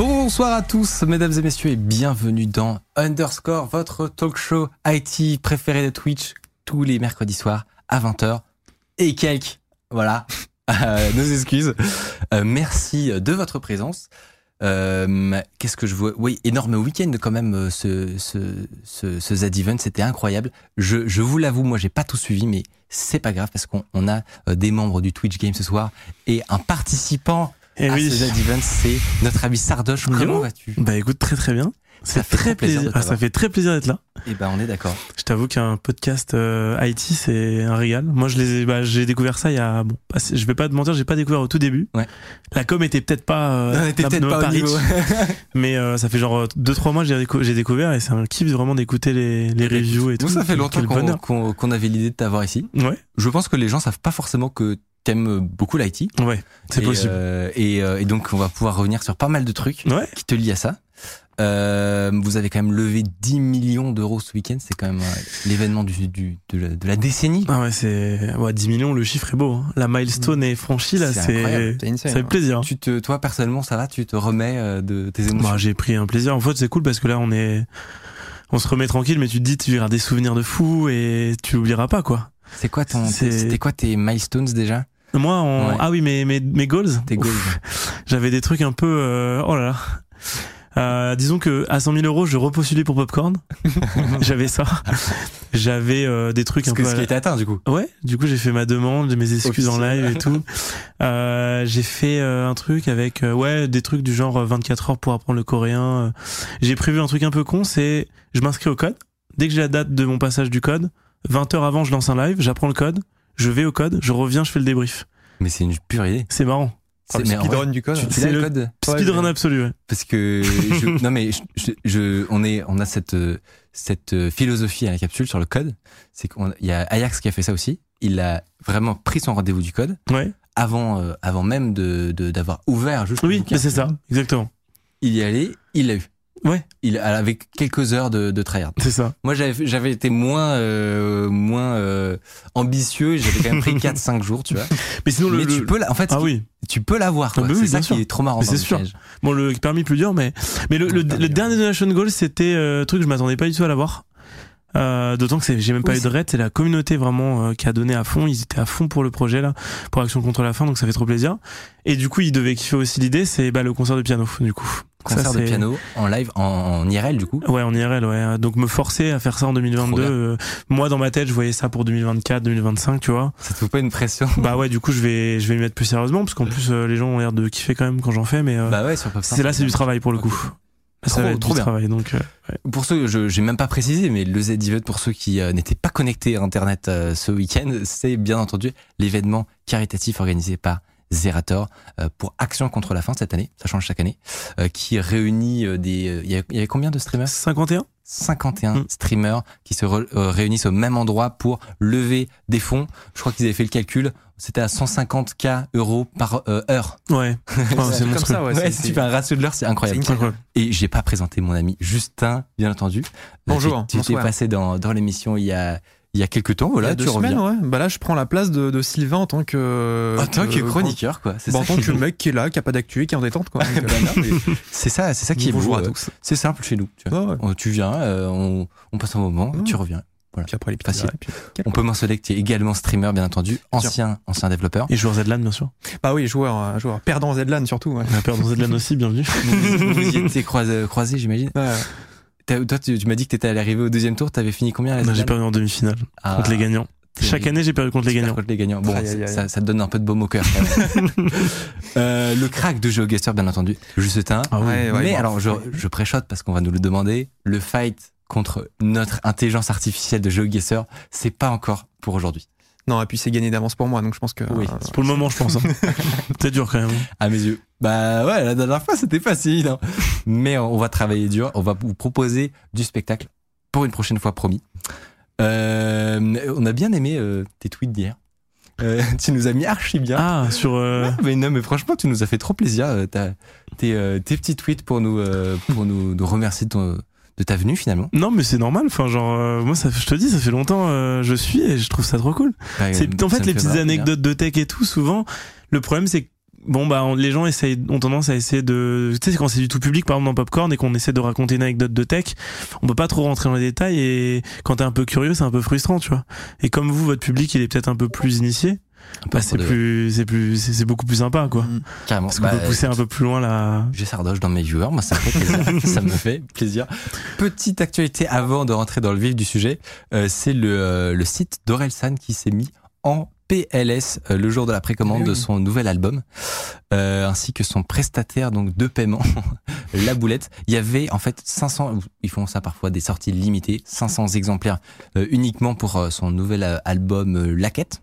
Bonsoir à tous, mesdames et messieurs, et bienvenue dans Underscore, votre talk show IT préféré de Twitch, tous les mercredis soirs à 20h et quelques. Voilà, Euh, nos excuses. Euh, merci de votre présence. Euh, Qu'est-ce que je vois? Oui, énorme week-end quand même, ce, ce, ce, Z-Event, c'était incroyable. Je, je vous l'avoue, moi j'ai pas tout suivi, mais c'est pas grave parce qu'on on a des membres du Twitch Game ce soir et un participant Eh à oui. ce c'est notre ami Sardoche. Comment vas-tu Bah écoute, très très bien. Ça fait très plaisir Ah, ça fait très plaisir d'être là. Eh ben, on est d'accord. Je t'avoue qu'un podcast euh, IT, c'est un régal. Moi, je les, ai- bah, j'ai découvert ça il y a, bon, pas- je vais pas te mentir, j'ai pas découvert au tout début. Ouais. La com était peut-être pas, euh, On était peut-être pas riche. niveau. mais euh, ça fait genre 2-3 mois que j'ai, déco- j'ai découvert et c'est un kiff vraiment d'écouter les, les reviews et tout. Nous, ça fait longtemps qu'on- qu'on avait l'idée de t'avoir ici. Ouais, Je pense que les gens savent pas forcément que t'aimes beaucoup l'IT. ouais, c'est possible. euh, et, euh, et donc, on va pouvoir revenir sur pas mal de trucs Ouais. qui te lient à ça. Euh, vous avez quand même levé 10 millions d'euros ce week-end. C'est quand même euh, l'événement du, du, de, la, de la décennie. Ah ouais, c'est, ouais, 10 millions, le chiffre est beau. hein. La milestone est franchie là, C'est ça fait hein. plaisir. Tu te, toi, personnellement, ça va? Tu te remets euh, de tes émotions? Bah, j'ai pris un plaisir. En fait, c'est cool parce que là, on est, on se remet tranquille, mais tu te dis, tu verras des souvenirs de fou et tu l'oublieras pas, quoi. C'est quoi ton, c'était quoi tes milestones déjà Moi. Ouais. ah oui, mes, mes, mes goals. Tes goals J'avais des trucs un peu, euh, oh là là. Euh, disons que à 100 000 euros, je repostulais pour Popcorn. J'avais ça. J'avais euh, des trucs Ce, un que, peu. ce à qui été atteint, du coup. Ouais, du coup j'ai fait ma demande, mes excuses en live et tout. Euh, j'ai fait euh, un truc avec euh, ouais des trucs du genre euh, 24 heures pour apprendre le coréen. Euh, J'ai prévu un truc un peu con, c'est je m'inscris au code. Dès que j'ai la date de mon passage du code, 20 heures avant je lance un live, j'apprends le code, je vais au code, je reviens, je fais le débrief. Mais c'est une pure idée. C'est marrant. Ah, le speedrun du code. C'est le code Speedrun absolu. Ouais. parce que je, non mais je, je- je- on est on a cette cette philosophie à la capsule sur le code c'est qu'il y a Ajax qui a fait ça aussi il a vraiment pris son rendez-vous du code Ouais. avant euh, avant même de de- d'avoir ouvert juste le Oui, c'est ça, exactement. il y allait il l'a eu Ouais. il avec quelques heures de, de tryhard C'est ça. moi j'avais été moins euh, moins euh, ambitieux j'avais quand même pris 4 5 jours tu vois Mais sinon le, mais le- tu peux la- en fait ah oui. tu peux l'avoir Ah bah oui, c'est ça sûr. qui est trop marrant c'est sûr. Bon, le permis plus dur, mais mais le, le, Le le dernier donation goal, c'était euh, truc je m'attendais pas du tout à l'avoir. Euh, D'autant que j'ai même pas Oui, eu de raid, c'est la communauté vraiment euh, qui a donné à fond. Ils étaient à fond pour le projet là, pour Action contre la faim, donc ça fait trop plaisir. Et du coup, ils devaient kiffer aussi l'idée, c'est bah, le concert de piano, du coup. Concert Ça, de piano en live en, en IRL du coup Ouais, en IRL, ouais. Donc me forcer à faire ça en 2022. Trop bien. euh, moi, dans ma tête, je voyais ça pour 2024, 2025, tu vois. ça te fout pas une pression? Bah ouais, du coup, je vais, je vais m'y mettre plus sérieusement, parce qu'en plus, euh, les gens ont l'air de kiffer quand même quand j'en fais, mais euh, Bah ouais, sur Pop c'est là, c'est du travail pour le coup. Là, ça Trop- bien. travail, donc. euh, Pour ceux, je j'ai même pas précisé, mais le Z-Event, pour ceux qui euh, n'étaient pas connectés à Internet euh, ce week-end, c'est bien entendu l'événement caritatif organisé par Zerator euh, pour Action contre la faim cette année, ça change chaque année, euh, qui réunit euh, des... euh, Il y, avait combien de streamers? 51 51 Mm. streamers qui se re- euh, réunissent au même endroit pour lever des fonds. Je crois qu'ils avaient fait le calcul, c'était à 150k euros par euh, heure. Ouais. Enfin, c'est comme monstrueux. ça, ouais. Ouais, c'est- si tu fais un ratio de l'heure, c'est incroyable. C'est incroyable. Et j'ai pas présenté mon ami Justin, bien entendu. Bonjour, Tu, t'es passé dans, dans l'émission il y a, il y a quelques temps. Il y Voilà, a deux tu reviens. semaines, ouais. Bah là, je prends la place de, de Sylvain en tant que. En tant que euh, chroniqueur, quoi. C'est Bah, en tant que mec qui est là, qui a pas d'actu et qui est en détente, quoi. Euh, c'est ça, c'est ça qui est beau. Bonjour à euh, tous. C'est simple chez nous. Tu, vois. Ouais, ouais. On- tu viens, euh, on, on passe un moment, tu reviens. Puis après les Facile. puis- On peut mentionner que tu es également streamer, bien entendu, ancien, ancien développeur. Et joueur Zedlan, bien sûr. Bah oui, joueur, joueur. Perdant Zedlan surtout. Ouais. Dans Zedlan aussi, bienvenue. vous vous y étiez croisés, croisés, j'imagine. Toi, tu, tu m'as dit que t'étais à l'arrivée au deuxième tour. T'avais fini combien à la Non, J'ai perdu en demi-finale Ah, contre les gagnants. Chaque année, j'ai perdu contre les gagnants. contre les gagnants. Bon, Aïe, aïe, aïe. Ça, ça te donne un peu de baume au cœur. quand même. Euh, le crack de GeoGuessr, bien entendu. Justin. Ah oui. Ouais, ouais, Mais bon. alors, je, je préchote parce qu'on va nous le demander. Le fight contre notre intelligence artificielle de GeoGuessr, c'est pas encore pour aujourd'hui. Non, et puis c'est gagné d'avance pour moi, donc je pense que. Oui. euh, C'est pour le moment, je pense. hein. c'est dur quand même. À mes yeux. Bah ouais, la dernière fois c'était facile. hein. Mais on va travailler dur. On va vous proposer du spectacle pour une prochaine fois, promis. Euh, on a bien aimé euh, tes tweets d'hier. Euh, tu nous as mis archi bien. Ah, sur. euh, Ouais, mais non, mais franchement, tu nous as fait trop plaisir. euh, t'as- tes, euh, tes petits tweets pour nous, euh, pour nous, nous remercier de, ton- de ta venue finalement. Non, mais c'est normal. Enfin, genre, euh, moi, ça, je te dis, ça fait longtemps euh, je suis et je trouve ça trop cool. Bah, C'est euh, en fait les petites vraiment anecdotes de tech et tout. Souvent, le problème c'est que bon bah on- les gens essayent, ont tendance à essayer de, tu sais quand c'est du tout public par exemple dans Popcorn et qu'on essaie de raconter une anecdote de tech, on peut pas trop rentrer dans les détails et quand t'es un peu curieux c'est un peu frustrant tu vois. Et comme vous votre public il est peut-être un peu plus initié. Bah c'est Pour de- plus c'est plus c'est c'est beaucoup plus sympa quoi. Mm. Carrément. Parce qu'on Bah, peut pousser un peu plus loin la. J'ai Sardoche dans mes viewers, moi ça me fait plaisir. ça me fait plaisir. Petite actualité avant de rentrer dans le vif du sujet, euh, c'est le, euh, le site d'Orelsan qui s'est mis en PLS euh, le jour de la précommande oui. de son nouvel album, euh, ainsi que son prestataire donc de paiement, La Boulette. Il y avait en fait 500, ils font ça parfois des sorties limitées, 500 exemplaires euh, uniquement pour euh, son nouvel euh, album euh, La Quête,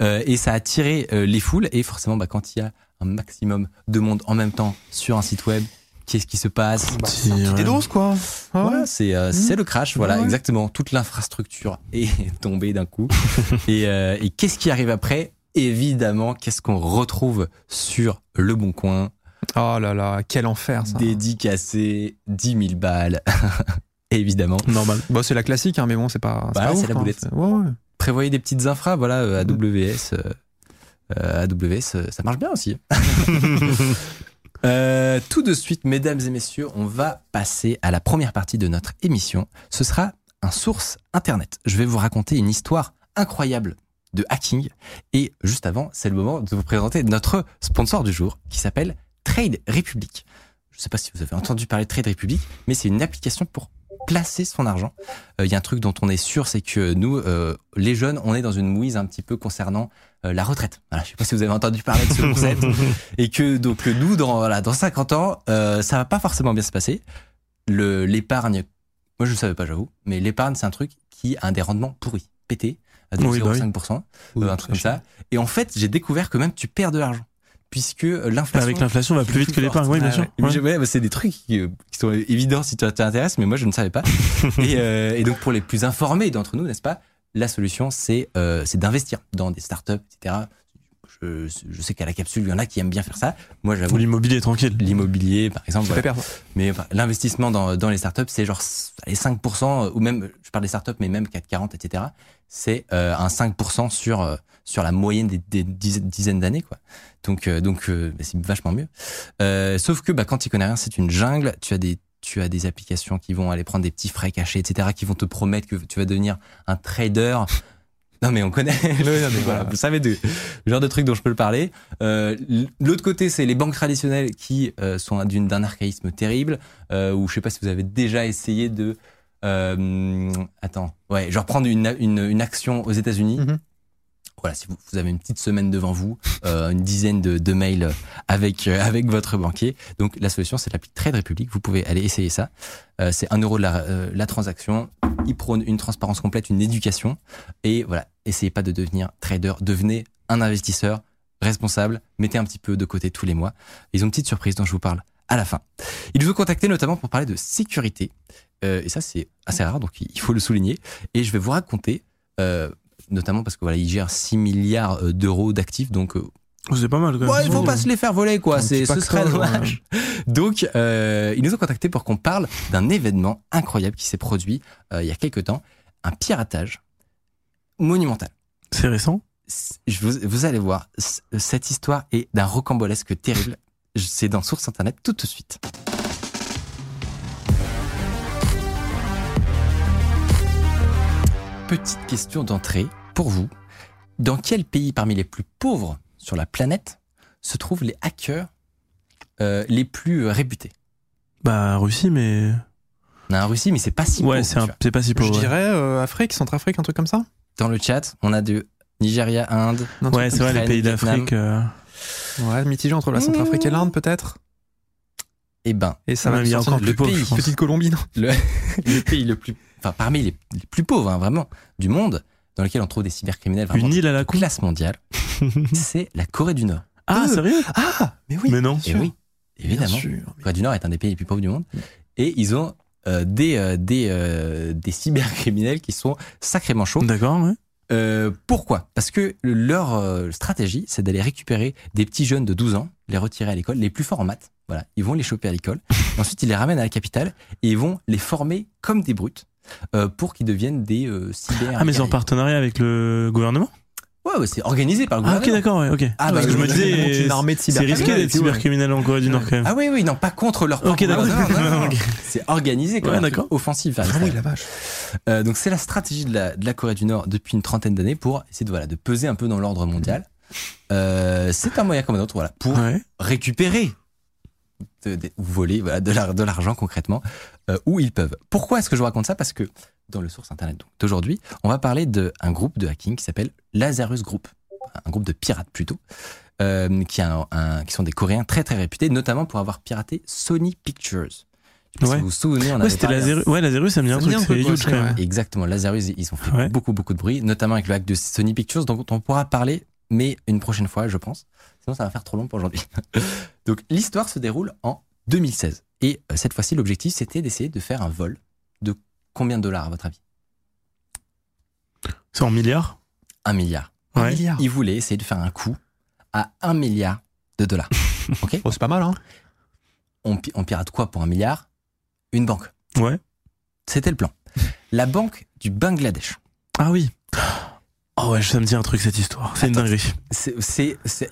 Euh, et ça a attiré euh, les foules. Et forcément, bah, quand il y a un maximum de monde en même temps sur un site web, qu'est-ce qui se passe Petite ouais. dose, quoi. Ah ouais. C'est euh, c'est le crash, voilà, Ouais, exactement. Toute l'infrastructure est tombée d'un coup. et euh, et qu'est-ce qui arrive après? Évidemment, qu'est-ce qu'on retrouve sur Le Bon Coin? Oh là là, quel enfer ça. Dédicacé, 10 000 balles. Évidemment. Normal. Bon, c'est la classique, hein, mais bon, c'est pas. Bah, c'est ouf, la hein. boulette. C'est- Ouais, ouais. Prévoyez des petites infras, voilà, euh, AWS. euh, AWS, ça marche bien aussi. Euh, tout de suite, mesdames et messieurs, on va passer à la première partie de notre émission. Ce sera un source internet. Je vais vous raconter une histoire incroyable de hacking. Et juste avant, c'est le moment de vous présenter notre sponsor du jour qui s'appelle Trade Republic. Je ne sais pas si vous avez entendu parler de Trade Republic, mais c'est une application pour placer son argent. Euh, Il y a un truc dont on est sûr, c'est que nous, euh, les jeunes, on est dans une mouise un petit peu concernant la retraite. Voilà, je sais pas si vous avez entendu parler de ce concept. et que donc nous, dans, voilà, dans 50 ans, euh, ça va pas forcément bien se passer. Le L'épargne, moi je ne savais pas, j'avoue, mais l'épargne, c'est un truc qui a un des rendements pourris, pété, à Oui, bah oui. 0,5%, Oui, euh, un truc comme ça. Et en fait, j'ai découvert que même tu perds de l'argent. Puisque euh, l'inflation. Avec l'inflation, on va plus vite que l'épargne, oui, bien sûr. ouais. Bah, c'est des trucs qui, euh, qui sont évidents si tu t'intéresses, mais moi je ne savais pas. et, euh, et donc pour les plus informés d'entre nous, n'est-ce pas, la solution c'est euh, d'investir dans des startups, etc. Je, je sais qu'à la capsule, il y en a qui aiment bien faire ça. Moi, Ou j'avoue, l'immobilier tranquille. l'immobilier, par exemple, voilà. mais enfin, l'investissement dans, dans les startups, c'est genre allez, 5%, ou même, je parle des startups, mais même 440, etc. C'est euh, un 5% sur euh, sur la moyenne des, des dizaines, d'années, quoi. Donc euh, donc euh, bah, c'est vachement mieux. Sauf que bah, quand tu connais rien, c'est une jungle. Tu as des tu as des applications qui vont aller prendre des petits frais cachés, etc., qui vont te promettre que tu vas devenir un trader. Non mais on connaît. voilà, vous savez le genre de truc dont je peux le parler. Euh, L'autre côté, c'est les banques traditionnelles qui euh, sont d'un archaïsme terrible. Euh, ou je sais pas si vous avez déjà essayé de. Euh, attends, ouais, genre prendre une, une, action aux États-Unis. Mhm. Voilà, si vous, vous avez une petite semaine devant vous, euh, une dizaine de, de mails avec euh, avec votre banquier. Donc la solution, c'est l'appli Trade Republic. Vous pouvez aller essayer ça. Euh, c'est un euro de la, euh, la transaction. Il prône une transparence complète, une éducation. Et voilà, essayez pas de devenir trader, devenez un investisseur responsable. Mettez un petit peu de côté tous les mois. Ils ont une petite surprise dont je vous parle à la fin. Il veut contacter notamment pour parler de sécurité. Euh, et ça, c'est assez rare, donc il faut le souligner. Et je vais vous raconter, euh, notamment parce que voilà, il gère 6 milliards euh, d'euros d'actifs, donc euh, Oh, C'est pas mal, quand même. Ouais, il faut pas se les faire voler, quoi. C'est, ce serait ouais. dommage. Donc, euh, ils nous ont contactés pour qu'on parle d'un événement incroyable qui s'est produit euh, il y a quelques temps, un piratage monumental. C'est récent? Je vous, vous allez voir, cette histoire est d'un rocambolesque terrible. C'est dans Source Internet tout de suite. Petite question d'entrée pour vous. Dans quel pays parmi les plus pauvres sur la planète se trouvent les hackers euh, les plus réputés? Bah, Russie, mais. On a un Russie, mais c'est pas si ouais, pauvre, c'est un- pas si Je pauvre. ouais. dirais euh, Afrique, Centrafrique, un truc comme ça. Dans le chat, on a de Nigeria, Inde. Ouais, c'est vrai, les pays d'Afrique. euh, Ouais, mitigé entre la Centrafrique et l'Inde, peut-être. Eh ben, Et ça Ouais, va sortir encore dans plus pauvre, pays. je. Petite Colombie, non le, le pays le plus enfin parmi les, les plus pauvres, hein, vraiment, du monde, dans lequel on trouve des cybercriminels vraiment Une île à la de con. classe mondiale, c'est la Corée du Nord. Ah, Euh, sérieux? Ah, mais oui. Mais non. Et oui, évidemment. Sûr. La Corée du Nord est un des pays les plus pauvres du monde. Et ils ont euh, des, euh, des, euh, des cybercriminels qui sont sacrément chauds. D'accord, ouais. Euh, pourquoi? Parce que leur euh, stratégie, c'est d'aller récupérer des petits jeunes de 12 ans, les retirer à l'école, les plus forts en maths. Voilà, ils vont les choper à l'école. Ensuite, ils les ramènent à la capitale et ils vont les former comme des brutes pour qu'ils deviennent des euh, cyber. Ah, mais c'est en partenariat avec le gouvernement Ouais, ouais, c'est organisé par le Ah, ok, gouvernement. d'accord, ouais, ok. Ah, Parce bah, que je me disais, une armée de c'est cybercriminels. risqué d'être cybercriminel en Corée du Nord quand même. Ah oui, oui, non, pas contre leur Ok, propre- d'accord. Ok. C'est organisé comme Ouais, d'accord. offensif. Ah oui, la vache. Euh, donc c'est la stratégie de la, de la Corée du Nord depuis une trentaine d'années pour essayer de, voilà, de peser un peu dans l'ordre mondial. Euh, c'est un moyen comme un autre voilà, pour Ouais. récupérer de, de- ou voler voilà, de l'argent concrètement euh, où ils peuvent. Pourquoi est-ce que je vous raconte ça? Parce que dans le source internet d'aujourd'hui, on va parler d'un groupe de hacking qui s'appelle Lazarus Group, un groupe de pirates plutôt, euh, qui, a un- un- qui sont des Coréens très très réputés, notamment pour avoir piraté Sony Pictures. Je sais pas Ouais. Si vous vous souvenez, on Ouais, avait c'était Lazarus. Ouais, Lazarus, ça me dit un truc, c'est huge quand même. Exactement, Lazarus, ils ont fait Ouais. beaucoup, beaucoup de bruit, notamment avec le hack de Sony Pictures, dont on pourra parler, mais une prochaine fois, je pense. Sinon, ça va faire trop long pour aujourd'hui. Donc, l'histoire se déroule en 2016. Et euh, cette fois-ci, l'objectif, c'était d'essayer de faire un vol de combien de dollars, à votre avis? C'est en milliards? Un milliard. Ouais. milliard. Ils voulaient essayer de faire un coup à un milliard de dollars. ok? Oh, c'est pas mal, hein. on, pi- on pirate quoi pour un milliard? Une banque. Ouais. C'était le plan. La banque du Bangladesh. Ah oui. Oh ouais, ça me dit un truc cette histoire. C'est une dinguerie. C'est,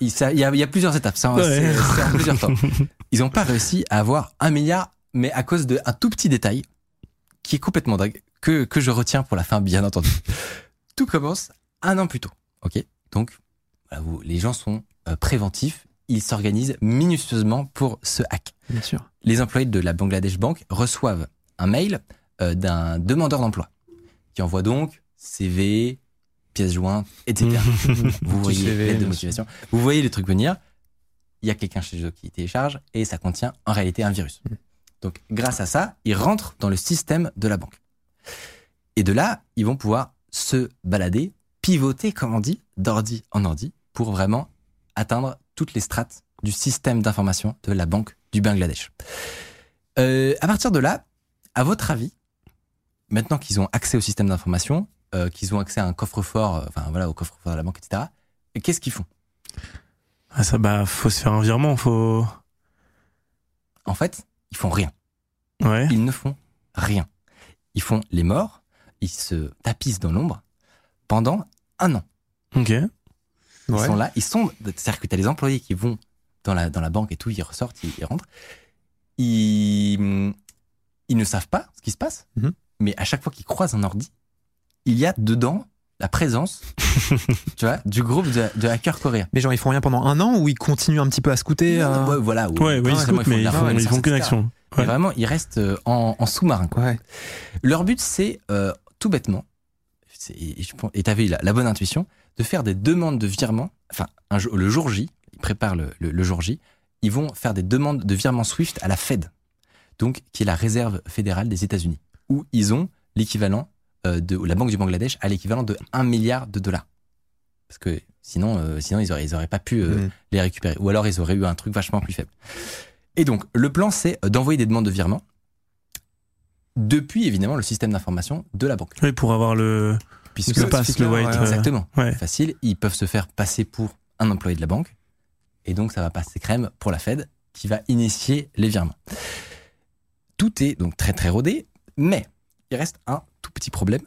il ça- y, a, il y a plusieurs étapes. En, Ouais. c'est- c'est en plusieurs temps. Ils n'ont pas réussi à avoir un milliard, mais à cause d'un tout petit détail qui est complètement dingue, que, que je retiens pour la fin, bien entendu. Tout commence un an plus tôt. Ok? Donc, voilà, vous- les gens sont euh, préventifs. Ils s'organisent minutieusement pour ce hack. Bien sûr. Les employés de la Bangladesh Bank reçoivent un mail euh, d'un demandeur d'emploi qui envoie donc CV, pièces jointes, etc. Vous voyez l'aide de motivation. Vous voyez le truc venir. Il y a quelqu'un chez eux qui télécharge et ça contient en réalité un virus. Mm. Donc, grâce à ça, ils rentrent dans le système de la banque. Et de là, ils vont pouvoir se balader, pivoter, comme on dit, d'ordi en ordi, pour vraiment atteindre toutes les strates du système d'information de la banque du Bangladesh. Euh, à partir de là, à votre avis, maintenant qu'ils ont accès au système d'information, euh, qu'ils ont accès à un coffre-fort, euh, enfin voilà, au coffre-fort de la banque, etc., qu'est-ce qu'ils font? Ah ça, bah, faut se faire un virement, faut. En fait, ils font rien. Ouais. Ils ne font rien. Ils font les morts, ils se tapissent dans l'ombre pendant un an. Ok. Ils Ouais. sont là, ils sont. C'est-à-dire que tu as les employés qui vont dans la, dans la banque et tout, ils ressortent, ils, ils rentrent. Ils, ils ne savent pas ce qui se passe, Mhm. mais à chaque fois qu'ils croisent un ordi, il y a dedans la présence tu vois, du groupe de, de hackers coréens. Mais genre, ils font rien pendant un an ou ils continuent un petit peu à scouter euh, Ouais, voilà. ou- Ouais, oui, pas ils mais ils font, ils reconnaissance, font qu'une action. Mais Ouais. vraiment, ils restent euh, en, en sous-marin. quoi. Ouais. Leur but, c'est euh, tout bêtement, et je pense- et tu avais la, la bonne intuition, de faire des demandes de virement. Enfin, un le jour J, ils préparent le, le- le jour J, ils vont faire des demandes de virement SWIFT à la Fed, donc qui est la réserve fédérale des États-Unis, où ils ont l'équivalent de la Banque du Bangladesh a l'équivalent de 1 milliard de dollars. Parce que sinon, euh, sinon ils, auraient, ils auraient pas pu euh, Mhm. les récupérer. Ou alors ils auraient eu un truc vachement plus faible. Et donc, le plan, c'est d'envoyer des demandes de virement depuis, évidemment, le système d'information de la banque. Oui, pour avoir le. Puisque, Le pass, le white, euh, exactement, Ouais. facile, ils peuvent se faire passer pour un employé de la banque. Et donc, ça va passer crème pour la Fed qui va initier les virements. Tout est donc très, très rodé, mais il reste un tout petit problème.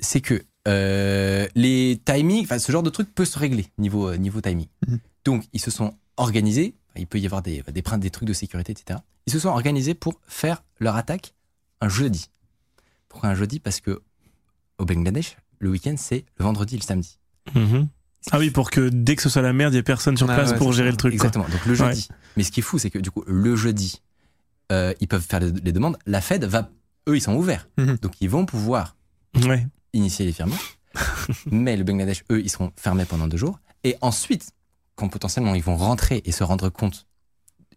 C'est que euh, les timings, enfin, ce genre de truc peut se régler niveau, euh, niveau timing. Mhm. Donc, ils se sont organisés. Il peut y avoir des, des, des trucs de sécurité, etc. Ils se sont organisés pour faire leur attaque un jeudi. Pourquoi un jeudi? Parce que au Bangladesh, le week-end, c'est le vendredi et le samedi. Mhm. Ah oui, pour que dès que ce soit la merde, il y ait personne sur Ah place ouais, pour gérer ça. le truc. quoi. Exactement. Donc le jeudi. Mais ce qui est fou, c'est que du coup, le jeudi, euh, ils peuvent faire les, les demandes. La Fed va, eux, ils sont ouverts. Mhm. Donc ils vont pouvoir Ouais. initier les virements. mais le Bangladesh, eux, ils seront fermés pendant deux jours. Et ensuite, quand potentiellement ils vont rentrer et se rendre compte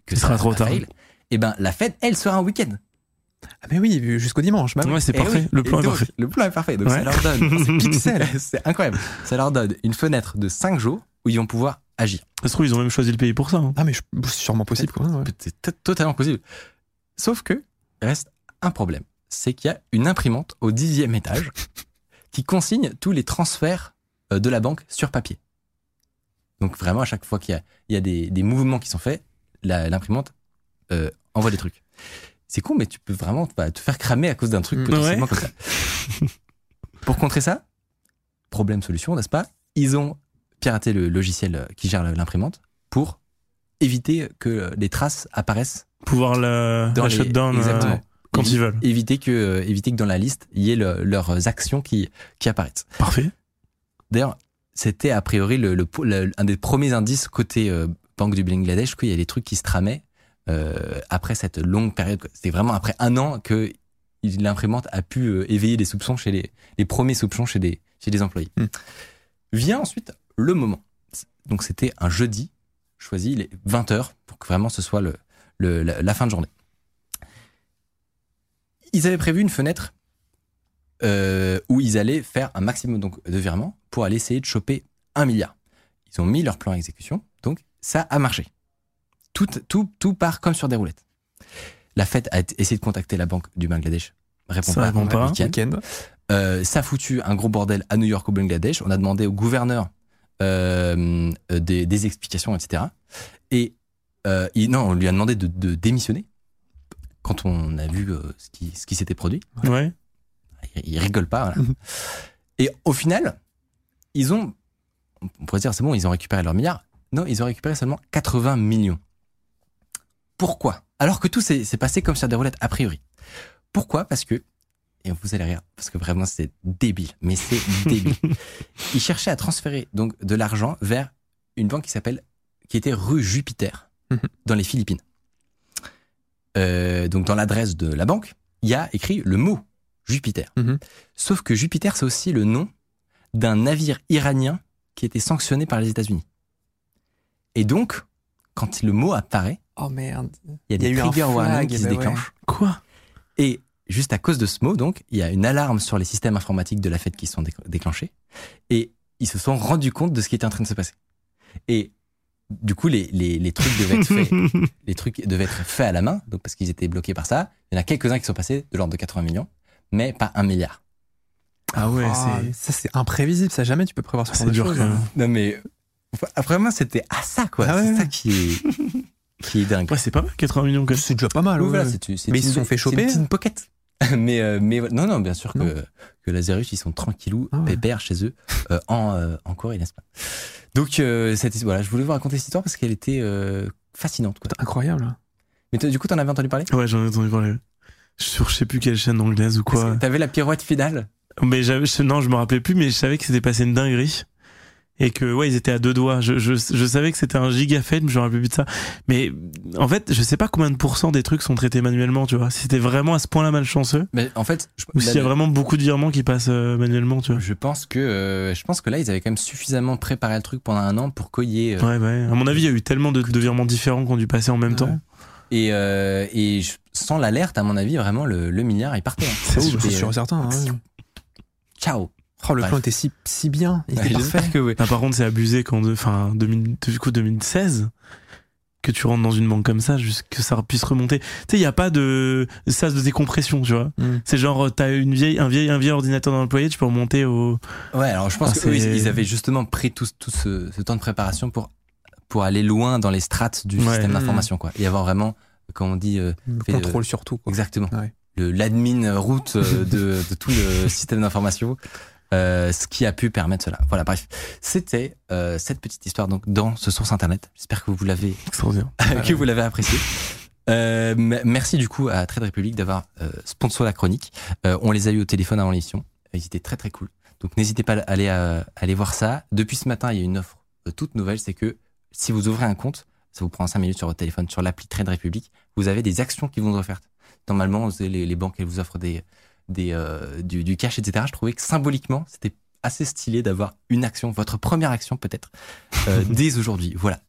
que ça sera trop tard. fail, eh ben la Fed, elle sera un week-end. Ah, mais oui, jusqu'au dimanche. Bah. Ouais, c'est Et parfait. oui, Le et plan est parfait. Le plan est parfait. Donc Ouais. ça leur donne. c'est pixel. C'est incroyable. Ça leur donne une fenêtre de 5 jours où ils vont pouvoir agir. Ça se trouve, ils ont même choisi le pays pour ça. hein. Ah, mais je- c'est sûrement possible. Ouais. C'est totalement possible. Sauf que, reste un problème. C'est qu'il y a une imprimante au dixième étage qui consigne tous les transferts euh, de la banque sur papier. Donc vraiment, à chaque fois qu'il y a, il y a des, des mouvements qui sont faits, l'imprimante euh, envoie des trucs. C'est con, mais tu peux vraiment bah, te faire cramer à cause d'un truc potentiellement Ouais. comme ça. Pour contrer ça, problème solution, n'est-ce pas? Ils ont piraté le logiciel euh, qui gère l'imprimante pour éviter que les traces apparaissent Pouvoir la, dans la les- shutdown exactement. Quand Évi- ils veulent. Éviter que, euh, éviter que dans la liste, il y ait le- leurs actions qui, qui apparaissent. Parfait. D'ailleurs, c'était a priori le, le- le- un des premiers indices côté euh, Banque du Bangladesh qu'il y a des trucs qui se tramaient euh, après cette longue période. C'était vraiment après un an que l'imprimante a pu euh, éveiller des soupçons chez les, les premiers soupçons chez des, chez des employés. Hmm. Vient ensuite le moment. Donc c'était un jeudi choisi, les 20h, pour que vraiment ce soit le, le- la, la fin de journée. Ils avaient prévu une fenêtre euh, où ils allaient faire un maximum donc, de virements pour aller essayer de choper un milliard. Ils ont mis leur plan à exécution, donc ça a marché. Tout, tout, tout part comme sur des roulettes. La fête a essayé de contacter la banque du Bangladesh. Répond Ça pas. répond pas. Week-end. Week-end. Euh, ça a foutu un gros bordel à New York au Bangladesh. On a demandé au gouverneur euh, euh, des, des explications, etc. Et euh, il- non, on lui a demandé de, de démissionner quand on a vu euh, ce qui, ce qui s'était produit. Ouais. Il, il rigole pas. voilà. Mhm. Et au final, ils ont, on pourrait dire c'est bon, ils ont récupéré leur milliard. Non, ils ont récupéré seulement 80 millions. Pourquoi? Alors que tout s'est s'est passé comme sur des roulettes a priori. Pourquoi? Parce que et vous allez rire parce que vraiment c'est débile, mais c'est débile. Ils cherchaient à transférer donc de l'argent vers une banque qui s'appelle qui était rue Jupiter Mhm. dans les Philippines. Euh, donc dans l'adresse de la banque, il y a écrit le mot Jupiter. Mhm. Sauf que Jupiter, c'est aussi le nom d'un navire iranien qui était sanctionné par les États-Unis. Et donc, quand le mot apparaît, Oh merde. il y a y des trigger warnings flag, qui se bah ouais. déclenchent. Quoi? Et juste à cause de ce mot, donc, il y a une alarme sur les systèmes informatiques de la fête qui sont déc- déclenchés. Et ils se sont rendus compte de ce qui était en train de se passer. Et du coup, les, les, les trucs devaient être faits, les trucs devaient être faits à la main, donc parce qu'ils étaient bloqués par ça. Il y en a quelques-uns qui sont passés de l'ordre de 80 millions, mais pas un milliard. Ah ouais, Ah, c'est. ça c'est imprévisible, ça jamais tu peux prévoir ce C'est genre de dur choses. quand même. Non mais vraiment, c'était à ça quoi. Ah ouais, c'est ouais. ça qui est qui est dingue. Ouais, c'est pas mal, 80 millions. C'est déjà pas mal. Oui, ouais. voilà, c'est une- c'est Mais ils se sont fait c'est choper une petite pocket. mais euh, mais non non, bien sûr que Non. que Lazarus ils sont tranquillous, Ah ouais. pépères chez eux euh, en euh, en Corée, n'est-ce pas? Donc euh, cette, voilà, je voulais vous raconter cette histoire parce qu'elle était euh, fascinante. Quoi. Incroyable. Mais du coup, t'en avais entendu parler? Ouais, j'en ai entendu parler. Sur je sais plus quelle chaîne anglaise ou quoi. T'avais la pirouette finale? Mais non, je me rappelais plus, mais je savais que c'était passé une dinguerie. Et que, ouais, ils étaient à deux doigts. Je, je, je savais que c'était un giga fait, mais je me rappelais plus de ça. Mais, en fait, je sais pas combien de pourcents des trucs sont traités manuellement, tu vois. Si c'était vraiment à ce point-là malchanceux, Mais en fait, je, ou s'il y a vraiment beaucoup de virements qui passent euh, manuellement, tu vois. je pense que euh, je pense que là, ils avaient quand même suffisamment préparé le truc pendant un an pour qu'il y ait euh, Ouais, ouais. À mon avis, il y a eu tellement de, de virements différents qui ont dû passer en même Ouais. temps. et euh, et je- sans l'alerte, à mon avis, vraiment le, le milliard il partait. hein. C'est C'était, sûr, euh, sûr et certain. hein, ouais. Ciao. Oh, le Bref. plan était si, si bien. Il Ouais, était J'espère parfait. que oui. Ah, par contre, c'est abusé quand, de- enfin, 2000 du coup, 2016, que tu rentres dans une banque comme ça, juste que ça puisse remonter. Tu sais, il y a pas de sas de décompression, tu vois. Mm. C'est genre, t'as une vieille, un vieil, un vieil ordinateur dans l'employé, tu peux remonter au. Ouais, alors je pense Ah, eux, ils, avaient justement pris tout, tout ce, ce temps de préparation pour pour aller loin dans les strates du Ouais. système Mm. d'information, quoi. Et avoir vraiment, comme on dit, euh, Le Fait, contrôle sur tout. quoi. exactement, Ouais. le l'admin route euh, de, de tout le système d'information, euh, ce qui a pu permettre cela. Voilà, bref, c'était euh, cette petite histoire donc dans ce source internet. J'espère que vous l'avez que vous l'avez apprécié. Euh, merci du coup à Trade Republic d'avoir sponsor la chronique. On les a eu au téléphone avant l'émission. Ils étaient très très cool. Donc n'hésitez pas à aller, à, aller voir ça. Depuis ce matin, il y a une offre toute nouvelle. C'est que si vous ouvrez un compte, ça vous prend 5 minutes sur votre téléphone, sur l'appli Trade Republic, vous avez des actions qui vont vous offertes. Normalement, les, les banques, elles vous offrent des, des, euh, du, cash, etc. Je trouvais que symboliquement, c'était assez stylé d'avoir une action, votre première action peut-être, euh, dès aujourd'hui. Voilà.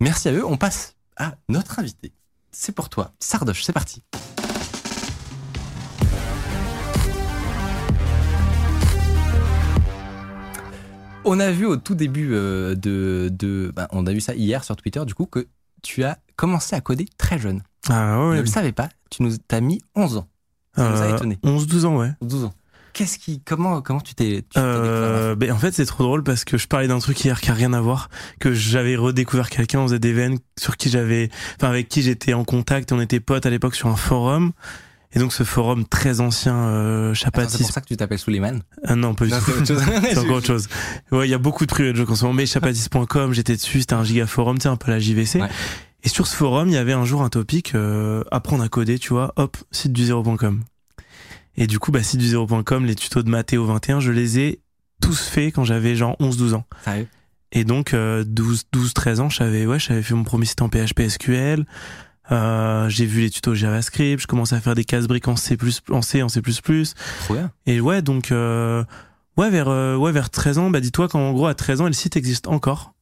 Merci à eux. On passe à notre invité. C'est pour toi. Sardoche, c'est parti. On a vu au tout début euh, de, de ben, on a vu ça hier sur Twitter du coup que tu as commencé à coder très jeune. Ah. Je ne le savais pas. Tu nous t'as mis 11 ans. Ça nous a Euh, étonné. 11-12 ans, ouais. 12 ans. Qu'est-ce qui comment comment tu t'es Euh, ben, en fait, c'est trop drôle parce que je parlais d'un truc hier qui a rien à voir, que j'avais redécouvert quelqu'un, on faisait des veines sur qui j'avais, enfin avec qui j'étais en contact, on était potes à l'époque sur un forum. Et donc ce forum très ancien, euh, Attends, C'est pour ça que tu t'appelles Suleiman. Ah non, pas du tout. C'est encore autre chose. Ouais, il y a beaucoup de privés de jeux en ce moment, mais chapatis.com, j'étais dessus, c'était un giga forum, tu sais, un peu la JVC. Ouais. Et sur ce forum, il y avait un jour un topic, euh, apprendre à coder, tu vois, hop, site du zéro.com. Et du coup, bah, site du zéro.com, les tutos de Mathéo 21, je les ai tous faits quand j'avais genre 11-12 ans. Sérieux? Et donc, euh, 12, 12, 13 ans, j'avais, ouais, j'avais fait mon premier site en PHP SQL. Euh, j'ai vu les tutos JavaScript, je commençais à faire des cases briques en C++, en C, en C++. Trop bien. Et ouais, donc, euh, ouais, vers, euh, ouais, vers 13 ans, bah, dis-toi qu'en gros, à 13 ans, le site existe encore.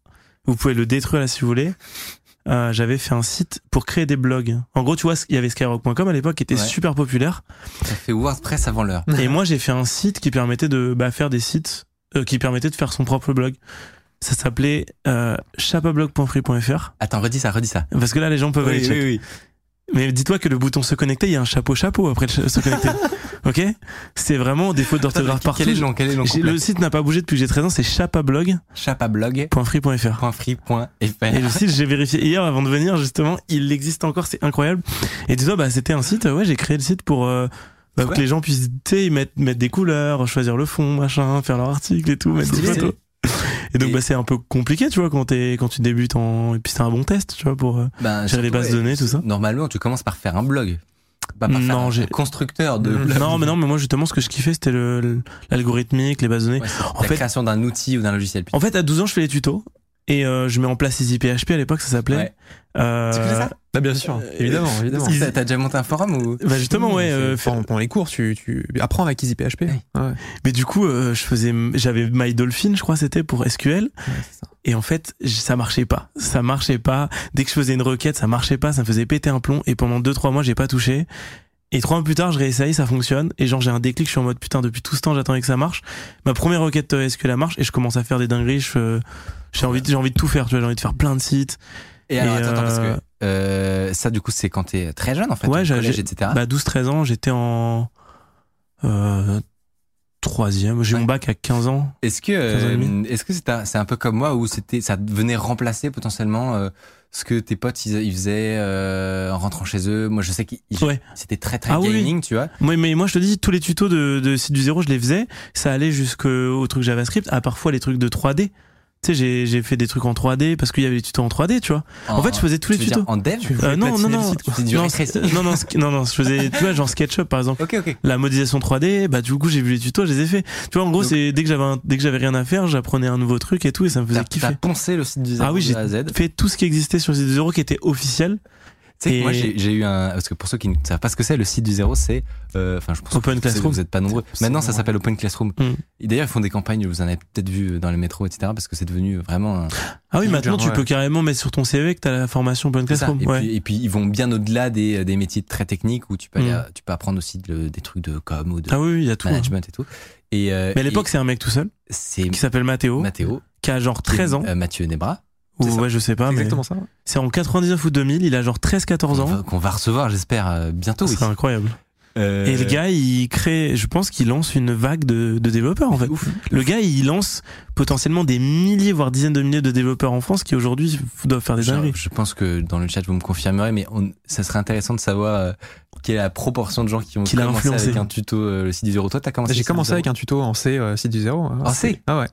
Vous pouvez le détruire là si vous voulez. Euh, j'avais fait un site pour créer des blogs. En gros, tu vois, il y avait skyrock.com à l'époque qui était Ouais. super populaire. Ça fait WordPress avant l'heure. Et moi, j'ai fait un site qui permettait de bah, faire des sites, euh, qui permettait de faire son propre blog. Ça s'appelait euh, chapablog.free.fr. Attends, redis ça, redis ça. Parce que là, les gens peuvent aller oui. Mais dis-toi que le bouton se connecter, il y a un chapeau chapeau après le se connecter. ok? C'est vraiment des fautes d'orthographe partout. Quel est le nom Quel est le nom Le site n'a pas bougé depuis que j'ai 13 ans, c'est chapablog.free.fr. chapablog.free.fr. Et le site, j'ai vérifié hier avant de venir, justement, il existe encore, c'est incroyable. Et dis-toi, bah, c'était un site, ouais, j'ai créé le site pour, euh, bah, Ouais. que les gens puissent, tu sais, mettre, mettre des couleurs, choisir le fond, machin, faire leur article et tout, mettre des photos. Et donc, Et- bah, c'est un peu compliqué, tu vois, quand t'es, quand tu débutes en, et puis c'est un bon test, tu vois, pour, euh, Ben, Gérer les bases de données, tout ça. Normalement, tu commences par faire un blog. Pas par faire Non, j'ai- constructeur de non, mais non, mais moi, justement, ce que je kiffais, c'était le, le- l'algorithmique, les bases de données. Ouais, c'est En la fait- création d'un outil ou d'un logiciel. En fait, à 12 ans, je fais les tutos. Et euh, je mets en place Easy PHP à l'époque, ça s'appelait. Ouais. Euh, Tu faisais ça Bah, bien sûr, Euh, évidemment, évidemment. T'as t'as déjà monté un forum ou bah justement, ouais. Euh, pendant, pendant les cours, tu, tu apprends avec EasyPHP. Ouais. Ouais, Mais du coup, euh, je faisais, j'avais MyDolphin, je crois, c'était pour SQL. ouais, c'est ça. Et en fait, ça marchait pas. Ça marchait pas. Dès que je faisais une requête, ça marchait pas. Ça me faisait péter un plomb. Et pendant deux, trois mois, j'ai pas touché. Et trois mois plus tard, je réessaye, ça fonctionne. Et genre, j'ai un déclic, je suis en mode putain, depuis tout ce temps, j'attendais que ça marche. Ma première requête euh, SQL, marche. Et je commence à faire des dingueries. Je, euh, j'ai envie, j'ai envie de tout faire. Tu vois, j'ai envie de faire plein de sites. Et alors, Et, attends, attends, parce euh, que euh, ça, du coup, c'est quand t'es très jeune, en fait, Ouais, au j'ai- collège, j'ai- etc. Bah, 12, 13 ans, j'étais en, euh, troisième. J'ai Ouais. mon bac à 15 ans. Est-ce que, 15 ans et euh, demi. est-ce que c'est un, c'est un peu comme moi où c'était, ça venait remplacer potentiellement euh, ce que tes potes ils, ils faisaient euh, en rentrant chez eux Moi, je sais qu'ils Ouais. c'était très très Ah oui, gaming, tu vois. Moi, mais moi, je te dis, tous les tutos de, de site du zéro, je les faisais. Ça allait jusqu'au truc JavaScript, à parfois les trucs de 3D. Tu sais, j'ai, j'ai fait des trucs en 3D parce qu'il y avait les tutos en 3D, tu vois. En fait, je faisais tous les tutos. En dev Euh, non, non, non, non, non, non, non, non, je faisais, tu vois, genre SketchUp, par exemple. Ok, ok. La modélisation 3D, bah, du coup, j'ai vu les tutos, je les ai fait. Tu vois, en gros, c'est, dès que j'avais dès que j'avais rien à faire, j'apprenais un nouveau truc et tout, et ça me faisait kiffer. t'as poncé le site du zéro Ah oui, j'ai fait tout ce qui existait sur le site du zéro qui était officiel. Tu sais Et- moi j'ai eu un parce que pour ceux qui ne savent pas ce que c'est le site du zéro c'est euh, enfin je pense Open que vous- Classroom. vous êtes pas nombreux maintenant ça s'appelle Open Classroom Mm. d'ailleurs ils font des campagnes vous en avez peut-être vu dans les métros etc parce que c'est devenu vraiment un- Ah oui, Genre, maintenant, tu ouais. peux carrément mettre sur ton CV que t'as la formation Open. Classroom. et, ouais. puis, et puis ils vont bien au-delà des, des métiers très techniques où tu peux aller Mm. tu peux apprendre aussi de- des trucs de com ou de Ah oui, oui, il y a tout. hein. management et tout et euh, Mais à l'époque, c'est un mec tout seul c'est qui s'appelle Mathéo, Mathéo qui a genre qui est, 13 ans. euh, Mathieu Nebra Ou c'est ça. ouais, je sais pas, mais exactement ça. ouais. c'est en 99 ou 2000, il a genre 13-14 qu'on ans. qu'on va recevoir j'espère euh, bientôt C'est incroyable. Euh, Et le gars, il crée, je pense qu'il lance une vague de, de développeurs en fait. ouf. Le gars, il lance potentiellement des milliers, voire dizaines de milliers de développeurs en France qui aujourd'hui doivent faire des dingueries. je pense que dans le chat vous me confirmerez, mais on, ça serait intéressant de savoir euh, quelle est la proportion de gens qui ont Qui l'a commencé influencé. avec un tuto euh, le site du zéro. Toi, t'as commencé. J'ai commencé avec un tuto en C, euh, site du zéro. hein. En C Ah ouais.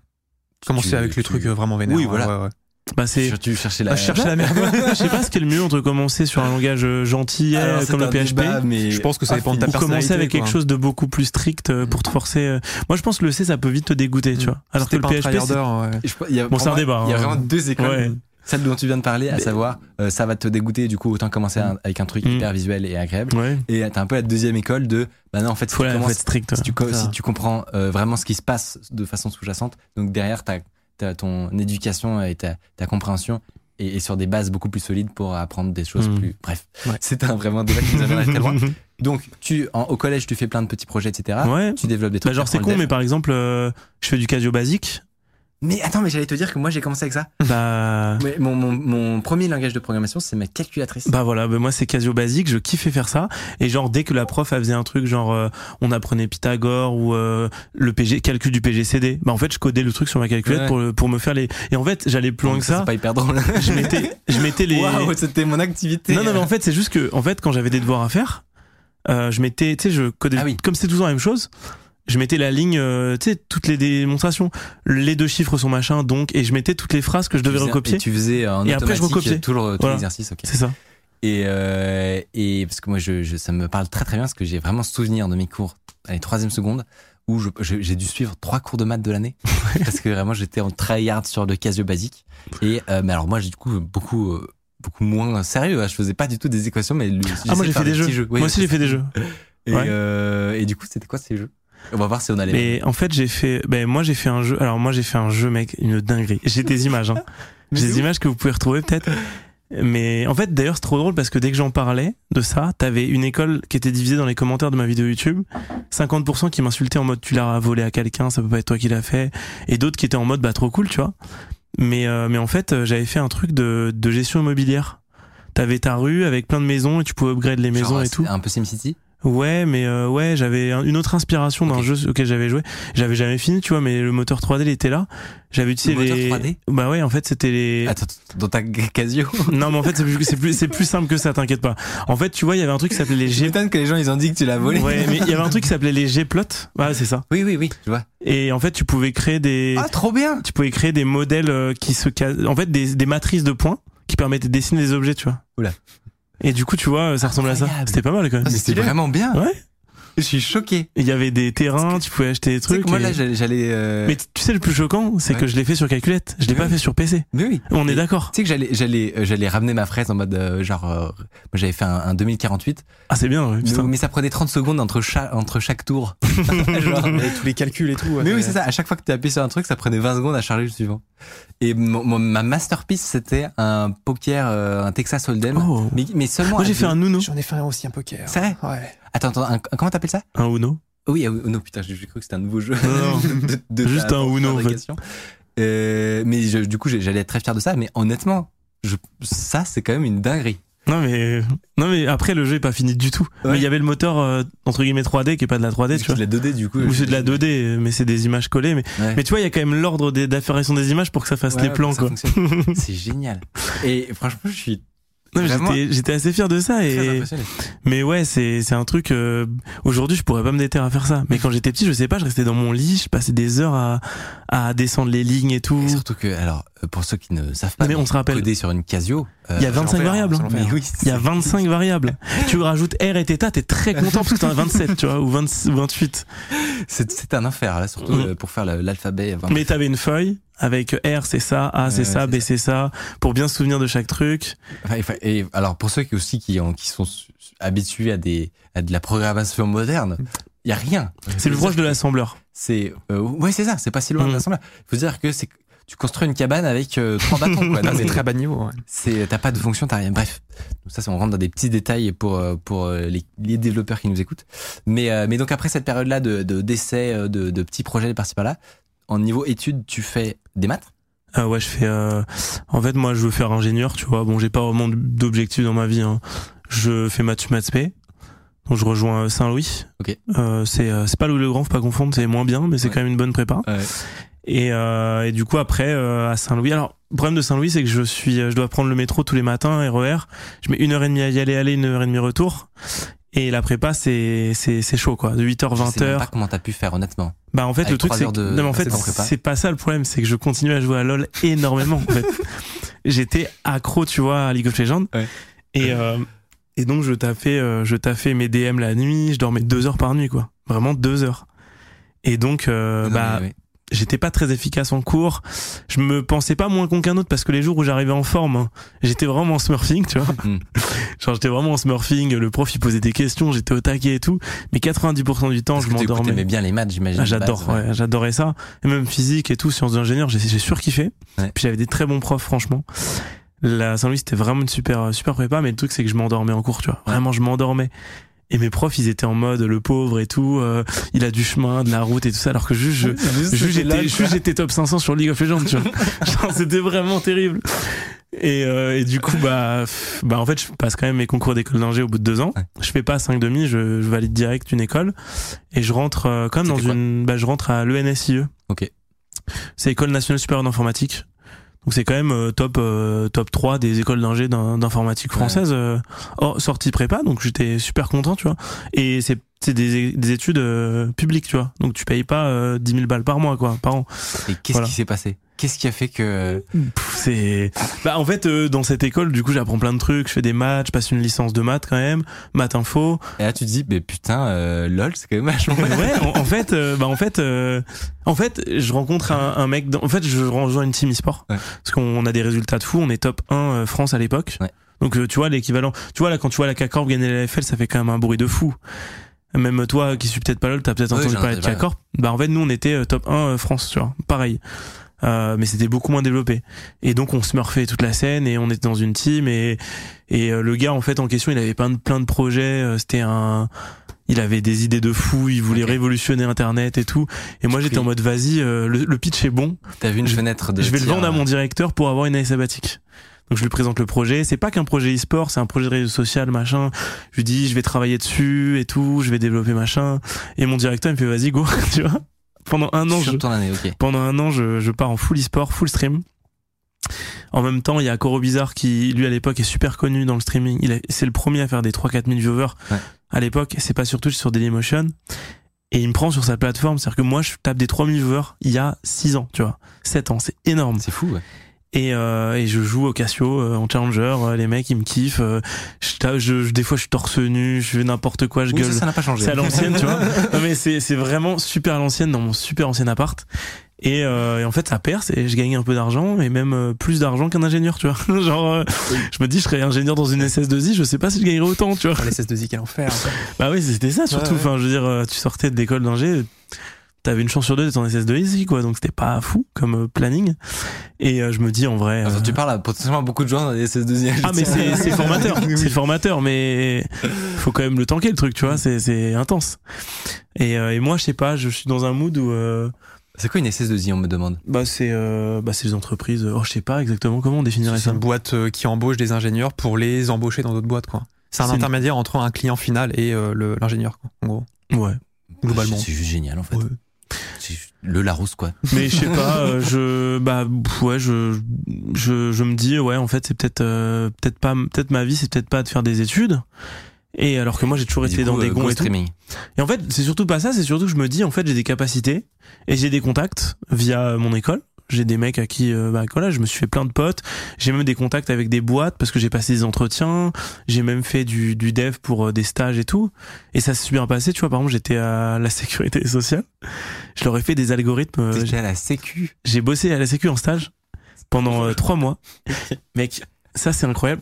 Commencé Tu- avec les tu- trucs euh, vraiment vénères. Oui, ouais, voilà. ouais, ouais. Bah c'est. Tu, cherchais la. Ah, je cherchais la merde. je sais pas ce qui est le mieux entre commencer sur un langage euh, gentil euh, Alors, comme le PHP débat, mais Je pense que ça dépend de ta ou commencer avec quelque chose de beaucoup plus strict euh, pour te forcer. Moi, je pense que le C, ça peut vite te dégoûter, tu vois. Alors que le PHP, c'est- ouais. Bon, c'est un débat, Il y a hein. vraiment deux écoles. Ouais. Celle dont tu viens de parler, à Mais- savoir, euh, ça va te dégoûter, du coup, autant commencer avec un truc Mm. hyper visuel et agréable. ouais. Et t'as un peu la deuxième école de, bah non, en fait, si Faut, tu strict. si tu, comprends vraiment ce qui se passe de façon sous-jacente, donc derrière ta, ta- ton éducation et ta, ta compréhension et, et sur des bases beaucoup plus solides pour apprendre des choses Mm. plus. Bref, Ouais. c'est un vraiment débat qui nous amène très loin. Donc, tu, en- au collège, tu fais plein de petits projets, etc. Ouais. Tu développes des Bah trucs. genre c'est con mais par exemple euh, je fais du casio basique Mais attends, mais j'allais te dire que moi j'ai commencé avec ça. Bah, Mais mon, mon, mon premier langage de programmation, c'est ma calculatrice. bah voilà, bah moi c'est Casio basique, je kiffais faire ça. Et genre dès que la prof elle faisait un truc genre euh, on apprenait Pythagore ou euh, le PG calcul du PGCD, bah en fait je codais le truc sur ma calculette Ouais. pour me faire les. Et en fait j'allais plus loin que ça. C'est pas hyper drôle. Je mettais je mettais les. Waouh, c'était mon activité. Non, non, mais en fait, c'est juste que, en fait, quand j'avais des devoirs à faire, euh, je mettais, tu sais, je codais, Ah oui. comme c'était toujours la même chose, je mettais la ligne, euh, tu sais, toutes les démonstrations. Les deux chiffres sont machin, donc, et je mettais toutes les phrases que je devais faisais- recopier. et tu faisais en Et après, je recopiais. Tout le- tout Voilà. l'exercice, ok. C'est ça. Et, euh, et parce que moi, je, je- ça me parle très très bien parce que j'ai vraiment souvenir de mes cours, allez, troisième seconde, où j'ai dû suivre trois cours de maths de l'année parce que vraiment j'étais en tryhard sur le Casio basique. Et euh, mais alors moi, j'ai du coup beaucoup euh, beaucoup moins sérieux. hein. Je faisais pas du tout des équations, mais le- Ah, moi, j'ai fait des jeux. Oui, moi aussi, j'ai fait des jeux. Et, Ouais. euh, et du coup, c'était quoi ces jeux? On va voir si on a les. Mais en fait, j'ai fait, ben, moi, j'ai fait un jeu. Alors, moi, j'ai fait un jeu, mec, une dinguerie. J'ai des images, hein. J'ai des images que vous pouvez retrouver peut-être. Mais en fait, d'ailleurs, c'est trop drôle parce que dès que j'en parlais de ça, t'avais une école qui était divisée dans les commentaires de ma vidéo YouTube. 50% qui m'insultaient en mode tu l'as volé à quelqu'un, ça peut pas être toi qui l'as fait. Et d'autres qui étaient en mode bah trop cool, tu vois. Mais, euh, mais en fait, euh, j'avais fait un truc de, de gestion immobilière. T'avais ta rue avec plein de maisons et tu pouvais upgrade les maisons Genre, et tout. Un peu SimCity. Ouais, mais euh, ouais, j'avais un- une autre inspiration d'un jeu auquel j'avais joué. J'avais jamais fini, tu vois, mais le moteur 3D il était là. J'avais utilisé Le moteur les 3D? Bah ouais, en fait, c'était les Attends, dans ta Casio. Non, mais en fait, c'est plus c'est plus c'est plus simple que ça, t'inquiète pas. En fait, tu vois, il y avait un truc qui s'appelait les G J'étonne que les gens ils ont dit que tu l'as volé. Ouais, mais il y avait un truc qui s'appelait les G-plot. Ouais, c'est ça. Oui, oui, oui, je vois. Et en fait, tu pouvais créer des Ah, trop bien. tu pouvais créer des modèles euh, qui se cas- en fait des, des matrices de points qui permettaient de dessiner des objets, tu vois. Oula. Et du coup, tu vois, ça ressemblait à ça. C'était pas mal quand même. Ah, C'était vraiment bien. Ouais. Je suis choqué. Il y avait des terrains, tu pouvais acheter des trucs. que moi et- là, j'allais. j'allais, euh, Mais tu sais le plus choquant, c'est Ouais. que je l'ai fait sur calculette. Je l'ai pas oui. fait sur PC. Mais oui. On est d'accord. Tu sais que j'allais, j'allais, euh, j'allais ramener ma fraise en mode euh, genre, euh, moi j'avais fait un, un 2048, Ah c'est bien. ouais, mais, ça prenait 30 secondes entre chaque entre chaque tour. Genre, tous les calculs et tout. mais oui, c'est ça. À chaque fois que tu appuyé sur un truc, ça prenait 20 secondes à charger le suivant. Et ma masterpiece, c'était un poker, euh, un Texas Hold'em, Oh. mais, mais seulement. Moi j'ai fait un Uno. J'en ai fait un aussi un poker. C'est vrai? Ouais. Attends, attends, un- comment t'appelles ça? Un Uno. Oui, oh non, putain, j'ai cru que c'était un nouveau jeu. Non, De- de Juste un Uno, en fait. Euh, mais je- du coup, j'allais être très fier de ça. Mais honnêtement, je, ça, c'est quand même une dinguerie. Non mais non mais après le jeu est pas fini du tout. Ouais. Mais il y avait le moteur euh, entre guillemets 3D qui est pas de la 3D, tu C'est de la 2D, du coup. Ou c'est de la 2D, mais c'est des images collées. Mais, Ouais. mais tu vois, il y a quand même l'ordre des- d'apparition des images pour que ça fasse Ouais, les plans, quoi. c'est génial. Et franchement, je suis j'étais, j'étais assez fier de ça. Et, mais ouais, c'est, c'est un truc. euh, aujourd'hui, je pourrais pas me déterrer à faire ça. Mais quand j'étais petit, je sais pas, je restais dans mon lit, je passais des heures à, à descendre les lignes et tout. Et surtout que, alors, pour ceux qui ne savent pas, Mais on se rappelle. coder sur une Casio. euh, Il y a 25 l'enfer, variables. mais oui, Il y a 25 variables. tu rajoutes R et θ, t'es très content parce que t'en as 27, tu vois, ou 26, ou 28. c'est un enfer là, surtout Mhm. euh, pour faire l'alphabet. Mais t'avais une feuille avec R c'est ça, A c'est ça, B c'est ça, pour bien se souvenir de chaque truc. Et alors pour ceux qui aussi qui, ont, qui sont habitués à des à de la programmation moderne, il y a rien. C'est le proche de l'assembleur. C'est euh, ouais c'est ça, c'est pas si loin de l'assembleur. Il faut dire que c'est tu construis une cabane avec euh, trois bâtons quoi. C'est très bas niveau. ouais. c'est t'as pas de fonction, t'as rien. Bref, donc ça c'est on rentre dans des petits détails pour euh, pour euh, les, les développeurs qui nous écoutent. Mais euh, mais donc après cette période là de de d'essais euh, de, de petits projets par-ci par-là, en niveau études, tu fais des maths? Ah ouais, je fais. euh, En fait, moi, je veux faire ingénieur, tu vois. Bon, j'ai pas vraiment d'objectif dans ma vie. Hein. Je fais maths maths spé. Donc je rejoins euh, Saint-Louis. Ok. Euh, c'est euh, c'est pas Louis le Grand, faut pas confondre. C'est moins bien, mais c'est Ouais. quand même une bonne prépa. Et, euh, et du coup après euh, à Saint-Louis. Alors le problème de Saint-Louis, c'est que je suis, euh, je dois prendre le métro tous les matins, RER. Je mets une heure et demie à y aller, aller, une heure et demie retour. Et la prépa, c'est c'est c'est chaud quoi. De 8h Je 20 sais même pas comment t'as pu faire honnêtement. Bah en fait Avec le truc c'est de- non, mais en fait c'est pas ça le problème, c'est que je continue à jouer à LoL énormément en fait. J'étais accro, tu vois, à League of Legends. Ouais. Et euh, et donc je taffais euh, je taffais mes DM la nuit, je dormais deux heures par nuit quoi. Vraiment deux heures. Et donc euh, Non, bah mais, ouais. J'étais pas très efficace en cours. Je me pensais pas moins con qu'un autre parce que les jours où j'arrivais en forme, hein, j'étais vraiment en smurfing, tu vois. Mm. Genre j'étais vraiment en smurfing, le prof il posait des questions, j'étais au taquet et tout, mais 90% du temps Parce je m'endormais. aimais bien les maths, j'imagine. Ah, j'adore, ouais, j'adorais ça. Et même physique et tout, sciences d'ingénieur, j'ai, j'ai surkiffé. Ouais. Puis j'avais des très bons profs, franchement. La Saint-Louis, c'était vraiment une super, super prépa, mais le truc, c'est que je m'endormais en cours, tu vois. Vraiment, je m'endormais. Et mes profs, ils étaient en mode le pauvre et tout, euh, il a du chemin, de la route et tout ça, alors que juste, je, juste j'étais, top 500 sur League of Legends, tu vois. Genre, c'était vraiment terrible. Et, euh, et du coup, bah, bah, en fait, je passe quand même mes concours d'école d'ingé au bout de deux ans. Ouais. Je fais pas 5 demi, je, je valide direct une école. Et je rentre, euh, comme dans une, bah, je rentre à l'ENSIE. Ok. C'est École nationale supérieure d'informatique. Donc c'est quand même euh, top euh, top 3 des écoles d'ingé d'in- d'informatique françaises euh, hors sortie prépa. Donc j'étais super content tu vois. Et c'est c'est des, des études euh, publiques tu vois. Donc tu payes pas euh, 10 000 balles par mois quoi par an. Et qu'est-ce Voilà. qui s'est passé? Qu'est-ce qui a fait que Pff, c'est bah en fait euh, dans cette école du coup j'apprends plein de trucs. Je fais des maths je passe une licence de maths quand même. Maths info. Et là tu te dis, mais putain, euh, lol, c'est quand même vachement. ouais en, en fait euh, bah en fait euh, en fait je rencontre un, un mec dans, en fait je rejoins une team e-sport. Ouais. parce qu'on a des résultats de fou. On est top 1 euh, France à l'époque. Ouais. donc euh, tu vois l'équivalent tu vois là quand tu vois la CACORP gagner la LFL ça fait quand même un bruit de fou. Même toi qui suis peut-être pas lol t'as peut-être Oui, entendu parler de. CACORP bah en fait nous on était top 1 euh, France tu vois. Pareil euh, mais c'était beaucoup moins développé. Et donc on smurfait toute la scène et on était dans une team et et euh, le gars en fait en question il avait plein de plein de projets. Euh, c'était un il avait des idées de fou il voulait révolutionner internet et tout. Et moi j'étais en mode vas-y euh, le, le pitch est bon. T'as vu une Je- fenêtre de. je vais le vendre à mon directeur pour avoir une année sabbatique. Donc je lui présente le projet. C'est pas qu'un projet e-sport c'est un projet de réseau social machin. Je lui dis je vais travailler dessus et tout je vais développer machin. Et mon directeur il me fait vas-y go tu vois pendant un an je, année, pendant un an, je, je pars en full e-sport, full stream. En même temps, il y a Coro Bizarre qui, lui, à l'époque, est super connu dans le streaming. Il est- c'est le premier à faire des 3-4 000 viewers Ouais. à l'époque. C'est pas sur Twitch, sur Dailymotion. Et il me prend sur sa plateforme. C'est-à-dire que moi, je tape des 3000 viewers il y a 6 ans, tu vois. 7 ans, c'est énorme. C'est fou, ouais. Et, euh, et je joue au Casio euh, en challenger. euh, les mecs, ils me kiffent. euh, je, je- je- des fois, je suis torse nu, je fais n'importe quoi, je Oui, gueule. ça, n'a pas changé. C'est à l'ancienne, tu vois. Non, mais c'est, c'est vraiment super à l'ancienne dans mon super ancien appart. Et, euh, et en fait, ça perce et je gagne un peu d'argent et même euh, plus d'argent qu'un ingénieur, tu vois. Genre, euh, je me dis, je serais ingénieur dans une SS2I, je sais pas si je gagnerais autant, tu vois. Les SS2I, quel enfer. Bah oui, c'était ça surtout. Ouais, ouais. Enfin, je veux dire, euh, tu sortais de l'école d'ingé, t'avais une chance sur deux d'être en SS2I, quoi. Donc c'était pas fou comme euh, planning. Et euh, je me dis, en vrai. Attends, euh, tu parles à potentiellement beaucoup de gens dans les SS2I. ah mais c'est formateur, c'est formateur, mais faut quand même le tanker le truc, tu vois, c'est c'est intense. Et, euh, et moi je sais pas, je suis dans un mood où euh, C'est quoi une SS2I, on me demande? bah c'est euh, bah c'est les entreprises, oh je sais pas exactement comment on définirait C'est ça? une boîte euh, qui embauche des ingénieurs pour les embaucher dans d'autres boîtes, quoi. C'est un une- intermédiaire entre un client final et euh, le- l'ingénieur, quoi, en gros. Ouais. Globalement. C'est juste génial, en fait. Ouais. Le Larousse, quoi. Mais je sais pas, euh, je bah ouais, je je je me dis ouais, en fait, c'est peut-être euh, peut-être pas peut-être ma vie, c'est peut-être pas de faire des études. Et alors que moi j'ai toujours été dans des euh, gonds go et tout. Et en fait, c'est surtout pas ça, c'est surtout que je me dis, en fait, j'ai des capacités et j'ai des contacts via mon école. J'ai des mecs à qui, euh, bah, voilà, je me suis fait plein de potes. J'ai même des contacts avec des boîtes parce que j'ai passé des entretiens. J'ai même fait du, du dev pour euh, des stages et tout. Et ça s'est super passé. Tu vois, par exemple, j'étais à la sécurité sociale. Je leur ai fait des algorithmes. euh, T'étais à la sécu. j'ai bossé à la sécu en stage pendant euh, trois mois. Mec, ça c'est incroyable.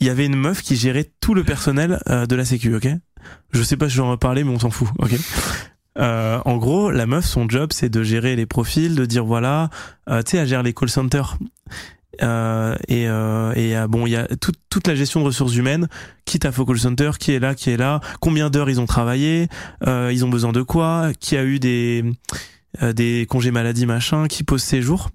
Il y avait une meuf qui gérait tout le personnel euh, de la sécu, ok? Je sais pas si j'en ai parlé, mais on s'en fout, ok? Euh, en gros, la meuf, son job, c'est de gérer les profils, de dire voilà, euh, tu sais, elle gère les call centers. Euh, et euh, et euh, bon, il y a toute la gestion de ressources humaines. Qui t'a fait au call center Qui est là Qui est là Combien d'heures ils ont travaillé euh, Ils ont besoin de quoi Qui a eu des des congés maladie machin Qui pose ses jours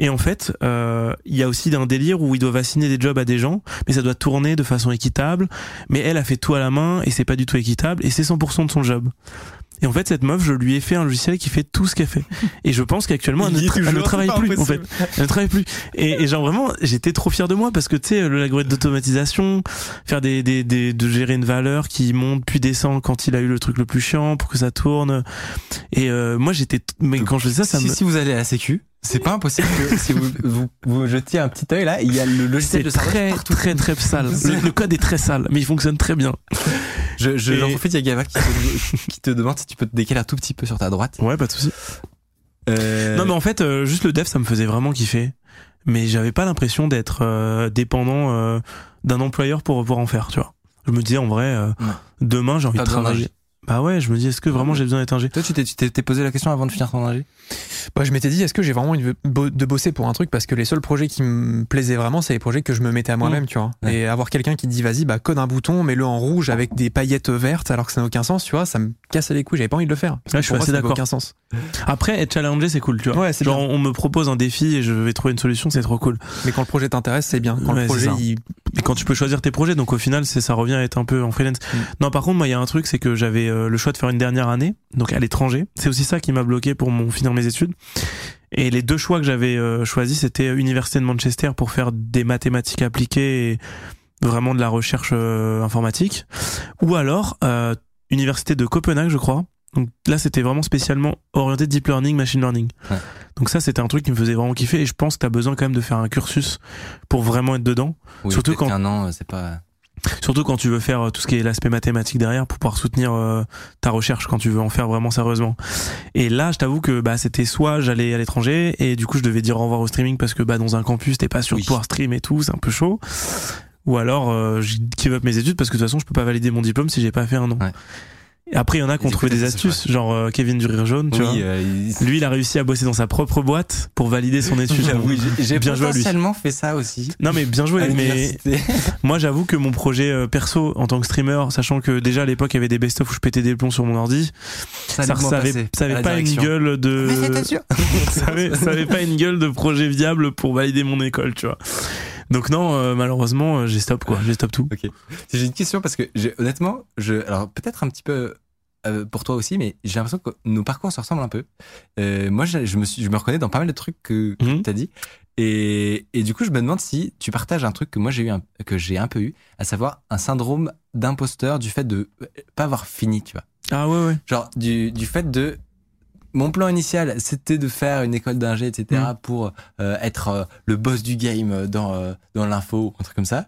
et en fait, il y a aussi un délire où ils doivent assigner des jobs à des gens, mais ça doit tourner de façon équitable. Mais elle a fait tout à la main et c'est pas du tout équitable et c'est 100% de son job. Et en fait, cette meuf, je lui ai fait un logiciel qui fait tout ce qu'elle fait. Et je pense qu'actuellement, elle, ne tra- elle travaille plus, en fait. impossible. Elle ne travaille plus. Et, et genre vraiment, j'étais trop fier de moi parce que tu sais, le l'algorithme d'automatisation, faire des, des, des, de gérer une valeur qui monte puis descend quand il a eu le truc le plus chiant pour que ça tourne. Et euh, moi, j'étais, mais quand je faisais ça, ça si, me, si vous allez à la sécu, c'est pas impossible que si vous, vous, vous jetiez un petit œil là, il y a le logiciel c'est de très, partout. très, très sale. Le, le code est très sale, mais il fonctionne très bien. Je, je, Et- j'en profite, il y a Gava qui te, qui te demande si tu peux te décaler un tout petit peu sur ta droite. Ouais, pas de souci. Euh, Non, mais en fait, euh, juste le dev, ça me faisait vraiment kiffer. Mais j'avais pas l'impression d'être euh, dépendant euh, d'un employeur pour pouvoir en faire, tu vois. Je me disais, en vrai, euh, demain, j'ai envie Pas de travailler. Bah ouais, je me dis, est-ce que vraiment j'ai besoin d'être ingé Toi, tu t'es- tu t'es t'es posé la question avant de finir ton ingé Bah, je m'étais dit, est-ce que j'ai vraiment envie de bo- de bosser pour un truc? Parce que les seuls projets qui me plaisaient vraiment, c'est les projets que je me mettais à moi-même, tu vois. Ouais. Et avoir quelqu'un qui dit, vas-y, bah, code un bouton, mets-le en rouge avec des paillettes vertes alors que ça n'a aucun sens, tu vois, ça me casse les couilles, j'avais pas envie de le faire. Parce Ouais, que je suis assez d'accord. aucun sens. Après, être challengé, c'est cool, tu vois. Ouais, c'est Genre, bien. on me propose un défi et je vais trouver une solution, c'est trop cool. Mais quand le projet t'intéresse, c'est bien. Quand Ouais, le projet, il... Et quand tu peux choisir tes projets, donc au final, c'est ça revient à être un peu en freelance. Mm. Non, par contre, moi, il y a un truc, c'est que j'avais le choix de faire une dernière année, donc à l'étranger. C'est aussi ça qui m'a bloqué pour mon finir mes études. Et les deux choix que j'avais euh, choisis, c'était Université de Manchester pour faire des mathématiques appliquées et vraiment de la recherche euh, informatique, ou alors euh, Université de Copenhague, je crois. Donc là, c'était vraiment spécialement orienté deep learning, machine learning. Ouais. Donc ça, c'était un truc qui me faisait vraiment kiffer et je pense que tu as besoin quand même de faire un cursus pour vraiment être dedans. Oui, Surtout quand- qu'un an, euh, c'est pas. Surtout quand tu veux faire euh, tout ce qui est l'aspect mathématique derrière pour pouvoir soutenir euh, ta recherche quand tu veux en faire vraiment sérieusement. Et là, je t'avoue que bah c'était soit j'allais à l'étranger et du coup je devais dire au revoir au streaming parce que bah dans un campus t'es pas sûr Oui. de pouvoir stream et tout, c'est un peu chaud. Ou alors euh, je give up mes études parce que de toute façon je peux pas valider mon diplôme si j'ai pas fait un an. Ouais. Après il y en a qui ont trouvé des astuces, genre euh, Kevin du Rire Jaune, tu vois. Oui, euh, il- Lui, il a réussi à bosser dans sa propre boîte pour valider son étude. J'avoue, j'ai- j'ai Bien joué à lui. potentiellement fait ça aussi. Non mais bien joué, mais moi, j'avoue que mon projet euh, perso en tant que streamer, sachant que déjà à l'époque il y avait des best-of où je pétais des plombs sur mon ordi, ça, ça avait, ça avait pas une gueule de, Mais c'était sûr. ça, avait, ça avait pas une gueule de projet viable pour valider mon école, tu vois. Donc non, euh, malheureusement, euh, j'ai stop quoi, j'ai stop tout. Ok. J'ai une question parce que honnêtement, je alors peut-être un petit peu euh, pour toi aussi, mais j'ai l'impression que nos parcours se ressemblent un peu. Euh, moi, je, je me suis, je me reconnais dans pas mal de trucs que, que Mhm. tu as dit, et, et du coup, je me demande si tu partages un truc que moi j'ai eu, un, que j'ai un peu eu, à savoir un syndrome d'imposteur du fait de pas avoir fini, tu vois. Ah ouais ouais. Genre du, du fait de mon plan initial, c'était de faire une école d'ingé, etc., Mm. pour euh, être euh, le boss du game dans, euh, dans l'info, un truc comme ça.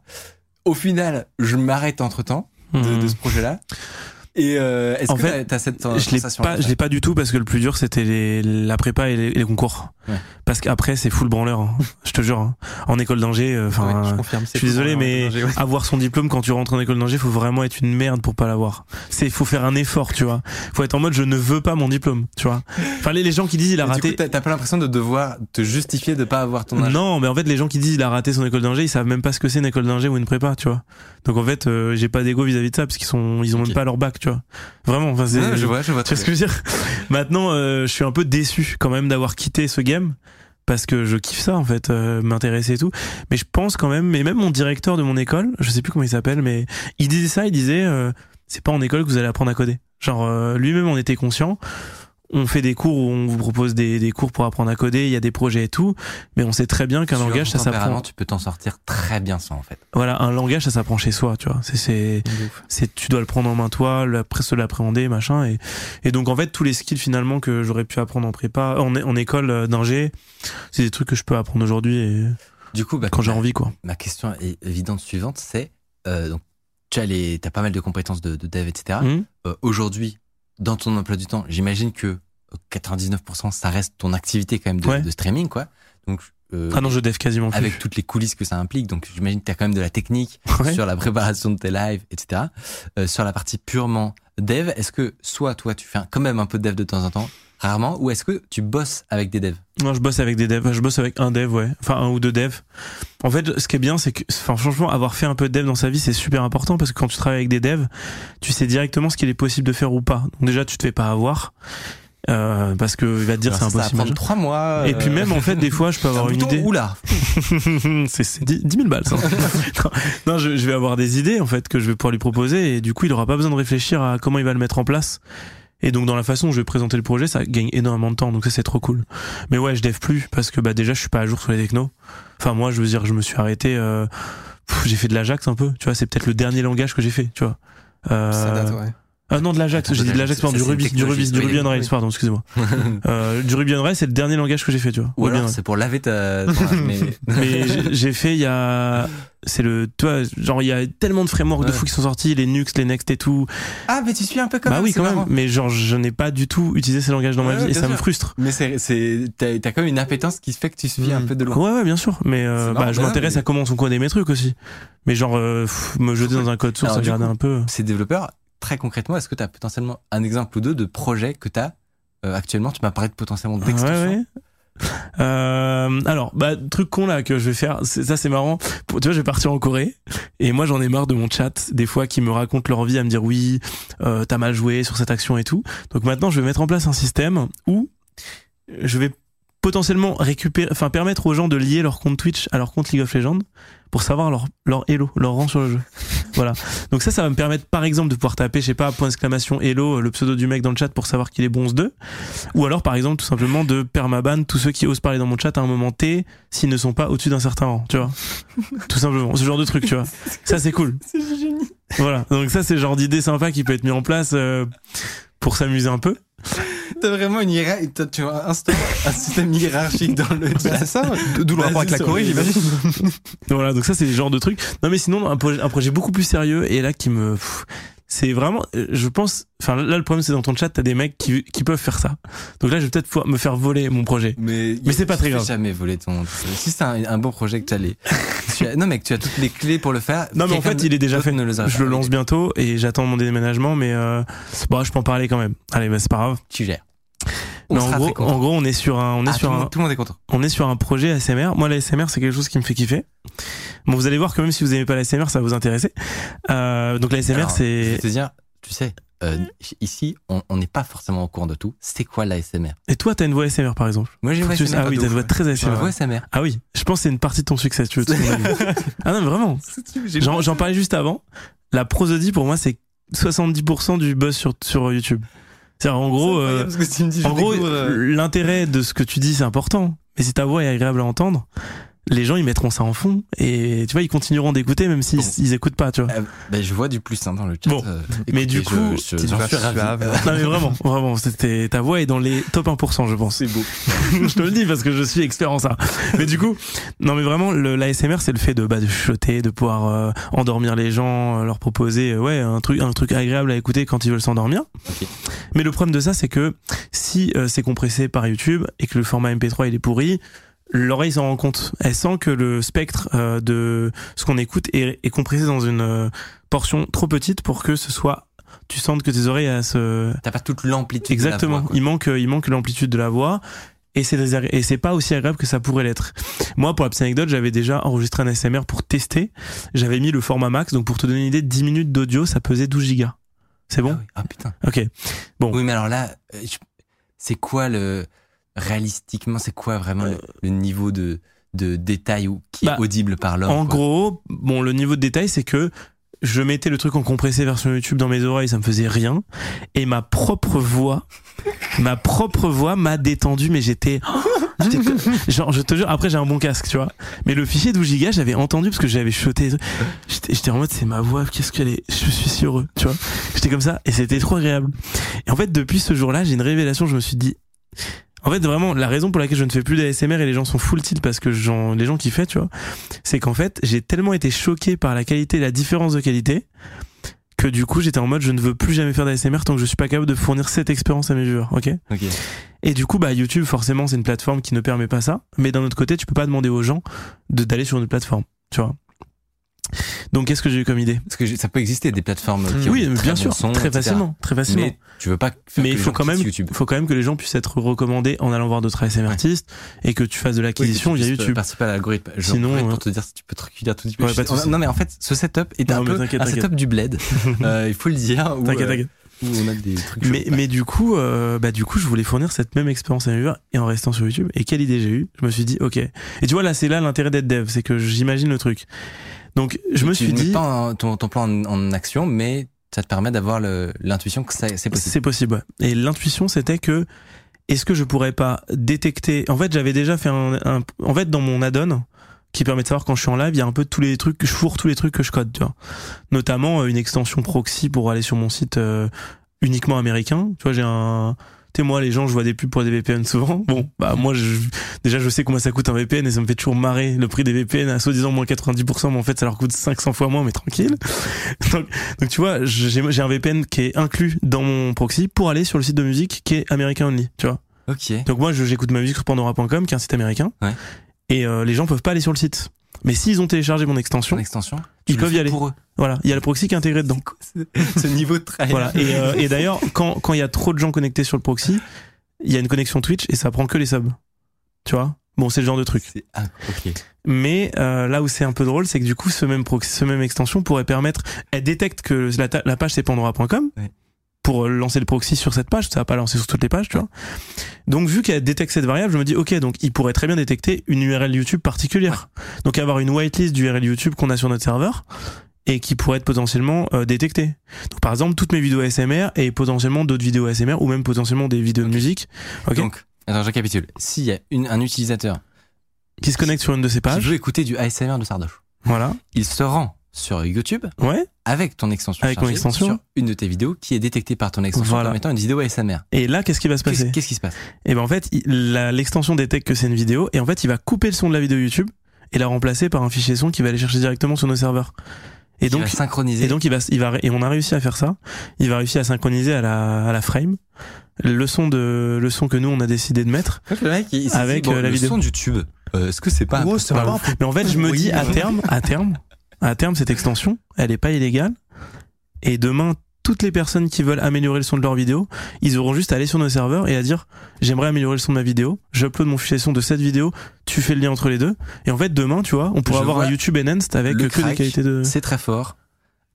Au final, je m'arrête entre temps de, Mhm. de ce projet-là. Et euh, est-ce En que fait, t'as- cette je l'ai pas, je l'ai pas du tout parce que le plus dur c'était les- la prépa et les, et les concours. Ouais. Parce qu'après c'est full branleur, hein. je te jure. hein. En école d'ingé, euh, enfin, Ouais, je confirme. Je suis désolé, mais avoir son diplôme quand tu rentres en école d'ingé, faut vraiment être une merde pour pas l'avoir. C'est, faut faire un effort, tu vois. Faut être en mode, je ne veux pas mon diplôme, tu vois. Enfin, les, les gens qui disent il a raté. coup, t'as pas l'impression de devoir te justifier de pas avoir ton âge? non, mais en fait, les gens qui disent il a raté son école d'ingé, ils savent même pas ce que c'est une école d'ingé ou une prépa, tu vois. Donc en fait, euh, j'ai pas d'ego vis-à-vis de ça parce qu'ils sont, ils ont même pas leur bac, tu vois. Vraiment, enfin, c'est. Ouais, je vois, je vois. Tu vois ce que je veux dire? Maintenant, euh, je suis un peu déçu quand même d'avoir quitté ce parce que je kiffe ça en fait, euh, m'intéresser et tout. Mais je pense quand même, et même mon directeur de mon école, je sais plus comment il s'appelle, mais il disait ça, il disait, euh, c'est pas en école que vous allez apprendre à coder. Genre euh, lui-même en était conscient. On fait des cours où on vous propose des, des cours pour apprendre à coder, il y a des projets et tout, mais on sait très bien qu'un langage ça s'apprend. Tu peux t'en sortir très bien sans en fait. Voilà, un langage ça s'apprend chez soi, tu vois. C'est c'est tu dois le prendre en main toi, après se l'appréhender, machin et et donc en fait tous les skills finalement que j'aurais pu apprendre en prépa, en, en école euh, d'ingé, c'est des trucs que je peux apprendre aujourd'hui et Du coup, bah, quand j'ai envie quoi. Ma question est évidente suivante, c'est euh, donc tu as les, t'as pas mal de compétences de, de dev, etc. Mhm. Euh, Aujourd'hui, dans ton emploi du temps, j'imagine que euh, 99% ça reste ton activité quand même de, Ouais. de streaming, quoi. Donc euh, Ah non, je dev quasiment plus. avec toutes les coulisses que ça implique, donc j'imagine que tu as quand même de la technique Ouais. sur la préparation de tes lives, etc. Euh, sur la partie purement dev, est-ce que soit toi tu fais quand même un peu de dev de temps en temps, rarement, ou est-ce que tu bosses avec des devs? Non, je bosse avec des devs. Je bosse avec un dev, ouais. Enfin, un ou deux devs. En fait, ce qui est bien, c'est que, enfin, franchement, avoir fait un peu de dev dans sa vie, c'est super important parce que quand tu travailles avec des devs, tu sais directement ce qu'il est possible de faire ou pas. Donc déjà, tu te fais pas avoir. Euh, parce que il va te dire c'est Alors, ça, va impossible. trois mois. Et puis même en fait des fois je peux avoir un une idée. Oula, c'est c'est 10 10 000 balles ça. non, non, je, je vais avoir des idées en fait que je vais pouvoir lui proposer et du coup il aura pas besoin de réfléchir à comment il va le mettre en place. Et donc dans la façon dont je vais présenter le projet, ça gagne énormément de temps, donc ça c'est trop cool. Mais ouais, je dev plus parce que bah déjà je suis pas à jour sur les technos. Enfin moi je veux dire je me suis arrêté, euh, j'ai fait de l'Ajax un peu, tu vois, c'est peut-être le dernier langage que j'ai fait, tu vois. Euh. Ah non de l'Ajax, j'ai dit de l'Ajax, pardon, du Ruby, du. Ruby, du Ruby on. Rails, pardon, excusez-moi. euh, du Ruby on Rails, c'est le dernier langage que j'ai fait, tu vois. ou alors c'est pour laver ta. mais... mais j'ai- j'ai fait il y a c'est le tu vois genre il y a tellement de frameworks de Ouais. fou qui sont sortis les Nux les Next et tout Ah, mais tu suis un peu comme bah oui quand même mais genre je n'ai pas du tout utilisé ces langages dans ma Ouais, vie et ça me frustre Mais c'est, c'est, t'as, t'as quand même une appétence qui se fait que tu suis un Mm. peu de loin. ouais ouais bien sûr mais euh, bah je bah m'intéresse à comment sont codés mes trucs aussi mais genre euh, me jeter dans un code source regarder un peu Ces développeurs très concrètement, est-ce que tu as potentiellement un exemple ou deux de projets que tu as actuellement? Tu m'as parlé de potentiellement d'extension. Ouais, ouais. Euh, alors, bah, truc con là que je vais faire, c'est- ça c'est marrant. Tu vois, je vais partir en Corée et moi j'en ai marre de mon chat des fois qui me racontent leur vie à me dire oui, euh, t'as mal joué sur cette action et tout. Donc maintenant, je vais mettre en place un système où je vais potentiellement récupérer, enfin permettre aux gens de lier leur compte Twitch à leur compte League of Legends pour savoir leur leur hello, leur rang sur le jeu. voilà. Donc ça, ça va me permettre par exemple de pouvoir taper, je sais pas, point exclamation hello, le pseudo du mec dans le chat pour savoir qu'il est bon 2 ou alors, par exemple, tout simplement de permaban tous ceux qui osent parler dans mon chat à un moment T s'ils ne sont pas au-dessus d'un certain rang, tu vois. tout simplement. Ce genre de truc, tu vois. Ça, c'est cool. C'est génial. Voilà. Donc ça, c'est le genre d'idée sympa qui peut être mis en place euh, pour s'amuser un peu. T'as vraiment une hiérarchie, t'as- tu un système hiérarchique dans le c'est ça, d'où le rapport avec la Corée, j'imagine. Voilà. Donc ça, c'est le genre de truc. Non, mais sinon, un projet, un projet beaucoup plus sérieux et là qui me, pff, c'est vraiment, euh, je pense, enfin là, le problème, c'est dans ton chat, t'as des mecs qui, qui peuvent faire ça. Donc là, je vais peut-être pouvoir me faire voler mon projet. Mais, Mais c'est pas très grave. jamais voler ton. Si c'est un, un bon projet que tu as les. tu as- non, que tu as toutes les clés pour le faire. Non, mais en fait, il est déjà fait. ne Je pas. le lance bientôt et j'attends mon déménagement, mais euh, bon, je peux en parler quand même. Allez, bah, c'est pas grave. Tu gères. Mais en gros, en on est sur un, on est Ah, sur tout, un, monde- tout le monde est content. on est sur un projet ASMR. Moi, la ASMR, c'est quelque chose qui me fait kiffer. Bon, vous allez voir que même si vous aimez pas la ASMR, ça va vous intéresser. Euh, donc la ASMR, c'est. te dire, tu sais, euh, ici, on n'est pas forcément au courant de tout. C'est quoi l'ASMR Et toi, t'as une voix ASMR, par exemple. Moi, j'ai une voix ASMR. Ah oui, t'as une voix très ASMR. une voix ASMR. Ah oui, je pense que c'est une partie de ton succès, tu veux. ah non, mais vraiment. J'en j'en parlais juste avant. La prosodie, pour moi, c'est 70% du buzz sur, sur YouTube. C'est-à-dire, en gros, euh, En gros, euh, l'intérêt de ce que tu dis, c'est important. Mais si ta voix est agréable à entendre, les gens, ils mettront ça en fond. Et tu vois, ils continueront d'écouter, même s'ils Bon. ils écoutent pas, tu vois. euh, ben, je vois du plus hein, dans le chat. Bon. euh, Mais du je- coup, je- j'en voix suis ravi. Non, mais vraiment, vraiment, c'était, ta voix est dans les top 1%, je pense. C'est beau. je te le dis parce que je suis expert en ça. Mais du coup, non, mais vraiment, le, l'ASMR, c'est le fait de, bah, de chuchoter, de pouvoir euh, endormir les gens, euh, leur proposer, euh, ouais, un truc, un truc agréable à écouter quand ils veulent s'endormir. Mais le problème de ça, c'est que si euh, c'est compressé par YouTube et que le format MP3 il est pourri, l'oreille s'en rend compte. Elle sent que le spectre euh, de ce qu'on écoute est, est compressé dans une euh, portion trop petite pour que ce soit, tu sentes que tes oreilles se T'as pas toute l'amplitude. Exactement. De la voix, il manque, euh, il manque l'amplitude de la voix. Et c'est et c'est pas aussi agréable que ça pourrait l'être. Moi, pour la petite anecdote, j'avais déjà enregistré un ASMR pour tester. J'avais mis le format max. Donc, pour te donner une idée, 10 minutes d'audio, ça pesait 12 gigas. C'est bon? Ah, oui. Ah, putain. Ok. Bon. Oui, mais alors là, c'est quoi le réalistiquement, c'est quoi vraiment le, le niveau de de détail ou qui Bah, est audible par l'homme En quoi. gros, bon, le niveau de détail, c'est que je mettais le truc en compressé version YouTube dans mes oreilles, ça me faisait rien. Et ma propre voix, ma propre voix m'a détendu, mais j'étais, genre, je te jure, après j'ai un bon casque, tu vois. Mais le fichier 12 gigas, j'avais entendu parce que j'avais. J'étais, j'étais en mode, c'est ma voix, qu'est-ce qu'elle est, je suis si heureux, tu vois. J'étais comme ça, et c'était trop agréable. Et en fait, depuis ce jour-là, j'ai une révélation, je me suis dit, en fait, vraiment, la raison pour laquelle je ne fais plus d'ASMR et les gens sont full tilt parce que j'en- les gens qui fait, tu vois, c'est qu'en fait, j'ai tellement été choqué par la qualité la différence de qualité que du coup, j'étais en mode, je ne veux plus jamais faire d'ASMR tant que je suis pas capable de fournir cette expérience à mes viewers, ok? Ok. Et du coup, bah, YouTube, forcément, c'est une plateforme qui ne permet pas ça. Mais d'un autre côté, tu peux pas demander aux gens d'aller sur une plateforme, tu vois. Donc, qu'est-ce que j'ai eu comme idée Parce que ça peut exister des plateformes qui Oui, bien très sûr, très etc. facilement, très facilement. Mais tu veux pas faire Mais il faut quand même, YouTube. faut quand même que les gens puissent être recommandés en allant voir d'autres ASMR artistes et que tu fasses de l'acquisition Oui, via YouTube. Participer à l'algorithme. Sinon, euh, pour te dire si tu peux te reculer un tout petit peu. Ouais, non, mais en fait, ce setup est Non, un peu un setup du bled. Euh, il faut le dire. T'inquiète, euh, t'inquiète. où on a des trucs. Mais, chauds. mais du coup, euh, bah du coup, je voulais fournir cette même expérience à mes viewers et en restant sur YouTube. Et quelle idée j'ai eue Je me suis dit, ok. Et tu vois là, c'est là l'intérêt d'être dev, c'est que j'imagine le truc. Donc je me tu suis dit, pas en- ton, ton plan en, en action, mais ça te permet d'avoir l'intuition que c'est possible. c'est possible. ouais. Et l'intuition, c'était que est-ce que je pourrais pas détecter En fait, j'avais déjà fait un, un- en fait dans mon add-on qui permet de savoir quand je suis en live, il y a un peu tous les trucs que je fourre tous les trucs que je code, tu vois. Notamment euh, une extension proxy pour aller sur mon site euh, uniquement américain. Tu vois, j'ai un sais, moi, les gens, je vois des pubs pour des VPN souvent. Bon, bah, moi, je, déjà, je sais combien ça coûte un VPN et ça me fait toujours marrer le prix des VPN à soi-disant moins 90%, mais en fait, ça leur coûte 500 fois moins, mais tranquille. Donc, donc tu vois, j'ai un VPN qui est inclus dans mon proxy pour aller sur le site de musique qui est American Only, tu vois. Ok. Donc moi, j'écoute ma musique sur pandora.com, qui est un site américain. Ouais. Et euh, les gens peuvent pas aller sur le site. Mais s'ils ont téléchargé mon extension. Ils peuvent y aller. Pour eux. voilà, il y a le proxy qui est intégré dedans. Ce niveau de travail. Voilà. Et, euh, et d'ailleurs, quand quand il y a trop de gens connectés sur le proxy, il y a une connexion Twitch et ça prend que les subs. Tu vois? Bon, c'est le genre de truc. Ah, ok. Mais euh, là où c'est un peu drôle, c'est que du coup, ce même proxy, ce même extension pourrait permettre, elle détecte que la, page c'est pandora.com Ouais. Pour lancer le proxy sur cette page. Ça va pas lancer sur toutes les pages, tu vois. Donc vu qu'elle détecte cette variable, je me dis ok, donc il pourrait très bien détecter une URL YouTube particulière. Donc avoir une whitelist d'URL YouTube qu'on a sur notre serveur et qui pourrait être potentiellement euh, détectée. Donc par exemple toutes mes vidéos ASMR et potentiellement d'autres vidéos ASMR ou même potentiellement des vidéos de musique, ok, Donc, attends, je récapitule. S'il y a une, un utilisateur qui se connectent sur une de ces qui pages, veut écouter du ASMR de Sardoche, voilà, il se rend sur YouTube ouais. avec ton extension Avec mon extension. sur une de tes vidéos qui est détectée par ton extension Voilà. comme étant une vidéo ASMR. Et là, qu'est-ce qui va se passer qu'est-ce qui se passe Et ben en fait, l'extension détecte que c'est une vidéo et en fait, il va couper le son de la vidéo YouTube et la remplacer par un fichier son qui va aller chercher directement sur nos serveurs. Et donc, va synchroniser. et donc il va, il va, et on a réussi à faire ça. Il va réussir à synchroniser à la, à la frame le son de, le son que nous on a décidé de mettre. le mec, il Avec, bon, euh, la le vidéo. son du tube. euh, Est-ce que c'est pas Oh, pas pas Mais en fait, je me Oui, dis à terme, à terme, à terme, cette extension, elle est pas illégale. Et demain, toutes les personnes qui veulent améliorer le son de leur vidéo, ils auront juste à aller sur nos serveurs et à dire j'aimerais améliorer le son de ma vidéo, j'upload mon fichier son de cette vidéo, tu fais le lien entre les deux. Et en fait, demain, tu vois, on pourra Je avoir un YouTube enhanced avec le que des crack, qualités de. C'est très fort.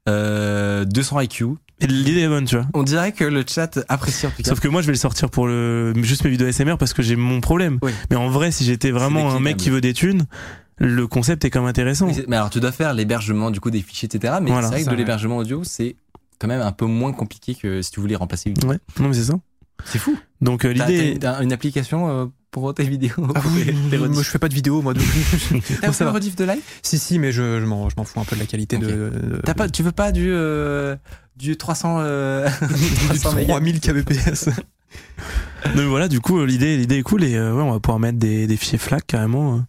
Euh, 200 IQ. Et l'idée est bonne, tu vois. On dirait que le chat apprécie en tout cas. Sauf que moi, je vais le sortir pour le juste mes vidéos SMR parce que j'ai mon problème. Oui. Mais en vrai, si j'étais vraiment un mec qui veut des thunes, le concept est quand même intéressant. Mais alors tu dois faire l'hébergement du coup des fichiers, etc. Mais Voilà, c'est vrai que ça, de ouais. l'hébergement audio, c'est quand même un peu moins compliqué que si tu voulais remplacer une. Ouais, non mais c'est ça. C'est fou. Donc euh, l'idée. T'as une, une application euh, pour tes vidéos. Ah oui, Tes moi je fais pas de vidéo, moi. donc- T'as fait va. rediff de live? Si, si, mais je, je m'en je m'en fous un peu de la qualité de. de- T'as pas, tu veux pas du euh, du 300 euh, du 300 mégas? 3000 kbps. Non, mais voilà, du coup, euh, l'idée, l'idée est cool et euh, ouais, on va pouvoir mettre des, des fichiers FLAC carrément.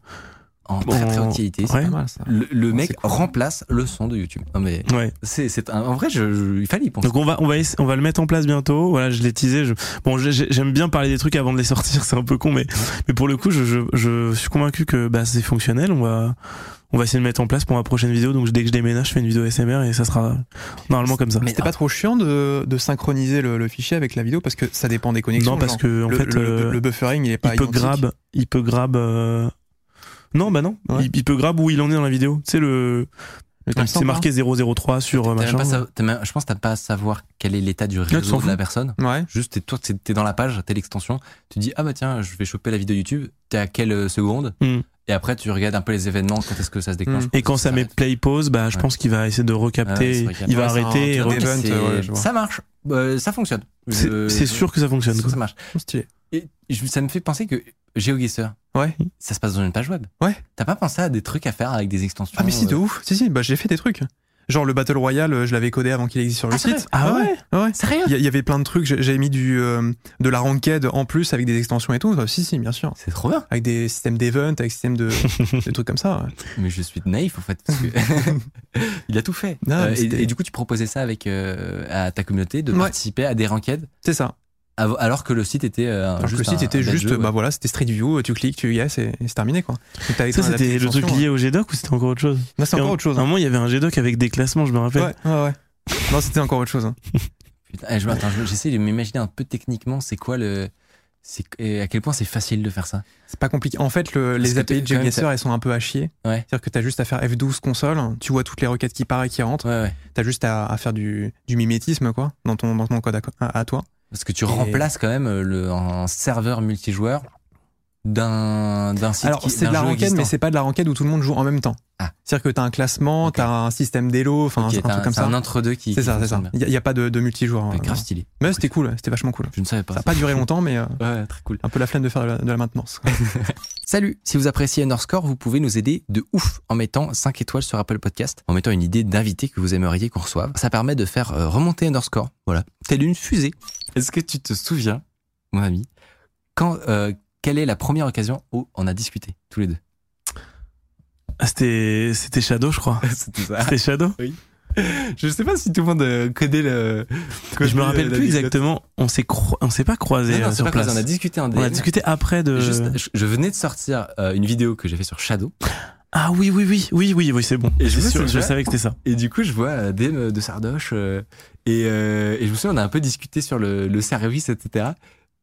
En très très En- haute qualité. c'est ouais. pas Pas mal. ça. Le, mec remplace le son de YouTube. Non mais Ouais. c'est c'est un- en vrai je, je- il fallait y penser. Donc on va, on va, essa- on va le mettre en place bientôt. Voilà, je l'ai teasé. Je... Bon, j'ai- j'ai- j'aime bien parler des trucs avant de les sortir. C'est un peu con, mais, mais pour le coup, je, je, je suis convaincu que bah, c'est fonctionnel. On va, on va essayer de le mettre en place pour ma prochaine vidéo. Donc dès que je déménage, je fais une vidéo SMR et ça sera normalement comme ça. Mais- C'était pas trop chiant de, de synchroniser le, le fichier avec la vidéo parce que ça dépend des connexions. non, parce genre. que en le, fait, le, euh, le buffering il est pas il peut grab, il peut grab. euh, Non, bah non. Ouais. Il, il peut grab où il en est dans la vidéo. Tu sais le, c'est marqué 003 sur euh, même machin. pas même- je pense que t'as pas à savoir quel est l'état du réseau de la personne. Ouais. Juste, t'es, toi, t'es dans la page, t'es l'extension, tu dis, ah bah tiens, je vais choper la vidéo YouTube, t'es à quelle euh, seconde Hmm. Et après, tu regardes un peu les événements, quand est-ce que ça se déclenche. Hmm. Et quand ça met s'arrête. play pause, bah je Ouais. pense qu'il va essayer de Ah ouais, recapter. c'est vrai qu'il y a- il va arrêter et ouais, ça marche, Euh, ça fonctionne. C'est Je- sûr que ça fonctionne. ça, quoi. ça marche. Stylé. Et je- ça me fait penser que GeoGuessr, Ouais. ça se passe dans une page web. Ouais. T'as pas pensé à des trucs à faire avec des extensions Ah mais si de euh, ouf. Si si, bah j'ai fait des trucs. Genre le Battle Royale, euh, je l'avais codé avant qu'il existe sur le Ah, site. Ah ouais Ouais. Sérieux Il y, il y avait plein de trucs. J'avais mis du euh, de la ranked en plus avec des extensions et tout. Si si, bien sûr. C'est trop bien. Avec des systèmes d'event, avec des systèmes de des trucs comme ça. ouais. Mais je suis naïf en fait. Parce que il a tout fait. Non, Euh, et, et du coup, tu proposais ça avec à ta communauté de Ouais. participer à des ranked C'est ça. Alors que le site était euh, Alors que juste le site un- était juste, jeu, ouais. bah voilà, c'était Street View, tu cliques, tu yes et, et c'est terminé quoi. Donc, t'avais Ça, c'était le truc lié au GDoc ou c'était encore autre chose. Non, c'est Et encore en- autre chose. À un hein. moment, il y avait un GDoc avec des classements, je me rappelle. Ouais, ouais, ouais. Non, c'était encore autre chose. hein. Putain, eh, je- attends, je- j'essaie de m'imaginer un peu techniquement, c'est quoi le, c'est et à quel point c'est facile de faire ça. C'est pas compliqué. En fait, le- les API de GeoGuessr, elles sont un peu à chier. Ouais. C'est-à-dire que t'as juste à faire F12 console, tu vois toutes les requêtes qui partent et qui rentrent. Ouais, ouais. T'as juste à, à faire du, du mimétisme quoi, dans ton, dans ton code à, à- à toi. Parce que tu remplaces quand même euh, le un serveur multijoueur d'un d'un site. Alors qui- c'est de d'un la jeu ranked, mais c'est pas de la ranked où tout le monde joue en même temps. Ah. C'est-à-dire que t'as un classement, Ok. t'as un système d'élo, enfin Ok, un truc comme c'est ça. un entre-deux qui. C'est qui ça, c'est ça. Il y, a- il y a pas de, de multijoueur. Ouais, hein. grave stylé. Mais c'était cool, c'était vachement cool. Je ne savais pas. Ça a pas duré longtemps, mais euh, Ouais, très cool. un peu la flemme de faire de la, de la maintenance. Salut, si vous appréciez Underscore, vous pouvez nous aider de ouf en mettant 5 étoiles sur Apple Podcast, en mettant une idée d'invité que vous aimeriez qu'on reçoive. Ça permet de faire euh, remonter Underscore, voilà, telle une fusée. Est-ce que tu te souviens, mon ami, quand, euh, quelle est la première occasion où on a discuté, tous les deux Ah, C'était c'était Shadow, je crois. C'était Shadow. Je sais pas si tout le monde euh, connaît le... Je me rappelle plus exactement. On s'est cro- on s'est pas croisé euh, sur pas place. grave, on a discuté DM. On a discuté après de. Juste, je, venais de sortir euh, une vidéo que j'ai fait sur Shadow. Ah oui, oui, oui, oui, oui, oui, c'est bon. Et je sûr, savais que c'était ça. Et du coup, je vois DM de Sardoche euh, et, euh, et je me souviens, on a un peu discuté sur le, le service, etc.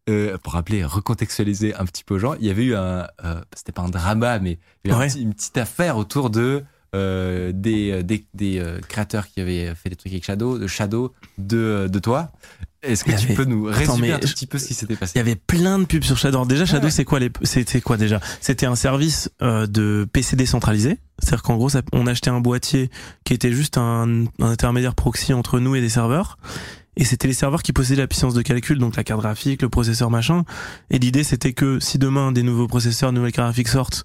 Euh, pour rappeler, recontextualiser un petit peu aux gens, il y avait eu un, euh, c'était pas un drama, mais il y avait un Ouais. petit- une petite affaire autour de euh, des, des, des euh, créateurs qui avaient fait des trucs avec Shadow, de Shadow, de, de toi. Est-ce que tu peux nous résumer un tout petit peu ce qui s'était passé? Il y avait plein de pubs sur Shadow. Déjà, Shadow, Ouais. c'est quoi les, c'était quoi déjà? C'était un service euh, de PC décentralisé. C'est-à-dire qu'en gros, on achetait un boîtier qui était juste un, un intermédiaire proxy entre nous et des serveurs. Et c'était les serveurs qui possédaient la puissance de calcul, donc la carte graphique, le processeur, machin. Et l'idée, c'était que si demain des nouveaux processeurs, nouvelles cartes graphiques sortent,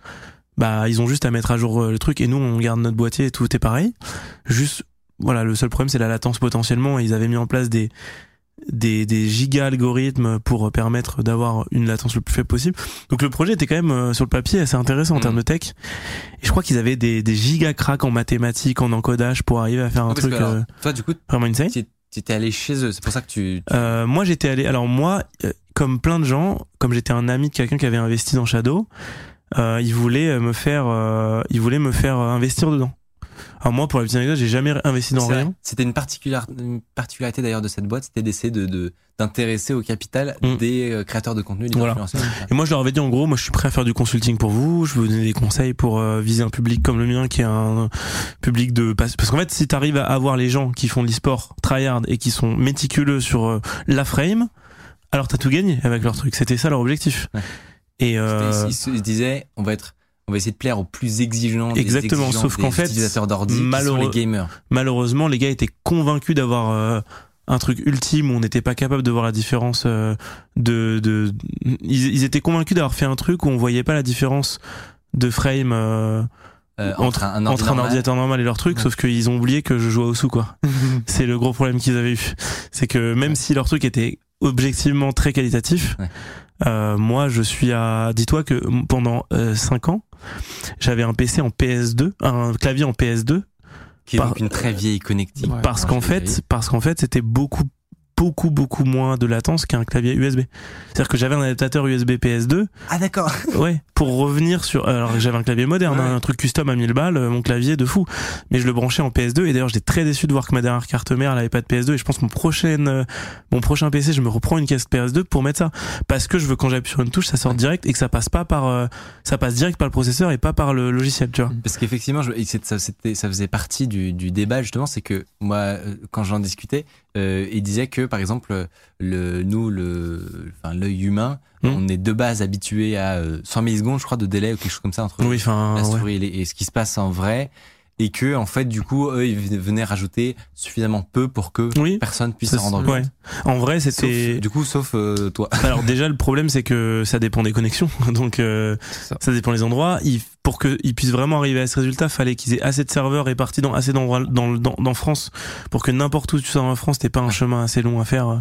bah ils ont juste à mettre à jour euh, le truc et nous on garde notre boîtier et tout est pareil. Juste, voilà, le seul problème c'est la latence potentiellement. Et ils avaient mis en place des des, des giga algorithmes pour permettre d'avoir une latence le plus faible possible. Donc le projet était quand même euh, sur le papier assez intéressant en Mm. termes de tech. Et je crois qu'ils avaient des, des giga cracks en mathématiques, en encodage pour arriver à faire un Ah, truc alors, euh, Toi, du coup, vraiment insane. Tu étais allé chez eux. C'est pour ça que tu. Euh, moi j'étais allé. Alors moi, euh, comme plein de gens, comme j'étais un ami de quelqu'un qui avait investi dans Shadow, euh, il voulait me faire, euh, il voulait me faire investir dedans. Alors moi, pour la petite anecdote, j'ai jamais investi dans rien. C'était une, particular- une particularité d'ailleurs de cette boîte, c'était d'essayer de, de- d'intéresser au capital Mm. des euh, créateurs de contenu, des Voilà. Et moi, je leur avais dit en gros, moi, je suis prêt à faire du consulting pour vous. Je vais vous donner des conseils pour euh, viser un public comme le mien, qui est un public de parce qu'en fait, si t'arrives à avoir les gens qui font de l'e-sport tryhard et qui sont méticuleux sur euh, la frame, alors t'as tout gagné avec leur truc. C'était ça leur objectif. Ouais. Et euh, ils se disaient, on va être, on va essayer de plaire aux plus exigeants, des Exactement, exigeants sauf des qu'en fait, utilisateurs d'ordi, qui sont malheureux- les gamers. malheureusement, les gars étaient convaincus d'avoir euh, un truc ultime où on n'était pas capable de voir la différence euh, de, de ils, ils étaient convaincus d'avoir fait un truc où on voyait pas la différence de frame euh, Euh, entre, un, entre un normal. ordinateur normal et leur truc, Ouais. sauf qu'ils ont oublié que je jouais au sous quoi. C'est le gros problème qu'ils avaient eu. C'est que même Ouais. si leur truc était objectivement très qualitatif, Ouais. euh, moi je suis à. Dis-toi que pendant 5 ans, j'avais un PC en PS2, un clavier en PS2 qui est par- donc une très vieille connectique. Ouais. parce qu'en fait, parce qu'en fait, c'était beaucoup, beaucoup, beaucoup moins de latence qu'un clavier USB. C'est-à-dire que j'avais un adaptateur USB PS2, Ah d'accord. ouais, pour revenir sur. Alors que j'avais un clavier moderne, Ouais. hein, un truc custom à 1000 balles, euh, mon clavier de fou. Mais je le branchais en PS2 et d'ailleurs j'étais très déçu de voir que ma dernière carte mère elle avait pas de PS2 et je pense que mon prochain, euh, mon prochain PC, je me reprends une caisse PS2 pour mettre ça parce que je veux quand j'appuie sur une touche ça sort direct et que ça passe pas par, euh, ça passe direct par le processeur et pas par le logiciel, tu vois. Parce qu'effectivement, ça, c'était- ça faisait partie du, du débat justement, c'est que moi, quand j'en discutais, euh, il disait que par exemple, le, nous, le, enfin, l'œil humain, Mm. on est de base habitué à euh, 100 millisecondes, je crois, de délai ou quelque chose comme ça entre Oui, la ouais. souris et, et ce qui se passe en vrai, et que en fait, du coup, eux, ils venaient rajouter suffisamment peu pour que Oui. personne puisse s'en rendre ouais. compte. En vrai, c'était. du coup, sauf euh, toi. Alors déjà le problème c'est que ça dépend des connexions, donc euh, ça. ça. dépend des endroits. Pour qu'ils puissent vraiment arriver à ce résultat, fallait qu'ils aient assez de serveurs répartis dans assez d'endroits dans, dans, dans France pour que n'importe où tu sois en France, t'aies pas un chemin assez long à faire.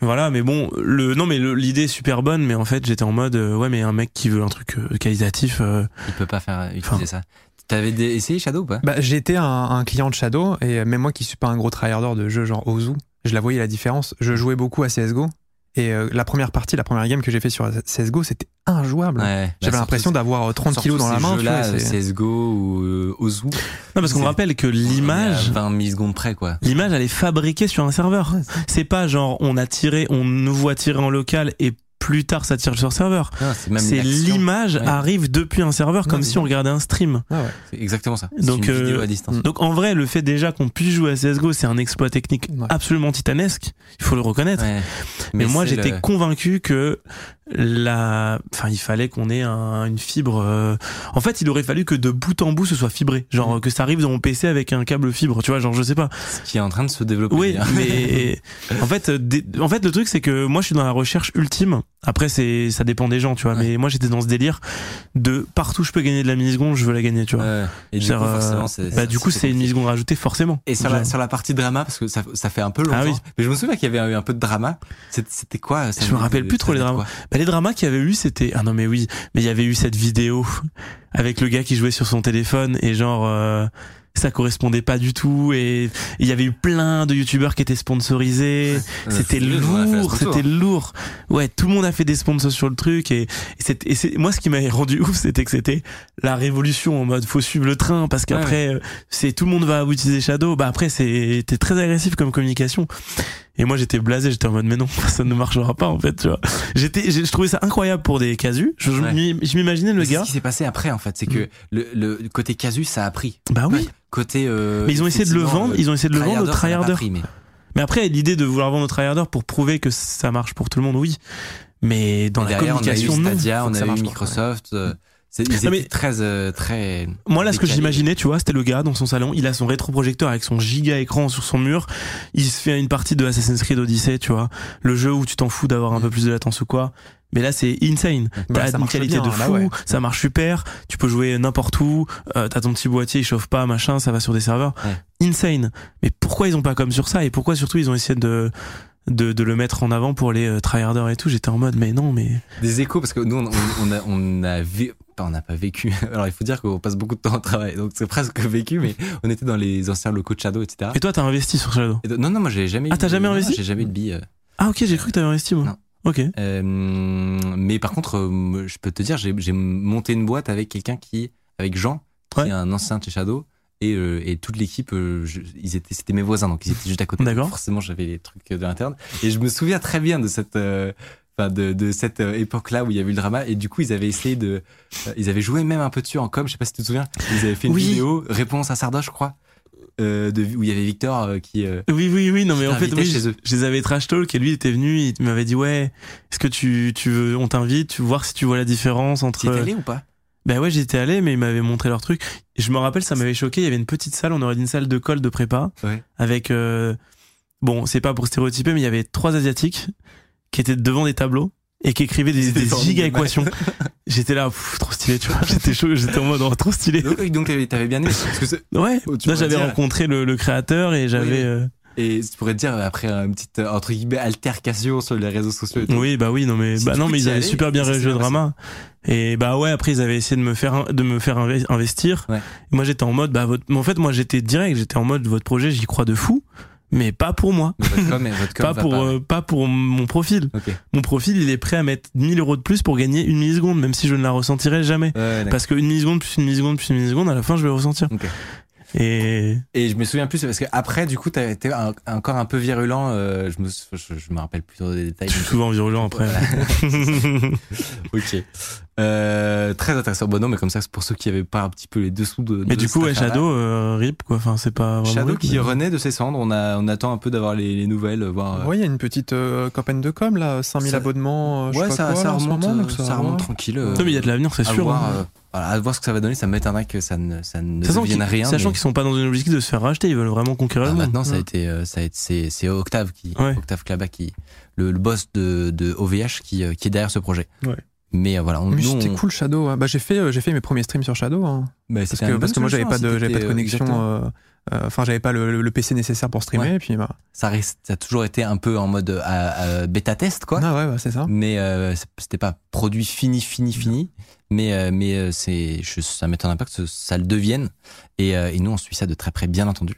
Voilà, mais bon, le non mais l'idée est super bonne, mais en fait j'étais en mode euh, ouais mais un mec qui veut un truc euh, qualitatif. euh, Il peut pas faire utiliser ça. T'avais essayé Shadow ou pas? Bah, j'étais un, un client de Shadow et même moi qui suis pas un gros tryharder de jeux genre Ozu, je la voyais la différence. Je jouais beaucoup à CS:GO et euh, la première partie, la première game que j'ai fait sur CS:GO, c'était injouable. Ouais. Bah, J'avais l'impression d'avoir euh, 30 kilos dans la main. tu Là, CSGO ou euh, Ozu. Non parce qu'on rappelle que l'image 20 millisecondes près, quoi. L'image, elle est fabriquée sur un serveur. C'est pas genre on a tiré, on nous voit tirer en local et plus tard ça tire sur le serveur. Non, C'est l'image Ouais. arrive depuis un serveur comme si on regardait un stream. Ah ouais. C'est exactement ça. Donc, une vidéo euh, à distance. Donc en vrai, le fait déjà qu'on puisse jouer à CSGO, c'est un exploit technique Ouais. absolument titanesque. Il faut le reconnaître. Mais, moi, j'étais le- convaincu que la, enfin, il fallait qu'on ait un- une fibre. euh, En fait, il aurait fallu que de bout en bout, ce soit fibré. Genre que ça arrive dans mon PC avec un câble fibre. Tu vois, genre je sais pas. ce qui est en train de se développer. Oui, d'ailleurs. mais en fait, euh, en fait, le truc c'est que moi, je suis dans la recherche ultime. Après, c'est, ça dépend des gens, tu vois. Ouais. Mais moi, j'étais dans ce délire de partout je peux gagner de la milliseconde, je veux la gagner, tu vois. Ouais. Et du coup, euh, bah, du coup, c'est une milliseconde rajoutée, forcément. Et sur la, sur la partie drama, parce que ça, ça fait un peu longtemps. Ah oui. Mais je me souviens qu'il y avait eu un peu de drama. C'était quoi ça Je me rappelle de- plus trop les dramas. bah, les dramas qu'il y avait eu, c'était ah non mais oui, mais il y avait eu cette vidéo avec le gars qui jouait sur son téléphone et genre. euh, ça correspondait pas du tout et il y avait eu plein de youtubeurs qui étaient sponsorisés. C'était lourd c'était lourd. Ouais tout le monde a fait des sponsors sur le truc et, et c'est et c'est moi ce qui m'avait rendu ouf c'était que c'était la révolution en mode faut suivre le train parce qu'après euh, c'est tout le monde va utiliser Shadow bah après c'était très agressif comme communication et moi j'étais blasé j'étais en mode mais non ça ne marchera pas en fait tu vois j'étais je trouvais ça incroyable pour des casus je, je Ouais. m'im- je m'imaginais le Mais c'est gars Ce qui s'est passé après, en fait, c'est que le, le côté casus, ça a pris. bah oui Côté. euh, Mais ils ont essayé de le vendre, ils ont essayé de le vendre aux tryharder, mais- Mais après, l'idée de vouloir vendre au tryharder pour prouver que ça marche pour tout le monde, oui. Mais dans la Derrière, communication, on a eu non. Stadia, Faut on a eu. Microsoft. euh, c'est- très, euh, très. Moi, là, ce que j'imaginais, tu vois, c'était le gars dans son salon, il a son rétroprojecteur avec son giga écran sur son mur, il se fait une partie de Assassin's Creed Odyssey, tu vois, le jeu où tu t'en fous d'avoir un peu plus de latence ou quoi. Mais là, c'est insane. Bah, T'as une qualité bien, de fou, ouais. ça marche super, tu peux jouer n'importe où, euh, t'as ton petit boîtier, il chauffe pas, machin, ça va sur des serveurs. Insane. Mais pourquoi ils ont pas comme sur ça? Et pourquoi surtout ils ont essayé de de, de le mettre en avant pour les euh, tryharders et tout j'étais en mode mais non mais Des échos, parce que nous, on, on a, on a vé- enfin, on n'a pas vécu. Alors, il faut dire qu'on passe beaucoup de temps au travail, donc c'est presque vécu, mais on était dans les anciens locaux de Shadow, etc. et toi t'as investi sur Shadow? Non, non, moi, j'ai jamais. Ah, t'as jamais investi? J'ai jamais eu de billes. euh. ah ok j'ai cru que t'avais investi moi Non. ok Euh, mais par contre, euh, je peux te dire, j'ai j'ai monté une boîte avec quelqu'un qui, avec Jean, qui Ouais. est un ancien de chez Shadow, et, euh, et toute l'équipe, euh, je- ils étaient, c'était mes voisins, donc ils étaient juste à côté. D'accord. Forcément, j'avais les trucs de l'interne, et je me souviens très bien de cette, euh, enfin de, de cette euh, époque-là où il y avait eu le drama, et du coup, ils avaient essayé de, euh, ils avaient joué même un peu dessus en com. Je sais pas si tu te souviens, ils avaient fait une Oui. vidéo réponse à Sardoche, je crois, euh, de, où il y avait Victor euh, qui. euh, Oui, oui, oui, non, mais en fait, invité oui, chez je, eux. je les avais trash talk et lui il était venu, il m'avait dit, ouais, est-ce que tu, tu veux, on t'invite, tu voir si tu vois la différence entre. T'y es allé ou pas? Ben ouais, j'étais allé, mais ils m'avaient montré leur truc. Et je me rappelle, ça m'avait choqué, il y avait une petite salle, on aurait dit une salle de colle de prépa, Ouais. avec, euh, bon, c'est pas pour stéréotyper, mais il y avait trois asiatiques qui étaient devant des tableaux et qui écrivaient des, des giga équations. j'étais là, pff, trop stylé, tu vois, j'étais chaud, j'étais en mode, oh, trop stylé. Donc, donc t'avais bien aimé, parce que Ouais, Oh, là pourrais j'avais rencontré le, le créateur et j'avais. Oui. euh, Et tu pourrais te dire, après une petite, euh, entre guillemets, altercation sur les réseaux sociaux et tout. Oui, bah oui, non mais Si bah non mais ils avaient super bien réagi au drama. Et bah ouais, après ils avaient essayé de me faire de me faire inve- investir. Ouais. Moi j'étais en mode bah votre mais en fait moi j'étais direct, j'étais en mode votre projet, j'y crois de fou, mais pas pour moi. Votre com, votre com Pas pour pas. euh, pas pour mon profil. Ok. Mon profil, il est prêt à mettre 1000 euros de plus pour gagner une milliseconde même si je ne la ressentirai jamais. Ouais. Parce que une milliseconde plus une milliseconde plus une milliseconde, à la fin je vais le ressentir. Ok. Et Et je me souviens plus, parce que après, du coup, t'as été un- encore un peu virulent, euh, je me, je, je me rappelle plus trop des détails. je suis souvent virulent après. ok. Euh, très intéressant. Bon, non, mais comme ça, c'est pour ceux qui avaient pas un petit peu les dessous de. mais de du coup, ouais. Shadow, euh, rip quoi. Enfin, c'est pas vraiment. Shadow rip, qui mais- renaît de ses cendres. On, a, on attend un peu d'avoir les, les nouvelles, voir. euh, Oui, il y a une petite euh, campagne de com là, 5000 Ça- abonnements, euh, je ouais, sais ça, pas quoi, ça là, en ce remonte, moment, donc ça, remonte tranquille. euh, Non, mais il y a de l'avenir, c'est sûr. voir, hein. Voilà, à voir ce que ça va donner. Ça m'étonnerait que ça ne, ça ne Sachant devienne rien. sachant mais- qu'ils sont pas dans une objectif de se faire racheter, ils veulent vraiment conquérir le monde. maintenant, ça a été, euh, ça a été, c'est, c'est Octave qui, Ouais. Octave Klaba qui, le, le boss de, de OVH qui, euh, qui est derrière ce projet. Ouais. Mais euh, voilà, on, Mais nous, c'était on- cool Shadow. hein. Bah, j'ai fait, euh, j'ai fait mes premiers streams sur Shadow. hein. bah, parce que, parce que moi j'avais solution, pas de, hein, j'avais pas de connexion. exactement. euh, euh, Enfin, j'avais pas le, le PC nécessaire pour streamer. Ouais. Et puis, bah, Ça, reste, ça a toujours été un peu en mode euh, bêta test, quoi. ah ouais, bah, c'est ça. Mais euh, c'était pas produit fini, fini, fini. Mais, euh, mais euh, c'est, ça m'étonnerait pas que ce- ça le devienne. Et, euh, et nous, on suit ça de très près, bien entendu.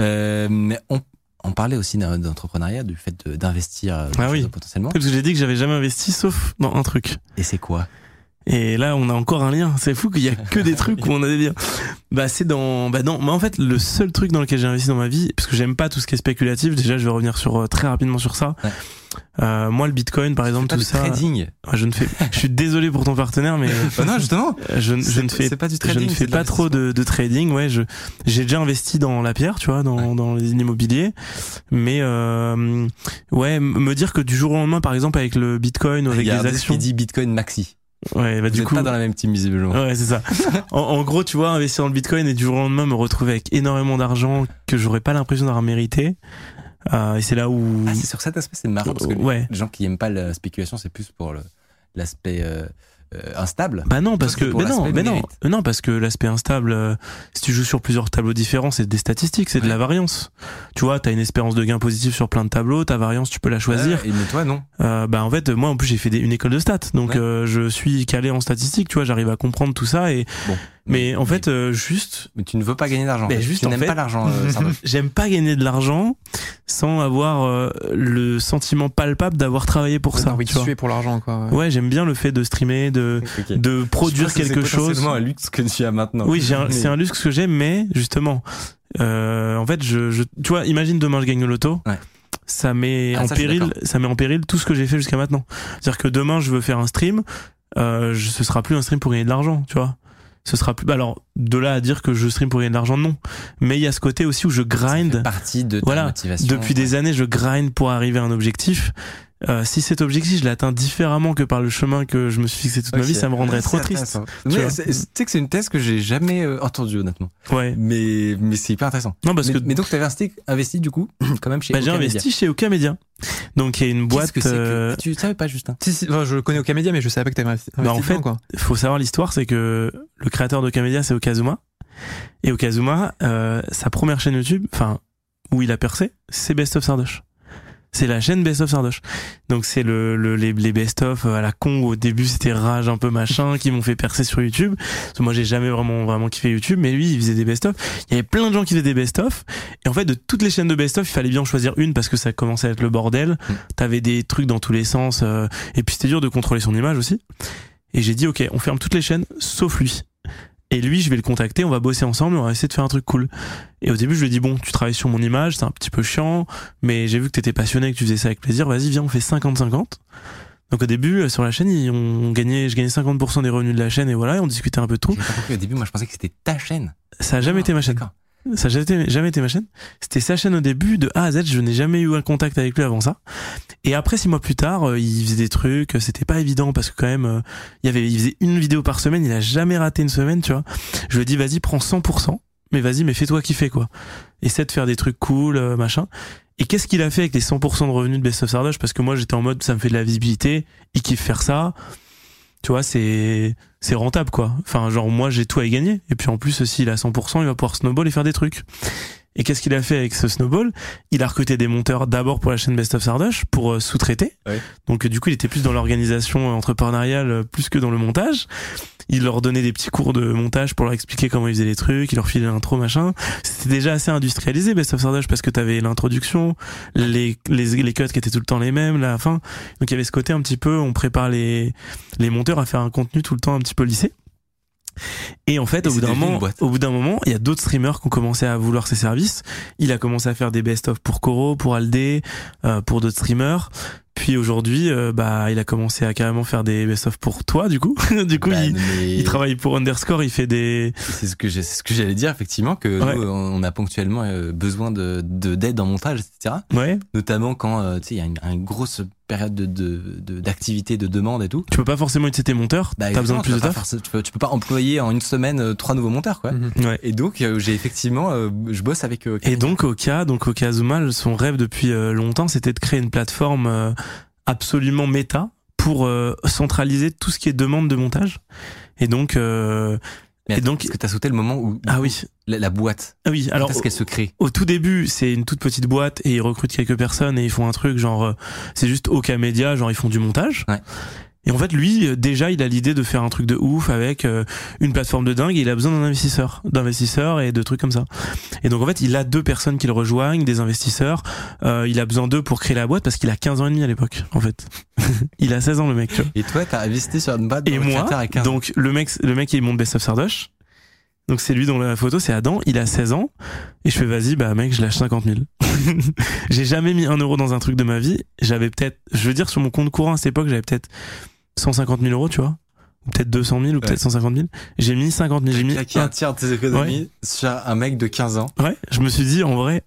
Mais on, on parlait aussi d'entrepreneuriat, du fait d'investir Ah oui. potentiellement. Parce que j'ai dit que j'avais jamais investi sauf dans un truc. Et c'est quoi? Et là, on a encore un lien. C'est fou qu'il y a que des trucs où on a des liens. Bah, c'est dans, bah non, mais en fait, le seul truc dans lequel j'ai investi dans ma vie, parce que j'aime pas tout ce qui est spéculatif, déjà, je vais revenir sur, euh, très rapidement sur ça. Ouais. Euh, moi, le bitcoin, par exemple, pas tout du ça. trading. Ouais, Je ne fais, je suis désolé pour ton partenaire, mais Bah non, justement. je, je ne fais pas du je trading, ne c'est fais pas trop de, de trading. Ouais, je j'ai déjà investi dans la pierre, tu vois, dans dans les immobiliers. Mais euh, ouais, me dire que du jour au lendemain, par exemple, avec le Bitcoin ou avec des actions, dit Bitcoin Maxi. Ouais, bah Vous du êtes coup, pas dans la même team visiblement. ouais, c'est ça. En, en gros, tu vois, investir dans le Bitcoin et du jour au lendemain me retrouver avec énormément d'argent que j'aurais pas l'impression d'avoir mérité. Euh, et c'est là où Ah, c'est sur cet aspect, c'est marrant parce que Ouais. les gens qui aiment pas la spéculation, c'est plus pour l'aspect euh, instable. Bah non, parce que mais non, l'aspect mais non. Euh, non, parce que l'aspect instable, euh, si tu joues sur plusieurs tableaux différents, c'est des statistiques, c'est de la variance. Tu vois, t'as une espérance de gain positive sur plein de tableaux, ta variance, tu peux la choisir. Ouais, et mais toi, non. Euh, bah en fait, moi en plus j'ai fait des- une école de stats, donc Ouais. euh, je suis calé en statistiques. Tu vois, j'arrive à comprendre tout ça et Bon. Mais en fait, euh, juste, Mais tu ne veux pas gagner d'argent. Mais en fait. juste, tu n'aimes pas l'argent. euh, j'aime pas gagner de l'argent sans avoir euh, le sentiment palpable d'avoir travaillé pour ça. Envie tu tuer pour l'argent, quoi. Ouais, j'aime bien le fait de streamer, de, de Je produire pense quelque c'est chose. potentiellement un luxe que tu as maintenant. Oui, Mais- c'est un luxe que j'aime, mais justement, euh, en fait, je, je, tu vois, imagine demain je gagne le loto. Ouais. Ça met Ah, en ça, péril, ça met en péril tout ce que j'ai fait jusqu'à maintenant. C'est-à-dire que demain je veux faire un stream, euh, je- ce sera plus un stream pour gagner de l'argent, tu vois. Ce sera plus. Alors de là à dire que je stream pour gagner de l'argent, non. Mais il y a ce côté aussi où je grind. partie de ta Voilà. motivation. Depuis des années, je grind pour arriver à un objectif. Euh, si cet objectif, je l'atteins différemment que par le chemin que je me suis fixé toute ma vie, ça me rendrait trop triste. Tu Mais sais que c'est une thèse que j'ai jamais euh, entendue honnêtement. Ouais. Mais mais c'est hyper intéressant. Non, parce mais, que mais donc tu avais investi, investi du coup quand même chez bah, j'ai Media. investi chez Oka Media. Donc il y a une boîte. que que- euh, Ah, Tu savais pas Justin Si, si, enfin, je connais Okamedia, mais je savais pas que t'avais investi. Bah, en fait, dedans, quoi. faut savoir l'histoire, c'est que le créateur de Kamedia, c'est Okazuma. Et Okazuma, euh, sa première chaîne YouTube, enfin, où il a percé, c'est Best of Sardoche. C'est la chaîne Best of Sardoche. Donc c'est le, le- les, les Best of à la con où au début c'était rage un peu machin qui m'ont fait percer sur YouTube. Parce que moi j'ai jamais vraiment vraiment kiffé YouTube, mais lui il faisait des Best of. Il y avait plein de gens qui faisaient des Best of. Et en fait de toutes les chaînes de Best of, il fallait bien en choisir une parce que ça commençait à être le bordel. Mm. T'avais des trucs dans tous les sens. euh, et puis c'était dur de contrôler son image aussi. Et j'ai dit, ok, on ferme toutes les chaînes, sauf lui. Et lui, je vais le contacter, on va bosser ensemble, on va essayer de faire un truc cool. Et au début, je lui ai dit, bon, tu travailles sur mon image, c'est un petit peu chiant, mais j'ai vu que t'étais passionné, que tu faisais ça avec plaisir, vas-y, viens, on fait 50-50. Donc au début, euh, sur la chaîne, ils- on gagnait, je gagnais 50% des revenus de la chaîne, et voilà, et on discutait un peu de tout. J'ai pas compris au début. Moi je pensais que c'était ta chaîne. Ça a jamais été ma chaîne. Ça a jamais été, ma chaîne. C'était sa chaîne au début, de A à Z. Je n'ai jamais eu un contact avec lui avant ça. Et après, six mois plus tard, euh, il faisait des trucs. euh, C'était pas évident parce que quand même, euh, il avait, il faisait une vidéo par semaine. Il a jamais raté une semaine, tu vois. Je lui ai dit, vas-y, prends 100%. Mais vas-y, mais fais-toi kiffer, quoi. Essaie de faire des trucs cool, machin. Et qu'est-ce qu'il a fait avec les 100% de revenus de Best of Sardoche? Parce que moi, j'étais en mode, ça me fait de la visibilité. Il kiffe faire ça. Tu vois, c'est, c'est rentable, quoi. Enfin, genre, moi, j'ai tout à y gagner. Et puis, en plus, s'il a 100%, il va pouvoir snowball et faire des trucs. Et qu'est-ce qu'il a fait avec ce snowball? Il a recruté des monteurs d'abord pour la chaîne Best of Sardoche pour euh, sous-traiter. Donc, euh, du coup, il était plus dans l'organisation euh, entrepreneuriale plus que dans le montage. Il leur donnait des petits cours de montage pour leur expliquer comment ils faisaient les trucs, il leur filait l'intro, machin. C'était déjà assez industrialisé, Best of Sardoche, parce que t'avais l'introduction, les, les, les cuts qui étaient tout le temps les mêmes, la fin. Donc il y avait ce côté un petit peu, on prépare les, les monteurs à faire un contenu tout le temps un petit peu lissé. Et en fait, Et au bout d'un moment, au bout d'un moment, il y a d'autres streamers qui ont commencé à vouloir ses services. Il a commencé à faire des best-of pour Koro, pour Aldé, euh, pour d'autres streamers. Puis aujourd'hui, euh, bah, il a commencé à carrément faire des best-of pour toi, du coup. du coup, Bah, il, mais- il travaille pour Underscore, il fait des, C'est ce que j'ai- c'est ce que j'allais dire effectivement que Ouais. nous, on a ponctuellement euh, besoin de de- d'aide en montage etc. ouais. Notamment quand euh, tu sais il y a une, une grosse période de de- de- d'activité de, demande et tout. Tu peux pas forcément utiliser tes monteurs, Bah, t'as besoin de plus de taf? tu, peux, tu peux pas employer en une semaine euh, trois nouveaux monteurs quoi. Mhm. Ouais. Et donc euh, j'ai effectivement euh, je bosse avec euh, Et donc Oka, donc Oka Azuma, son rêve depuis euh, longtemps, c'était de créer une plateforme euh, absolument méta pour euh, centraliser tout ce qui est demande de montage. Et donc, euh, Mais et donc- parce que t'as sauté le moment où ah oui, la, la boîte ah oui. Alors est-ce qu'elle se crée au tout début, c'est une toute petite boîte et ils recrutent quelques personnes et ils font un truc genre, euh, c'est juste Oka Media, genre ils font du montage. Ouais. Et en fait, lui, déjà, il a l'idée de faire un truc de ouf avec euh, une plateforme de dingue et il a besoin d'un investisseur, d'investisseurs et de trucs comme ça. Et donc, en fait, il a deux personnes qui le rejoignent, des investisseurs. Euh, il a besoin d'eux pour créer la boîte parce qu'il a 15 ans et demi à l'époque, en fait. il a 16 ans, le mec, tu vois. Et toi t'as investi sur une boîte Et moi, a 15 ans. donc le mec, le mec il monte Best of Sardoche. Donc c'est lui dont la photo, c'est Adam. Il a 16 ans et je fais vas-y bah mec, je lâche 50 000. J'ai jamais mis un euro dans un truc de ma vie. J'avais peut-être, je veux dire sur mon compte courant à cette époque, j'avais peut-être 150 000 euros, tu vois, ou peut-être 200 000 ou peut-être 150 000. J'ai mis 50 000. J'ai mis un tiers de tes économies sur un mec de 15 ans. Ouais, je me suis dit en vrai,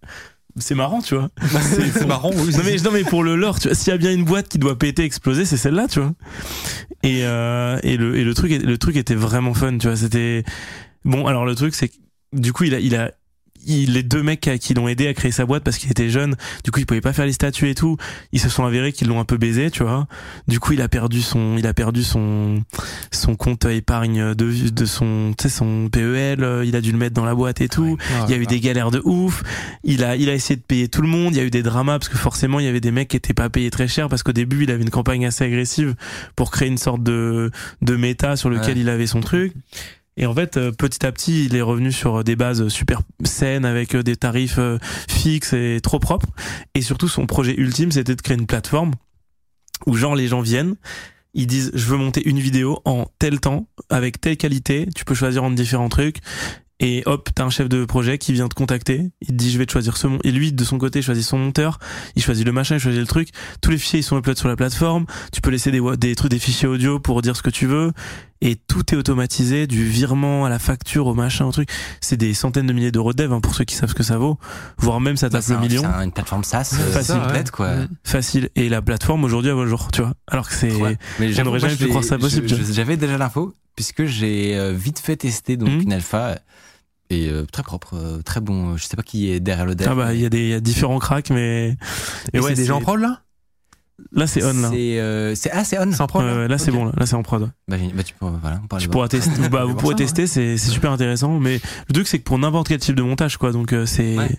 c'est marrant, tu vois. C'est marrant, oui. Non mais, non mais pour le lore, tu vois, s'il y a bien une boîte qui doit péter, exploser, c'est celle-là, tu vois. Et, euh, et le et le truc le truc était vraiment fun, tu vois. C'était bon. Alors le truc c'est que du coup il a il a il, les deux mecs qui l'ont aidé à créer sa boîte parce qu'il était jeune, du coup il pouvait pas faire les statuts et tout. Ils se sont avérés qu'ils l'ont un peu baisé, tu vois. Du coup il a perdu son il a perdu son son compte épargne de de son tu sais son PEL. Il a dû le mettre dans la boîte et tout. Il y a eu des galères de ouf. Il a, il a essayé de payer tout le monde. Il y a eu des dramas parce que forcément, il y avait des mecs qui étaient pas payés très cher parce qu'au début, il avait une campagne assez agressive pour créer une sorte de, de méta sur lequel Ouais. il avait son truc. Et en fait, euh, petit à petit, il est revenu sur des bases super saines avec euh, des tarifs euh, fixes et trop propres. Et surtout, son projet ultime, c'était de créer une plateforme où genre les gens viennent, ils disent je veux monter une vidéo en tel temps avec telle qualité. Tu peux choisir entre différents trucs. Et hop, t'as un chef de projet qui vient te contacter. Il te dit je vais te choisir ce mon et lui de son côté choisit son monteur. Il choisit le machin, il choisit le truc. Tous les fichiers ils sont upload sur la plateforme. Tu peux laisser des des trucs, des fichiers audio pour dire ce que tu veux. Et tout est automatisé, du virement à la facture au machin au truc. C'est des centaines de milliers d'euros de dev hein, pour ceux qui savent ce que ça vaut. Voire même ça tape le un- million. c'est un- une plateforme SaaS euh, Facile. complète, quoi. Facile. Et la plateforme aujourd'hui voit le jour, tu vois. Alors que c'est Ouais. Mais moi, jamais pu croire ça possible, J'avais déjà l'info puisque j'ai euh, vite fait tester donc Mhm. une alpha et euh, très propre, euh, très bon. Je sais pas qui est derrière le dev. Ah bah il y a des y a différents cracks mais Et c'est des gens en prod là? Là c'est on là. C'est euh, c'est ah c'est on. C'est en prod Ouais, là c'est bon là, Là, c'est en prod. Bah, bah, tu pourras voilà, on parle Tu de- pourras tester bah, vous pourrez ça, tester c'est c'est super intéressant mais le truc c'est que pour n'importe quel type de montage quoi donc euh, c'est Ouais.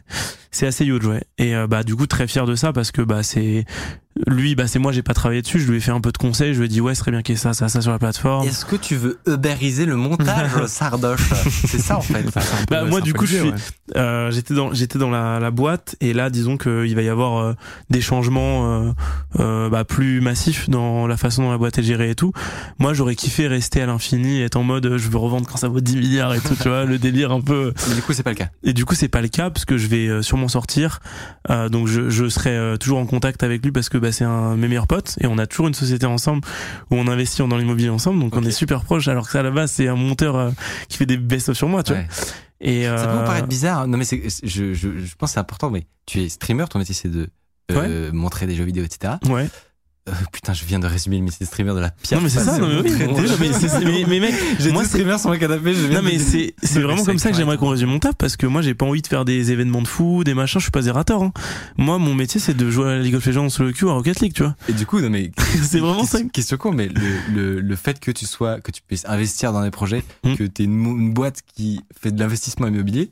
c'est assez huge ouais et euh, bah du coup très fier de ça parce que bah c'est lui bah c'est moi j'ai pas travaillé dessus je lui ai fait un peu de conseils je lui ai dit ouais ce serait bien qu'il y ait ça ça ça sur la plateforme Est-ce que tu veux uberiser le montage, Sardoche C'est ça en fait. Bah, moi, du coup, je l'idée, suis- ouais. Euh, j'étais dans j'étais dans la, la boîte et là disons qu'il va y avoir euh, des changements euh, euh, bah, plus massifs dans la façon dont la boîte est gérée et tout moi j'aurais kiffé rester à l'infini être en mode je veux revendre quand ça vaut 10 milliards et tout tu vois le délire un peu Mais du coup, c'est pas le cas. et du coup c'est pas le cas parce que je vais euh, sûrement sortir Euh, donc je, je serai toujours en contact avec lui parce que bah, c'est un de mes meilleurs potes et on a toujours une société ensemble où on investit dans l'immobilier ensemble donc on est super proches alors que ça à la base c'est un monteur euh, qui fait des best-of sur moi tu vois et Ça peut euh, vous paraître bizarre. Non, mais c'est, je, je, je pense que c'est important. Mais tu es streamer, ton métier c'est de euh, montrer des jeux vidéo, etc. ouais Euh, putain, je viens de résumer le métier de streamer de la pire. non mais c'est ça non mais, oui, mais, mais, mais mec J'ai moi streamers sur mon canapé. Je viens non mais de- c'est c'est vraiment comme ça que j'aimerais qu'on résume mon taf parce que moi j'ai pas envie de faire des événements de fou des machins je suis pas zérateur hein. moi mon métier c'est de jouer à League of Legends sur le cul à Rocket League tu vois Et du coup, non mais c'est vraiment ça question, con, mais le, le, le fait que tu sois, que tu puisses investir dans des projets, Mm. que tu es une, une boîte qui fait de l'investissement immobilier,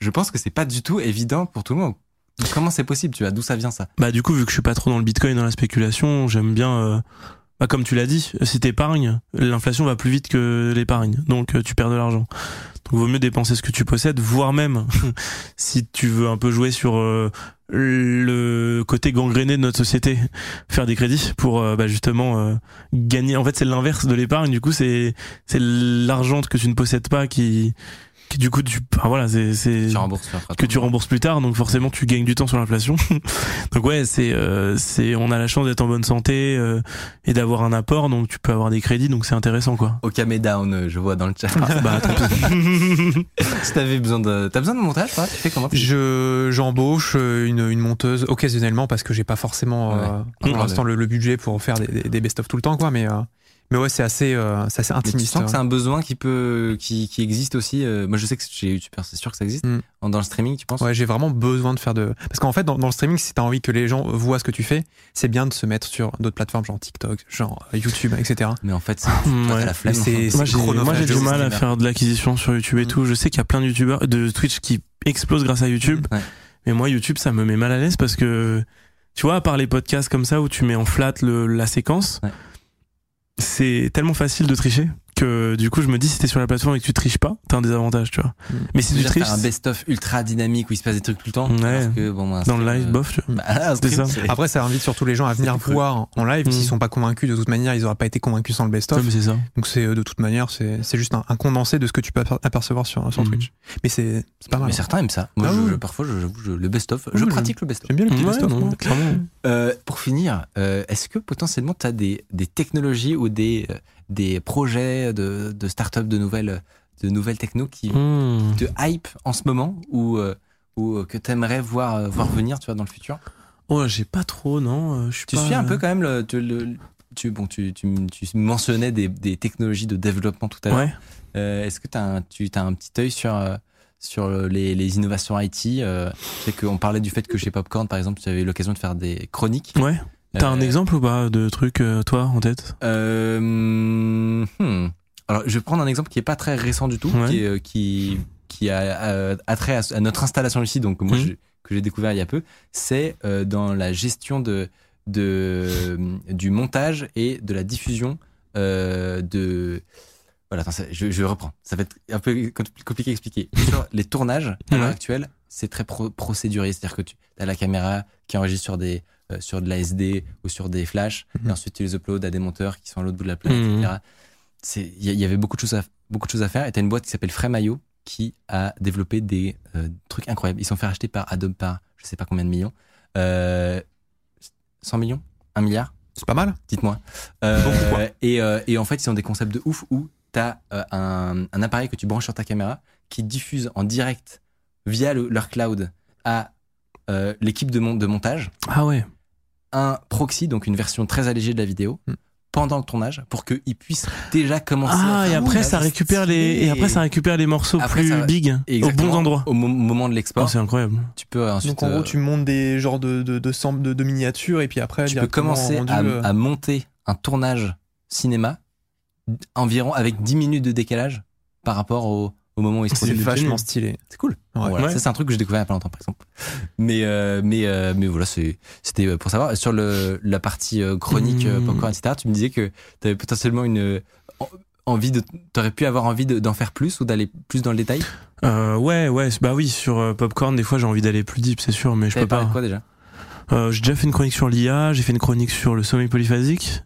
je pense que c'est pas du tout évident pour tout le monde. Comment c'est possible, tu vois, d'où ça vient ça? Bah du coup vu que je suis pas trop dans le bitcoin dans la spéculation, j'aime bien euh, bah comme tu l'as dit, si t'épargnes, l'inflation va plus vite que l'épargne. Donc euh, tu perds de l'argent. Donc vaut mieux dépenser ce que tu possèdes, voire même si tu veux un peu jouer sur euh, le côté gangréné de notre société, faire des crédits pour bah, justement gagner. En fait, c'est l'inverse de l'épargne. Du coup, c'est c'est l'argent que tu ne possèdes pas qui qui du coup tu enfin, voilà, c'est c'est Tu rembourses tu feras que tu rembourses plus tard, donc forcément tu gagnes du temps sur l'inflation. donc ouais, c'est euh, c'est on a la chance d'être en bonne santé euh, et d'avoir un apport, donc tu peux avoir des crédits, donc c'est intéressant quoi. Okame down, euh, je vois dans le chat. bah tant pis. si t'avais besoin de, t'as besoin de montage, toi Tu fais comment Je j'embauche euh, une, une monteuse occasionnellement parce que j'ai pas forcément euh, Ouais. pour Mmh. l'instant le, le budget pour faire des, des, des best-of tout le temps quoi mais euh, mais ouais c'est assez euh, c'est assez Mais tu intimiste. sens que c'est un besoin qui peut, qui, qui existe aussi. euh, moi, je sais que chez YouTubers, c'est sûr que ça existe. Mm. Dans le streaming, tu penses? Ouais, j'ai vraiment besoin de faire de. Parce qu'en fait, dans, dans le streaming, si t'as envie que les gens voient ce que tu fais, c'est bien de se mettre sur d'autres plateformes, genre TikTok, genre euh, YouTube, etc. Mais en fait, c'est- Mm, ouais. la flemme. Moi j'ai du mal à faire de l'acquisition sur YouTube et Mm. tout. Je sais qu'il y a plein de youtubeurs de Twitch qui explosent grâce à YouTube, Ouais. mais moi YouTube ça me met mal à l'aise parce que tu vois à part les podcasts comme ça où tu mets en flat le, la séquence, Ouais. C'est tellement facile de tricher que du coup je me dis si t'es sur la plateforme et que tu triches pas, t'as un désavantage, tu vois. Mm. Mais si tu triches un best-of ultra dynamique où il se passe des trucs tout le temps. Ouais. que, bon, un dans le live, euh, bof, tu vois. bah, stream, ça. Après, ça invite surtout les gens à venir voir en live. Mm. S'ils sont pas convaincus, de toute manière, ils auraient pas été convaincus sans le best-of. mais c'est ça. Donc c'est euh, de toute manière, c'est c'est juste un, un condensé de ce que tu peux aper- apercevoir sur, sur Mm. Twitch. Mais c'est c'est pas mal. Mais certains aiment ça. Moi, Ah je- oui. je- parfois, je- le best-of, Oui, je pratique le best-of. J'aime bien le petit best-of. non, moi. clairement. Euh, pour finir, euh, est-ce que potentiellement tu as des, des technologies ou des, euh, des projets de, de start-up, de nouvelles, de nouvelles techno qui Hmm. te hype en ce moment ou, euh, ou que tu aimerais voir, euh, voir venir tu vois, dans le futur? Oh, j'ai pas trop, non. euh, Tu pas- suis un peu quand même le. Tu, le- tu, bon, tu, tu, tu mentionnais des, des technologies de développement tout à l'heure. Ouais. Euh, Est-ce que un, tu as un petit œil sur, euh, sur les, les innovations IT euh, sais qu'on parlait du fait que chez Popcorn, par exemple, tu avais eu l'occasion de faire des chroniques. Ouais. T'as un Euh, exemple ou pas de trucs, euh, toi, en tête? Euh, hmm. Alors, je vais prendre un exemple qui est pas très récent du tout, Ouais. qui, est, qui, qui a attrait à, à notre installation ici, donc moi Mhm. je- que j'ai découvert il y a peu. C'est dans la gestion de, de du montage et de la diffusion euh, de voilà, attends, ça- je, je reprends. Ça va être un peu compl- compliqué à expliquer. Sur les tournages, à l'heure actuelle, c'est très pro- procéduré. C'est-à-dire que tu as la caméra qui enregistre sur des euh, sur de la SD ou sur des flashs, Mhm. et ensuite tu les uploads à des monteurs qui sont à l'autre bout de la planète, Mhm. etc. Il y, avait beaucoup de choses à, beaucoup de choses à faire. Et t'as une boîte qui s'appelle Frame.io qui a développé des euh, trucs incroyables. Ils sont fait acheter par Adobe par je sais pas combien de millions. Euh, 100 millions? 1 milliard? C'est pas mal. Dites-moi. Euh, et, et en fait, ils ont des concepts de ouf où tu as un, un appareil que tu branches sur ta caméra qui diffuse en direct via le- leur cloud à l'équipe de, mon- de montage Ah ouais. Un proxy, donc une version très allégée de la vidéo, Hmm. pendant le tournage pour qu'ils puissent déjà commencer Ah, à et après, ça récupère les, et après, ça récupère les morceaux Après, plus ça big, au bon endroit. Au mo- moment de Oh, l'export, c'est incroyable. tu peux ensuite. Donc en gros, euh, tu montes des genres de, de, de, samples de, de miniatures et puis après, tu peux commencer rendu, à, euh, à monter un tournage cinéma environ avec 10 minutes de décalage par rapport au, au moment où il se C'est produit. vachement stylé. C'est cool. Ouais. Voilà, Ouais. Ça, c'est un truc que j'ai découvert il y a pas longtemps, par exemple. Mais, euh, mais, euh, mais voilà, c'est- c'était euh, pour savoir. Sur le, la partie chronique, Mmh. popcorn, etc., tu me disais que tu avais potentiellement une en- envie de. T'aurais pu avoir envie de- d'en faire plus ou d'aller plus dans le détail? Euh, ouais, ouais, bah oui, sur euh, Popcorn, des fois j'ai envie d'aller plus deep, c'est sûr, mais je peux pas. quoi déjà? Euh, j'ai déjà fait une chronique sur l'IA, j'ai fait une chronique sur le sommeil polyphasique.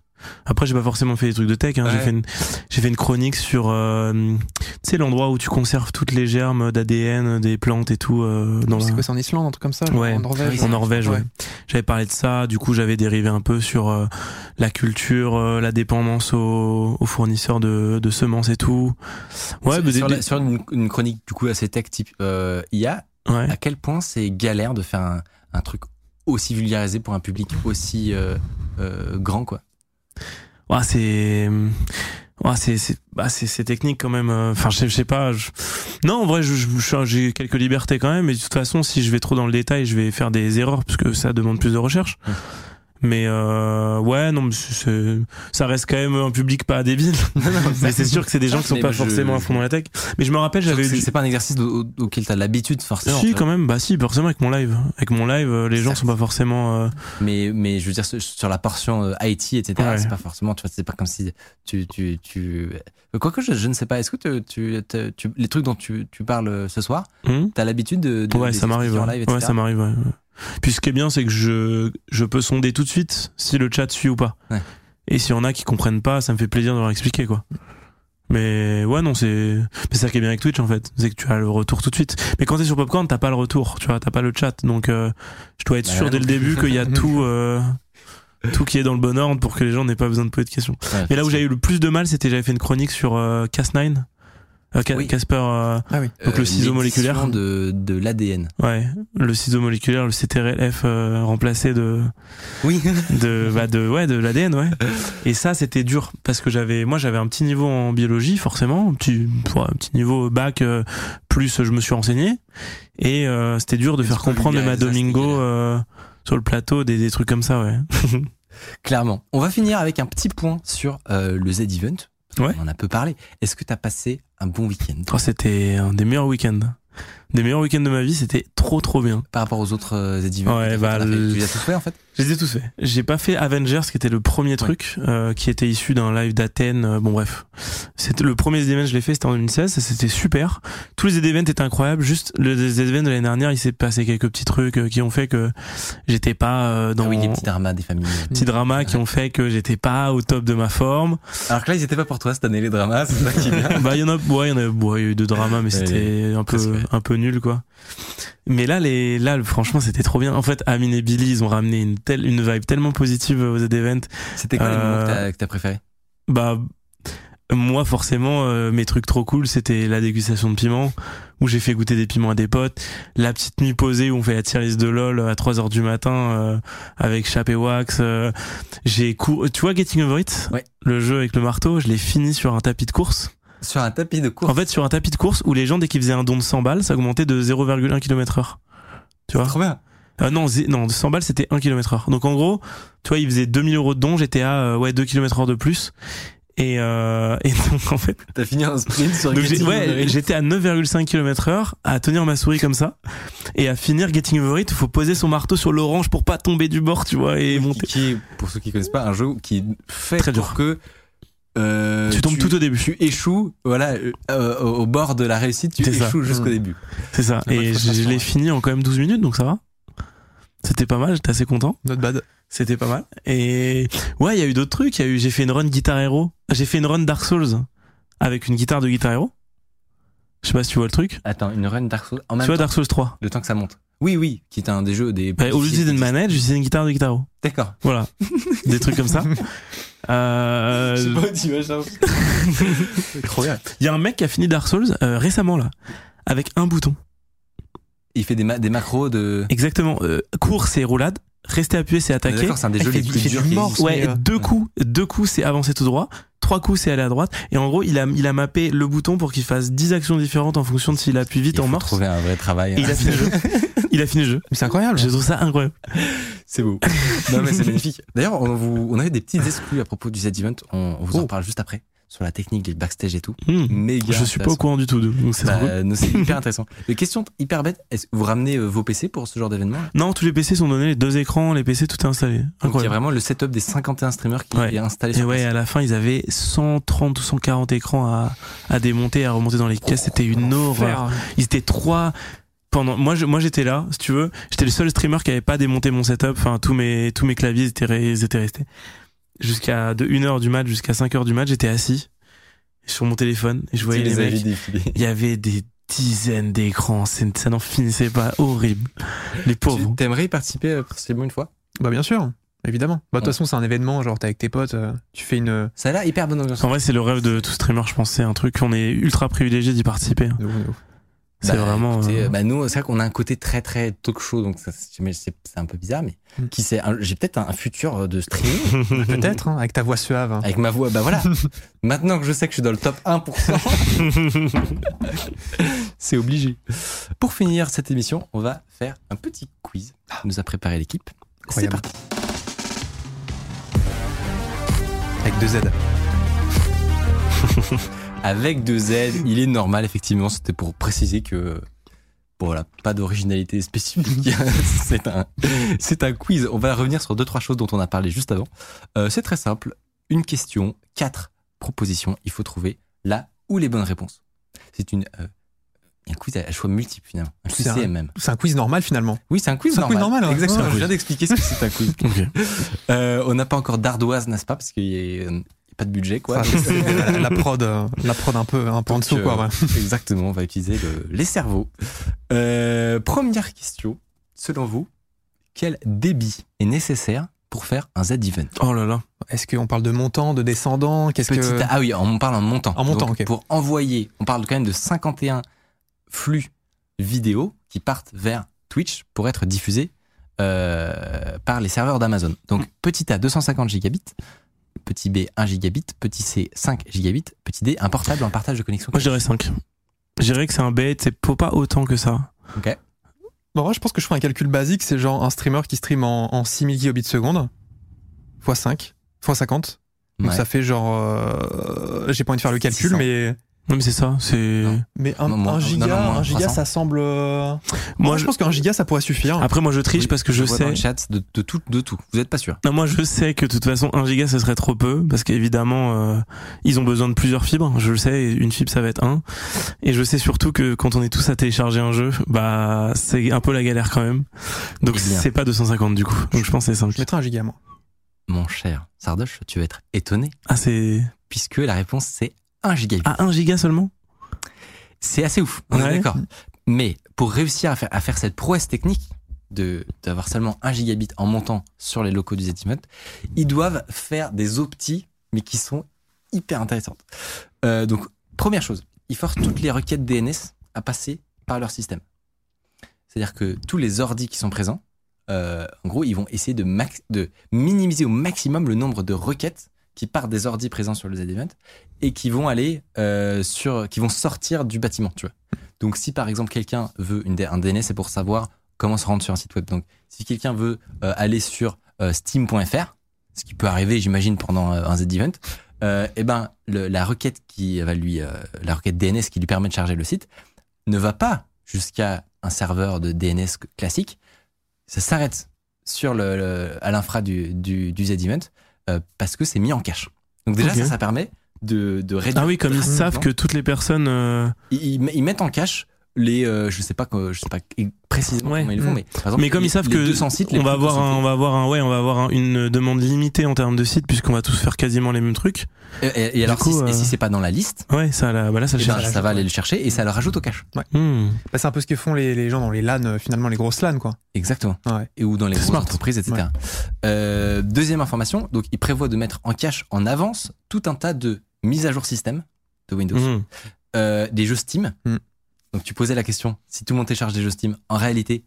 Après, j'ai pas forcément fait des trucs de tech. Hein. J'ai Ouais. fait une, j'ai fait une chronique sur, euh, tu sais, l'endroit où tu conserves toutes les germes d'ADN des plantes et tout euh, dans C'est la- quoi, c'est en Islande, un truc comme ça Ouais. En Norvège en Norvège. Ouais. Ouais. J'avais parlé de ça. Du coup, j'avais dérivé un peu sur euh, la culture, euh, la dépendance aux, aux fournisseurs de, de semences et tout. Ouais, sur, sur, des- la- sur une, une chronique du coup assez tech type euh, IA, ouais. à quel point c'est galère de faire un, un truc aussi vulgarisé pour un public aussi euh, euh, grand quoi? Ouais, c'est ouais, c'est c'est bah, c'est technique quand même euh, enfin je sais- je sais pas je- non en vrai je- je- je- j'ai quelques libertés quand même mais de toute façon si je vais trop dans le détail je vais faire des erreurs parce que ça demande plus de recherche. Mais euh, ouais non mais ça reste quand même un public pas débile mais c'est sûr que c'est des gens qui sont pas je- forcément à fond dans la tech mais je me rappelle j'avais c'est pas un exercice au- au- auquel t'as l'habitude forcément si quand même bah si forcément avec mon live avec mon live euh, les gens sont pas forcément euh, mais mais je veux dire sur- la portion euh, IT etc Ouais. c'est pas forcément tu vois c'est pas comme si tu tu tu euh, quoique je, je ne sais pas est-ce que tu, tu, tu- les trucs dont tu, tu parles ce soir hum t'as l'habitude de, de ouais, ça m'arrive. Ouais, Ouais, ça m'arrive. Ouais. Puis ce qui est bien, c'est que je, je peux sonder tout de suite si le chat suit ou pas. Ouais. Et s'il y en a qui comprennent pas, ça me fait plaisir de leur expliquer, quoi. Mais ouais, non, c'est c'est ça qui est bien avec Twitch en fait, c'est que tu as le retour tout de suite. Mais quand t'es sur Popcorn, t'as pas le retour, tu vois, t'as pas le chat, donc euh, je dois être Bah, sûr là dès le début qu'il y a tout, euh, tout qui est dans le bon ordre pour que les gens n'aient pas besoin de poser de questions. Ouais, Mais là où j'ai eu le plus de mal, c'était j'avais fait une chronique sur euh, Cas9, euh, Oui. Casper. euh, Ah oui. donc le ciseau l'édition moléculaire. de, de l'ADN Ouais, le ciseau moléculaire, le CTRLF euh, remplacé de oui de bah de ouais de l'ADN ouais. Et ça c'était dur parce que j'avais moi j'avais un petit niveau en biologie forcément, un petit ouais, un petit niveau bac euh, plus je me suis renseigné et euh, c'était dur de faire comprendre même à Domingo euh, sur le plateau des, des trucs comme ça ouais. clairement on va finir avec un petit point sur euh, le Z Event Ouais. on en a peu parlé est-ce que t'as passé un bon week-end Oh, c'était un des meilleurs week-ends. Des meilleurs week-ends de ma vie, c'était trop trop bien. par rapport aux autres euh, Events Ouais, bah, fait le- tu les as tous fait en fait Je les ai tous faits. J'ai pas fait Avengers, qui était le premier truc, euh, qui était issu d'un live d'Athènes. euh, bon bref, c'était le premier Z-Event, je l'ai fait, c'était en 2016, et c'était super. Tous les Z-Events étaient incroyables. Juste le Z-Event de l'année dernière, il s'est passé quelques petits trucs euh, qui ont fait que j'étais pas euh, dans ah oui les petits dramas des familles petits dramas qui ont fait que j'étais pas au top de ma forme. alors que là ils étaient pas pour toi cette année les dramas c'est ça qui bah il y en a, ouais, il y en a, ouais, il y a eu deux dramas, mais c'était un peu, un peu nul quoi. Mais là, les, là, franchement, c'était trop bien. En fait, Amine et Billy, ils ont ramené une telle, une vibe tellement positive aux Z-Event. c'était quoi les Euh, moments que t'as- t'as préféré Bah moi forcément euh, mes trucs trop cool c'était la dégustation de piment où j'ai fait goûter des piments à des potes la petite nuit posée où on fait la tier list de lol à 3 heures du matin euh, avec Chap et Wax euh, j'ai couru tu vois Getting Over It? Ouais. le jeu avec le marteau je l'ai fini sur un tapis de course sur un tapis de course en fait sur un tapis de course où les gens dès qu'ils faisaient un don de 100 balles ça augmentait de 0,1 km heure tu vois? Trop bien euh, non, non, 100 balles c'était 1 km heure. Donc en gros, tu vois, il faisait 2000 euros de don, j'étais à euh, ouais 2 km heure de plus. Et, euh, et donc en fait, t'as fini un sprint sur donc Getting ouais, j'étais à 9,5 km heure à tenir ma souris comme ça et à finir Getting Over It, il faut poser son marteau sur l'orange pour pas tomber du bord, tu vois, et monter. qui pour ceux qui connaissent pas, un jeu qui est fait Très pour dur. que euh, Tu tombes tout au début. Tu échoues, voilà, euh, au bord de la réussite, tu échoues jusqu'au Mm. début. C'est ça. Et je, l'ai fini en quand même 12 minutes, donc ça va. C'était pas mal, j'étais assez content. Not bad. C'était pas mal. Et ouais, il y a eu d'autres trucs. Il y a eu, j'ai fait une run Guitar Hero. J'ai fait une run Dark Souls avec une guitare de Guitar Hero. Je sais pas si tu vois le truc. Attends, une run Dark Souls en Tu vois temps, Dark Souls 3. le temps que ça monte. Oui, oui, qui est un des jeux des. Bah, au lieu qui existent. manette, j'utilisais une guitare de Guitar Hero. D'accord. Voilà. Des trucs comme ça. Euh, Je sais pas où. Il y a un mec qui a fini Dark Souls euh, récemment là, avec un bouton. Il fait des, ma- des macros de. Exactement. Euh, course et roulade. Rester appuyé, c'est attaquer. D'accord, c'est un des jeux les plus durs. Ouais, euh, deux coups, deux coups c'est avancer tout droit, trois coups c'est aller à droite, et en gros il a, il a mappé le bouton pour qu'il fasse 10 actions différentes en fonction de s'il appuie vite Il en morse. trouver un vrai travail. Et il a fini le jeu. Il a fini le jeu. Mais c'est incroyable. Je trouve ça incroyable. C'est beau. non, mais c'est magnifique. D'ailleurs, on, vous, on avait des petites exclus à propos du Z-Event. On, on vous en Oh. parle juste après. Sur la technique, les backstage et tout. Hmm. Méga. Je suis pas au courant du tout, donc c'est Bah, c'est hyper intéressant. Mais question hyper bête. Est-ce que vous ramenez euh, vos PC pour ce genre d'événement? Non, tous les PC sont donnés, les deux écrans, les PC, tout est installé. Donc, il y a vraiment le setup des 51 streamers qui Ouais. est installé Et sur ouais, place. à la fin, ils avaient 130 ou 140 écrans à, à démonter, à remonter dans les caisses. C'était une horreur. Ils étaient trois. Pendant, moi, je, moi, j'étais là, si tu veux. J'étais le seul streamer qui avait pas démonté mon setup. Enfin, tous mes, tous mes claviers étaient, ils étaient restés. Jusqu'à de 1h du match jusqu'à 5h du match, j'étais assis sur mon téléphone et je voyais les mecs. Il y avait des dizaines d'écrans. c'est- Ça n'en finissait pas. Horrible. Les pauvres. Tu T'aimerais y participer euh, possiblement une fois? Bah bien sûr, évidemment. Bah de toute Ouais. façon c'est un événement, genre t'es avec tes potes, euh, tu fais une. Ça a l'air hyper bonne ambiance. En vrai, c'est le rêve de tout streamer, je pense. C'est un truc qu'on est ultra privilégié d'y participer. de ouf, de ouf. C'est Bah, vraiment. écoutez, euh, bah, nous, c'est vrai qu'on a un côté très très talk show, donc c'est un peu bizarre, mais Mm. qui sait, j'ai peut-être un, un futur de streaming Peut-être, hein, avec ta voix suave. hein. avec ma voix. Bah voilà. Maintenant que je sais que je suis dans le top 1%, c'est obligé. Pour finir cette émission, on va faire un petit quiz. que Nous a préparé l'équipe. C'est parti. Avec deux Z. Avec deux Z, il est normal, effectivement. C'était pour préciser que. Bon, voilà, pas d'originalité spécifique. c'est un, c'est un quiz. On va revenir sur deux, trois choses dont on a parlé juste avant. Euh, c'est très simple. Une question, quatre propositions. Il faut trouver la ou les bonnes réponses. C'est une, euh, un quiz à choix multiples, finalement. Un quiz C'est un- CMM. C'est un quiz normal finalement. Oui, c'est un quiz C'est un normal. quiz normal, ouais. Exactement. Ouais. Je viens d'expliquer ce que c'est un quiz. Euh, on n'a pas encore d'ardoise, n'est-ce pas? Parce qu'il y a, pas de budget, quoi. La, la prod, euh, la prod un peu, un peu en dessous euh, quoi. ouais. Exactement, on va utiliser le- les cerveaux. Euh, première question, selon vous, quel débit est nécessaire pour faire un Z-event? Oh là là. Est-ce qu'on parle de montant, de descendant? Qu'est-ce Petit que Ah oui, on parle en montant. En montant, Donc, ok. Pour envoyer, on parle quand même de 51 flux vidéo qui partent vers Twitch pour être diffusés euh, par les serveurs d'Amazon. Donc petit A 250 gigabits, petit B 1 gigabit, petit C 5 gigabits, petit D un portable en partage de connexion. Moi, je dirais 5. Je dirais que c'est un bait, c'est pas autant que ça. Ok. Bon, moi, je pense que je ferai un calcul basique. C'est genre un streamer qui stream en, en 6000 gigabits seconde x 5 x 50. Donc Ouais. ça fait genre. euh, J'ai pas envie de faire le calcul, 600. mais Non, mais c'est ça. C'est. Mais un, Non, un giga, non, non, moins un giga, 300. ça semble. euh, Moi, je je... pense qu'un giga, ça pourrait suffire. après, moi, je triche Oui, parce que je, vois dans sais. le chat de, de tout, de tout. Vous êtes pas sûr Non, moi, je sais que de toute façon, 1 giga, ce serait trop peu parce qu'évidemment, euh, ils ont besoin de plusieurs fibres. Je le sais, et une fibre, ça va être 1. Et je sais surtout que quand on est tous à télécharger un jeu, bah, c'est un peu la galère quand même. Donc, Eh c'est pas 250 du coup. Donc, je pense que c'est 5. Je mettrai un giga, moi. Mon cher Sardoche, tu vas être étonné Ah, c'est. puisque la réponse c'est 1 gigabit. Ah, 1 giga seulement? C'est assez ouf, on est d'accord. Mais pour réussir à faire, à faire cette prouesse technique de d'avoir seulement 1 gigabit en montant sur les locaux du Zetimet, ils doivent faire des optis, mais qui sont hyper intéressantes. Euh, donc, première chose, ils forcent toutes les requêtes DNS à passer par leur système. C'est-à-dire que tous les ordis qui sont présents, euh, en gros, ils vont essayer de, max- de minimiser au maximum le nombre de requêtes qui partent des ordis présents sur le Z-Event et qui vont aller euh, sur, qui vont sortir du bâtiment, tu vois. Donc, si par exemple quelqu'un veut une, un DNS, c'est pour savoir comment se rendre sur un site web. Donc, si quelqu'un veut euh, aller sur euh, steam.fr, ce qui peut arriver, j'imagine, pendant un Z-Event, eh ben, la requête qui va lui, la requête DNS qui lui permet de charger le site, ne va pas jusqu'à un serveur de DNS classique. Ça s'arrête sur le, à l'infra du, du, du Z-Event parce que c'est mis en cache. Donc déjà, ça, ça permet de, de réduire. Ah oui, comme ils savent que toutes les personnes. euh, Ils, ils- ils mettent en cache les. euh, je sais pas, je sais pas précisément Ouais. comment ils le font, Mm. mais par exemple, Mais comme les- ils savent que 200 sites, les on va avoir un, on va avoir un, ouais, on va avoir un- une demande limitée en termes de sites puisqu'on va tous faire quasiment les mêmes trucs. Et, et- et alors, coup, si, euh, et si c'est pas dans la liste, Ouais, ça, là, bah là, ça le eh ben, ça va aller le chercher et ça le rajoute au cache. Hmm. Bah, c'est un peu ce que font les, les gens dans les LAN, euh, finalement, les grosses LAN, quoi. Exactement. Ouais. Et ou dans les grosses smart. entreprises, etc. Ouais. Euh, deuxième information, donc il prévoit de mettre en cache en avance tout un tas de mises à jour système de Windows, euh, des jeux Steam. Mm. Donc tu posais la question, si tout le monde télécharge des jeux Steam, en réalité,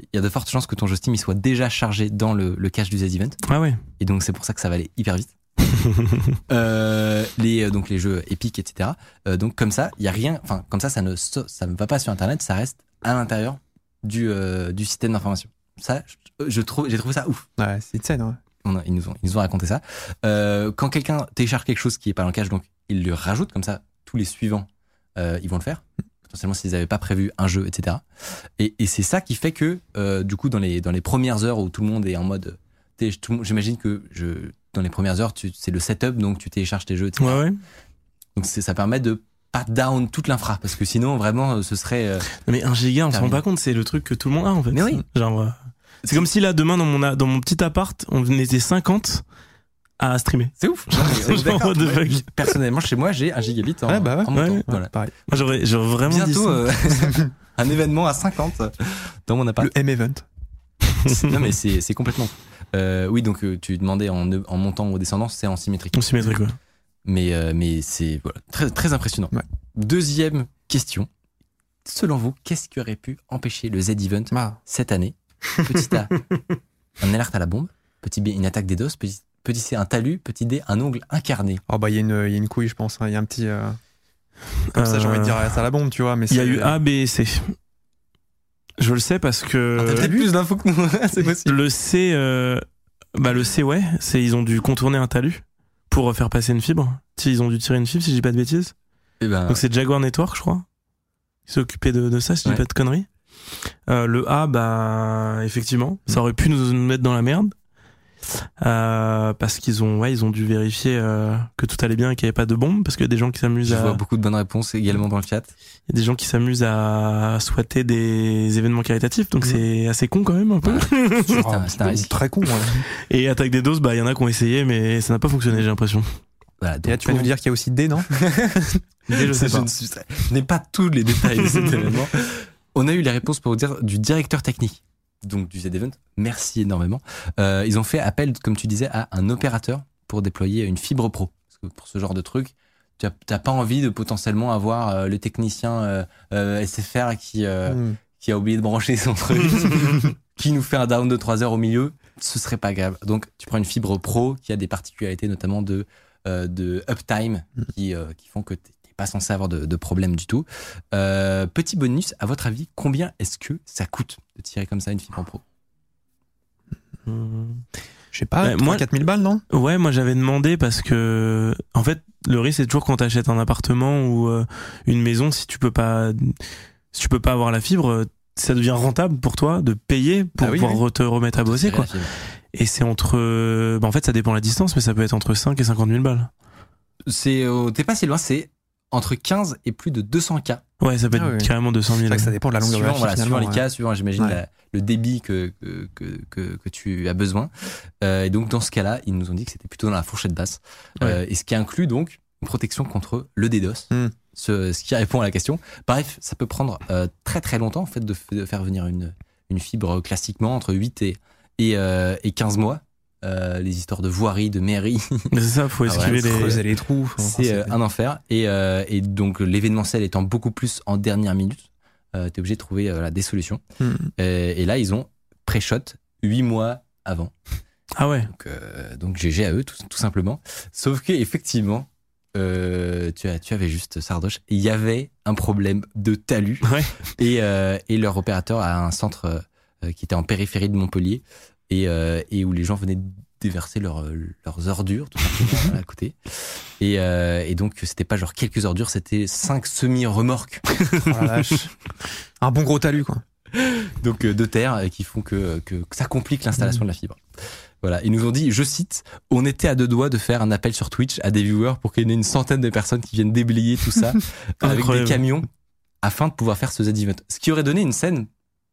il y a de fortes chances que ton jeu Steam il soit déjà chargé dans le, le cache du Z-Event. Ah ouais. Et donc c'est pour ça que ça va aller hyper vite. Euh, les euh, donc les jeux épiques etc Euh, donc comme ça il y a rien enfin comme ça ça ne ça ne va pas sur internet ça reste à l'intérieur du euh, du système d'information ça je, je trouve j'ai trouvé ça ouf Ouais, c'est une scène, ouais. On a- ils nous ont ils nous ont raconté ça quand quelqu'un télécharge quelque chose qui est pas dans le cache donc il le rajoute comme ça tous les suivants ils vont le faire potentiellement s'ils n'avaient pas prévu un jeu etc et, et c'est ça qui fait que euh, du coup dans les dans les premières heures où tout le monde est en mode j'imagine que je dans les premières heures c'est le setup donc tu télécharges tes jeux etc. Ouais, ouais. donc ça permet de pas down toute l'infra parce que sinon vraiment euh, ce serait euh, Mais un giga, on se rend pas compte, c'est le truc que tout le monde a en fait. Mais oui. Genre, c'est comme si là, demain, dans mon, dans mon petit appart, on était 50 à streamer. c'est ouf genre, personnellement chez moi j'ai un gigabit en, Ouais, bah ouais. en montant. Ouais. Voilà. Pareil. Moi, j'aurais, j'aurais vraiment dit bientôt ça. euh, un événement à 50 dans mon appart Le M-Event. non mais c'est c'est complètement. Euh, oui donc euh, tu demandais en, en montant ou descendant c'est en symétrique On s'y mettrait quoi. mais euh, mais c'est voilà, très très impressionnant Ouais. deuxième question selon vous qu'est-ce qui aurait pu empêcher le Z-Event Ah. cette année? Petit A, un alerte à la bombe. Petit B, une attaque des DOS. Petit, petit C, un talus. Petit D, un ongle incarné. Oh, bah, il y, a une- il y a une couille, je pense. hein. Il y a un petit. euh, Comme ça, j'ai envie de dire à la bombe, tu vois. Mais Il y a eu A, B et C. Je le sais parce que. Ah, T'as peut-être plus d'infos que nous. c'est possible. Le C, euh, bah le C, ouais, c'est ils ont dû contourner un talus pour faire passer une fibre. Si ils ont dû tirer une fibre, si je dis pas de bêtises. Eh ben, Donc c'est Jaguar Network, je crois. Ils occupé de, de ça, si je dis pas de conneries. Euh, le A, bah effectivement, ça aurait pu nous, nous mettre dans la merde. Euh, parce qu'ils ont, ouais, ils ont dû vérifier euh, que tout allait bien et qu'il n'y avait pas de bombe, parce qu'il y a des gens qui s'amusent je à, vois beaucoup de bonnes réponses également dans le chat. il y a des gens qui s'amusent à souhaiter des événements caritatifs, donc Mhm. c'est assez con quand même un peu. C'est un- c'est un risque. Très con. ouais. Et attaque des doses, bah il y en a qui ont essayé, mais ça n'a pas fonctionné, j'ai l'impression. Voilà, Et donc là, tu vas pour- nous dire qu'il y a aussi D, non je sais je pas. ne suis- je n'ai pas tous les détails de cet événement. On a eu les réponses pour vous dire du directeur technique donc du Z-Event. Merci énormément. Euh, ils ont fait appel, comme tu disais, à un opérateur pour déployer une fibre pro. Parce que pour ce genre de truc, tu n'as pas envie de potentiellement avoir euh, le technicien euh, SFR qui, Hmm. qui a oublié de brancher son truc, qui nous fait un down de 3 heures au milieu, ce serait pas grave. Donc tu prends une fibre pro qui a des particularités notamment de, de uptime qui, euh, qui font que pas censé avoir de, de problème du tout. Euh, petit bonus, à votre avis, combien est-ce que ça coûte de tirer comme ça une fibre pro? Je sais pas, moi- 3 4000 balles, non? Ouais, moi j'avais demandé parce que en fait le risque c'est toujours quand t'achètes un appartement ou euh, une maison si tu peux pas si tu peux pas avoir la fibre ça devient rentable pour toi de payer pour Ah oui, pouvoir oui. te remettre à bosser quoi. Et c'est entre bah, en fait ça dépend de la distance mais ça peut être entre 5 et 50 000 balles. C'est, euh, t'es pas si loin, c'est entre 15 et plus de 200 cas. Ouais, ça peut être Ah ouais. carrément 200 000. C'est vrai que ça dépend de la longueur de suivant, la voilà, fibre, suivant les finalement, cas, suivant, j'imagine, Ouais. le débit que, que, que, tu as besoin. Euh, et donc, dans ce cas-là, ils nous ont dit que c'était plutôt dans la fourchette basse. Euh, et ce qui inclut donc une protection contre le DDoS. Hmm. Ce, ce qui répond à la question. Bref, ça peut prendre euh, très très longtemps en fait de, de faire venir une, une fibre classiquement entre 8 et, et, euh, et 15 mois. Euh, les histoires de voirie, de mairie, c'est ça, faut Ah ouais, esquiver les Creuser les trous. c'est euh, un enfer. Et, euh, et donc l'événementiel étant beaucoup plus en dernière minute, euh, t'es obligé de trouver voilà, des solutions. Hmm. Et là, ils ont pré-shot 8 mois avant. Ah ouais. Donc, donc GG à eux, tout, tout simplement. Sauf que effectivement, euh, tu, as, tu avais juste Sardoche, il y avait un problème de talus. Ouais. Et, euh, et leur opérateur a un centre euh, qui était en périphérie de Montpellier et, euh, et où les gens venaient déverser leurs leurs ordures tout simplement à côté. Et, euh, et donc c'était pas genre quelques ordures, c'était cinq semi-remorques Oh. Un bon gros talus, quoi. donc euh, de terre euh, qui font que, que, que ça complique l'installation de la fibre. Voilà, ils nous ont dit, je cite, on était à deux doigts de faire un appel sur Twitch à des viewers pour qu'il y ait une centaine de personnes qui viennent déblayer tout ça avec des camions afin de pouvoir faire ce Z-Event. Ce qui aurait donné une scène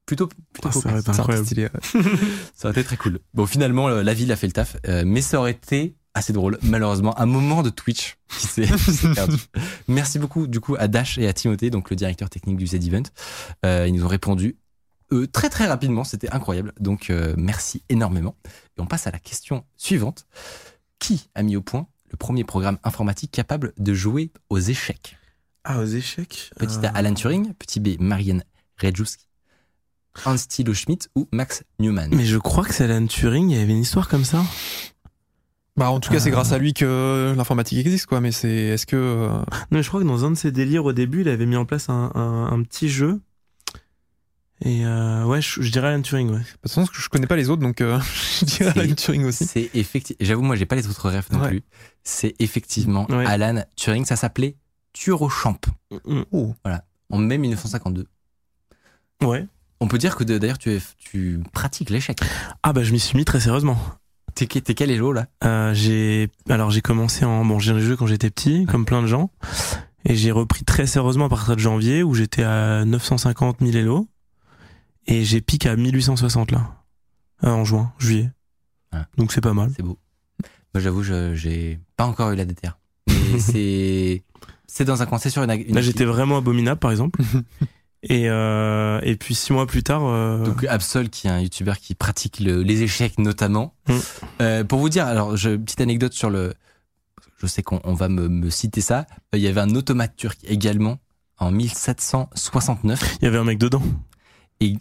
plutôt, plutôt Ah, ça aurait été Ça aurait été incroyable. stylé, ouais. Ça aurait été très cool. Bon, finalement, euh, la ville a fait le taf, euh, mais ça aurait été assez drôle, malheureusement. Un moment de Twitch qui s'est perdu. Merci beaucoup, du coup, à Dash et à Timothée, donc le directeur technique du Z-Event. Euh, ils nous ont répondu euh, très très rapidement, c'était incroyable. Donc, euh, merci énormément. Et on passe à la question suivante. Qui a mis au point le premier programme informatique capable de jouer aux échecs? Ah, aux échecs? Petit euh, A, Alan Turing. Petit B, Marianne Rejewski. Hans Thilo Schmidt ou Max Newman Mais je crois que c'est Alan Turing, il y avait une histoire comme ça. Bah, en tout cas, c'est Ah. grâce à lui que l'informatique existe, quoi. Mais c'est, est-ce que, euh, Non, je crois que dans un de ses délires au début, il avait mis en place un, un, un petit jeu. Et euh, ouais, je, je dirais Alan Turing, ouais. de toute façon, je connais pas les autres, donc euh, je dirais Alan Turing aussi. C'est effectivement. J'avoue, moi, j'ai pas les autres rêves non Ouais. plus. C'est effectivement Ouais. Alan Turing. Ça s'appelait Turochamp Oh. en mai 1952. Ouais. On peut dire que d'ailleurs, tu, tu pratiques l'échec. Ah bah je m'y suis mis très sérieusement. T'es quel élo là? Euh, j'ai alors j'ai commencé en bon j'ai joué quand j'étais petit comme plein de gens et j'ai repris très sérieusement à partir de janvier où j'étais à 950 000 élo et j'ai piqué à 1860 là euh, en juin juillet Ah. donc c'est pas mal C'est beau. Moi, j'avoue, j'ai pas encore eu la déterre. Mais c'est. C'est dans un coin, c'est sur une. une là j'étais vraiment abominable par exemple et euh, et puis six mois plus tard euh, Donc Absol, qui est un youtubeur qui pratique le- les échecs notamment. Mm. Euh, pour vous dire, alors je, petite anecdote sur le, je sais qu'on on va me, me citer ça. Euh, Il y avait un automate turc également en 1769. il y avait un mec dedans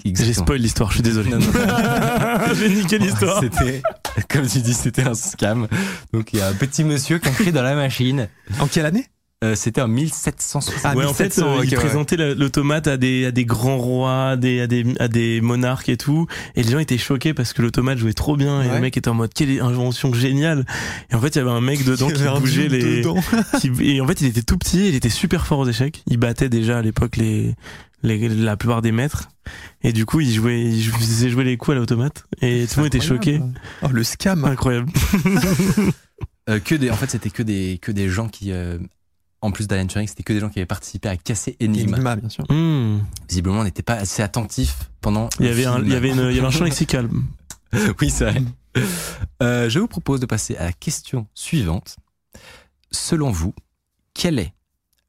j'ai spoil l'histoire je suis désolé Non, non. j'ai niqué l'histoire C'était, comme tu dis, c'était un scam. Donc il y a un petit monsieur caché dans la machine. En quelle année? Euh, c'était en 1760. Ah, ouais, en fait, 1700, euh, il ouais. présentait la- l'automate à des, à des grands rois, à des, à, des, à des monarques et tout. Et les gens étaient choqués parce que l'automate jouait trop bien. Et Ouais. le mec était en mode, quelle invention géniale. Et en fait, il y avait un mec dedans qui bougeait les. qui- et en fait, il était tout petit, il était super fort aux échecs. Il battait déjà à l'époque les, les, la plupart des maîtres. Et du coup, il jouait, il faisait jouer les coups à l'automate. Et tout le monde était choqué. Oh, le scam. Incroyable. Euh, que des, en fait, c'était que des, que des gens qui, euh, en plus d'Alan Turing, c'était que des gens qui avaient participé à casser Enigma. Enigma, bien sûr. Hmm. Visiblement, on n'était pas assez attentif pendant. Il y avait un, il y avait une, il y avait un champ lexical. oui, c'est vrai. Euh, je vous propose de passer à la question suivante. Selon vous, quel est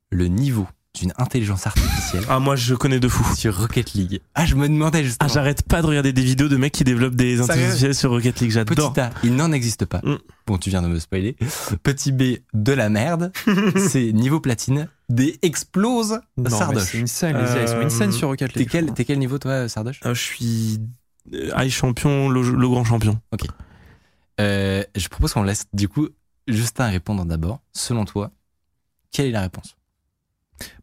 le niveau d'une intelligence artificielle Ah, moi, je connais de fou. sur Rocket League Ah, je me demandais Ah, justement. j'arrête pas de regarder des vidéos de mecs qui développent des intelligences artificielles sur Rocket League. J'adore. Petit A, il n'en existe pas. Mm. Bon, tu viens de me spoiler. Petit B, de la merde. c'est niveau platine. D, explose Non, mais Sardoche. c'est une scène, les gars, ils sont une scène Euh, sur Rocket T'es League. quel, t'es quel niveau toi, Sardoche Ah, je suis euh, high champion, le, le grand champion. Euh, Je propose qu'on laisse du coup Justin répondre d'abord. Selon toi, quelle est la réponse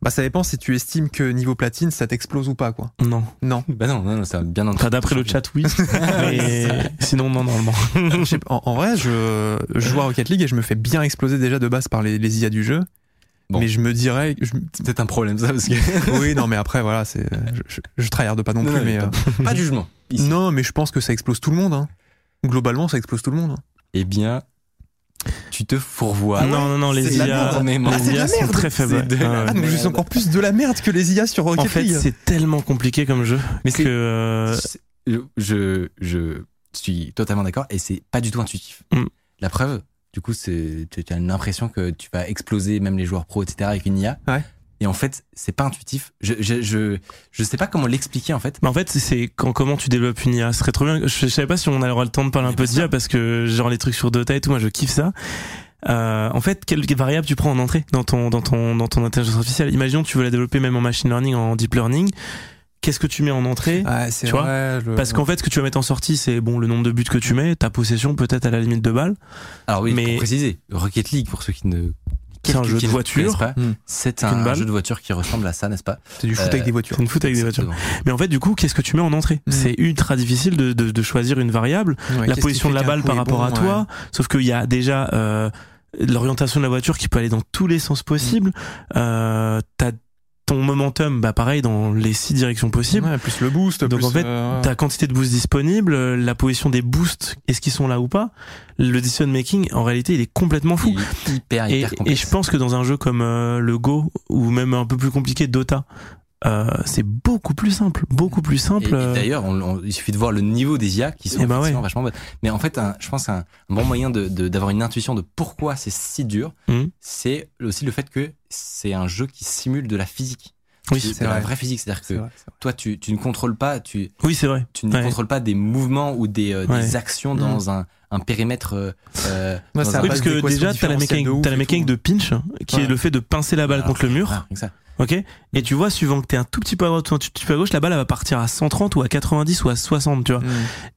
Bah, ça dépend si tu estimes que niveau platine, ça t'explose ou pas, quoi. Non. Non. Bah non, non, non c'est bien entendu. D'après le chat, oui. Mais sinon, non, normalement. Pas, en, en vrai, je, je joue à Rocket League et je me fais bien exploser déjà de base par les, les IA du jeu. Bon. Mais je me dirais. je- C'est peut-être un problème ça parce que oui, non, mais après, voilà, c'est. Je, je, je tryharde pas non Non, plus, non, mais. mais euh, pas de jugement. Ici. non, mais je pense que ça explose tout le monde. Hein. Globalement, ça explose tout le monde. hein. Eh bien, tu te fourvoies. non, non, non, les IA, les Ah, sont très faibles. C'est de la Ah. Ah, donc merde. c'est encore plus de la merde que les IA sur Rocket En fait, c'est tellement compliqué comme jeu Mais c'est- que euh, je, je suis totalement d'accord et c'est pas du tout intuitif. Mm. La preuve, du coup, c'est tu tu as l'impression que tu vas exploser même les joueurs pros, etc. avec une IA. Ouais. Et en fait, c'est pas intuitif. Je, je, je, je sais pas comment l'expliquer en fait. Mais en fait, c'est- quand comment tu développes une IA. Ce serait trop bien. Je, je savais pas si on aura le temps de parler un peu de bien sûr. IA parce que genre les trucs sur Dota et tout, moi je kiffe ça. Euh, en fait, quelle variable tu prends en entrée dans ton dans ton dans ton intelligence artificielle? Imaginons tu veux la développer même en machine learning, en deep learning. Qu'est-ce que tu mets en entrée? Ah, c'est Tu vois? vrai. le- Parce qu'en fait, ce que tu vas mettre en sortie, c'est bon le nombre de buts que tu mets, ta possession peut-être à la limite de balles. Alors oui, Mais- pour préciser, Rocket League, pour ceux qui ne C'est un jeu de voiture. Hmm. c'est un jeu de voiture qui ressemble à ça, n'est-ce pas C'est du foot Euh, avec des voitures. C'est une foot avec des voitures. Mais en fait, du coup, qu'est-ce que tu mets en entrée Mm. C'est ultra difficile de, de, de choisir une variable. Ouais, la position de la balle par rapport bon, à toi. Sauf qu'il y a déjà euh, l'orientation de la voiture qui peut aller dans tous les sens possibles. Euh, T'as ton momentum, bah pareil dans les six directions possibles. Ouais, plus le boost. Donc plus, en fait, euh, ta quantité de boosts disponible, la position des boosts, est-ce qu'ils sont là ou pas Le decision making, en réalité, il est complètement fou. Il est hyper, Et, hyper et complexe. je pense que dans un jeu comme euh, le Go ou même un peu plus compliqué Dota, euh, c'est beaucoup plus simple, beaucoup plus Et, simple. et euh, d'ailleurs, on- on- il suffit de voir le niveau des IA qui sont effectivement ouais. vachement bonnes. Mais en fait, un- je pense un, un bon moyen de- de- d'avoir une intuition de pourquoi c'est si dur, Mhm. c'est aussi le fait que c'est un jeu qui simule de la physique. Oui, c'est de la vrai. vraie physique. C'est-à-dire c'est que vrai, c'est vrai. toi, tu, tu ne contrôles pas, tu, oui, c'est vrai. tu ne Ouais. contrôles pas des mouvements ou des, euh, des Ouais. actions dans un, un périmètre. euh, Ouais, dans ça un- Oui, parce que déjà, t'as la mécanique, t'as la et mécanique de pinch, qui Ouais. est le fait de pincer la balle Ah, contre le mur. ça. Ok Et tu vois, suivant que t'es un tout petit peu à droite ou un tout petit peu à gauche, la balle elle va partir à 130 ou à 90 ou à 60, tu vois. Mm.